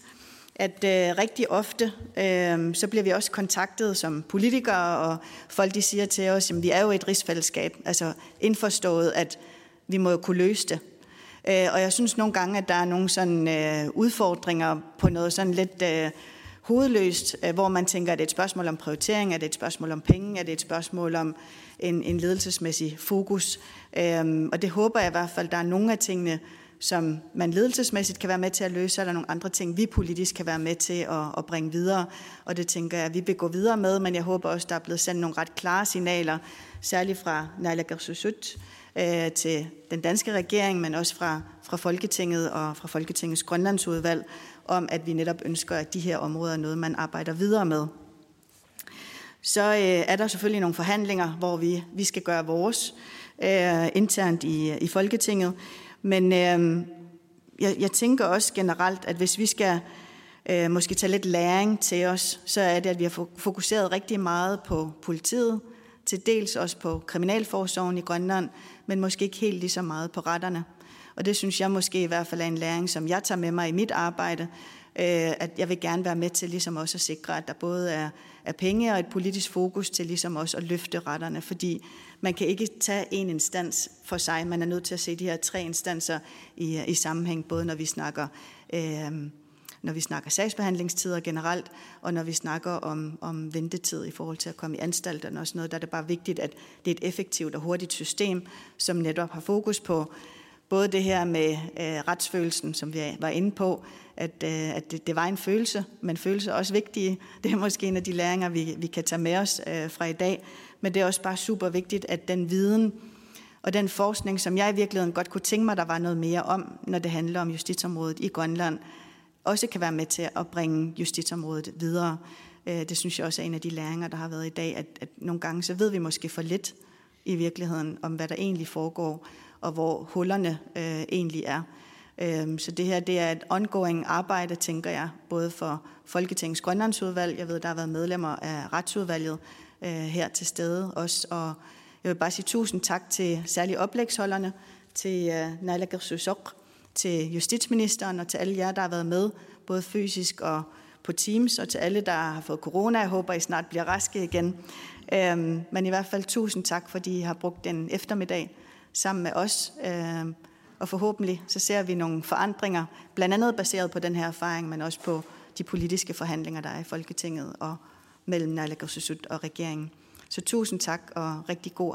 at øh, rigtig ofte, øh, så bliver vi også kontaktet som politikere, og folk de siger til os, at vi er jo et rigsfællesskab, altså indforstået, at vi må jo kunne løse det. Øh, og jeg synes nogle gange, at der er nogle sådan øh, udfordringer på noget sådan lidt øh, hovedløst, øh, hvor man tænker, at det er et spørgsmål om prioritering, er det et spørgsmål om penge, er det et spørgsmål om en, en ledelsesmæssig fokus. Øhm, og det håber jeg i hvert fald, der er nogle af tingene, som man ledelsesmæssigt kan være med til at løse, eller der nogle andre ting, vi politisk kan være med til at, at bringe videre. Og det tænker jeg, at vi vil gå videre med, men jeg håber også, der er blevet sendt nogle ret klare signaler, særligt fra Naalakkersuisut øh, til den danske regering, men også fra, fra Folketinget og fra Folketingets Grønlandsudvalg, om, at vi netop ønsker, at de her områder er noget, man arbejder videre med. Så øh, er der selvfølgelig nogle forhandlinger, hvor vi, vi skal gøre vores øh, internt i, i Folketinget. Men øh, jeg, jeg tænker også generelt, at hvis vi skal øh, måske tage lidt læring til os, så er det, at vi har fokuseret rigtig meget på politiet, til dels også på Kriminalforsorgen i Grønland, men måske ikke helt lige så meget på retterne. Og det synes jeg måske i hvert fald er en læring, som jeg tager med mig i mit arbejde, øh, at jeg vil gerne være med til ligesom også at sikre, at der både er, er penge og et politisk fokus til ligesom også at løfte retterne, fordi man kan ikke tage en instans for sig. Man er nødt til at se de her tre instanser i, i sammenhæng, både når vi snakker øh, når vi snakker sagsbehandlingstider generelt, og når vi snakker om, om ventetid i forhold til at komme i anstalterne og sådan noget, der er det bare vigtigt, at det er et effektivt og hurtigt system, som netop har fokus på både det her med øh, retsfølelsen, som vi var inde på, at, øh, at det, det var en følelse, men følelser er også vigtige. Det er måske en af de læringer, vi, vi kan tage med os øh, fra i dag. Men det er også bare super vigtigt, at den viden og den forskning, som jeg i virkeligheden godt kunne tænke mig, der var noget mere om, når det handler om justitsområdet i Grønland, også kan være med til at bringe justitsområdet videre. Øh, det synes jeg også er en af de læringer, der har været i dag, at, at nogle gange så ved vi måske for lidt i virkeligheden om, hvad der egentlig foregår, og hvor hullerne øh, egentlig er. Øh, så det her det er et ongoing arbejde, tænker jeg, både for Folketingets Grønlandsudvalg, jeg ved, der har været medlemmer af retsudvalget øh, her til stede også, og jeg vil bare sige tusind tak til særligt oplægsholderne, til øh, Naila Gersusok, til justitsministeren og til alle jer, der har været med, både fysisk og på Teams, og til alle, der har fået corona. Jeg håber, I snart bliver raske igen. Øhm, men i hvert fald tusind tak, fordi I har brugt den eftermiddag sammen med os. Øhm, og forhåbentlig så ser vi nogle forandringer, blandt andet baseret på den her erfaring, men også på de politiske forhandlinger, der er i Folketinget og mellem Naalakkersuisut og regeringen. Så tusind tak og rigtig god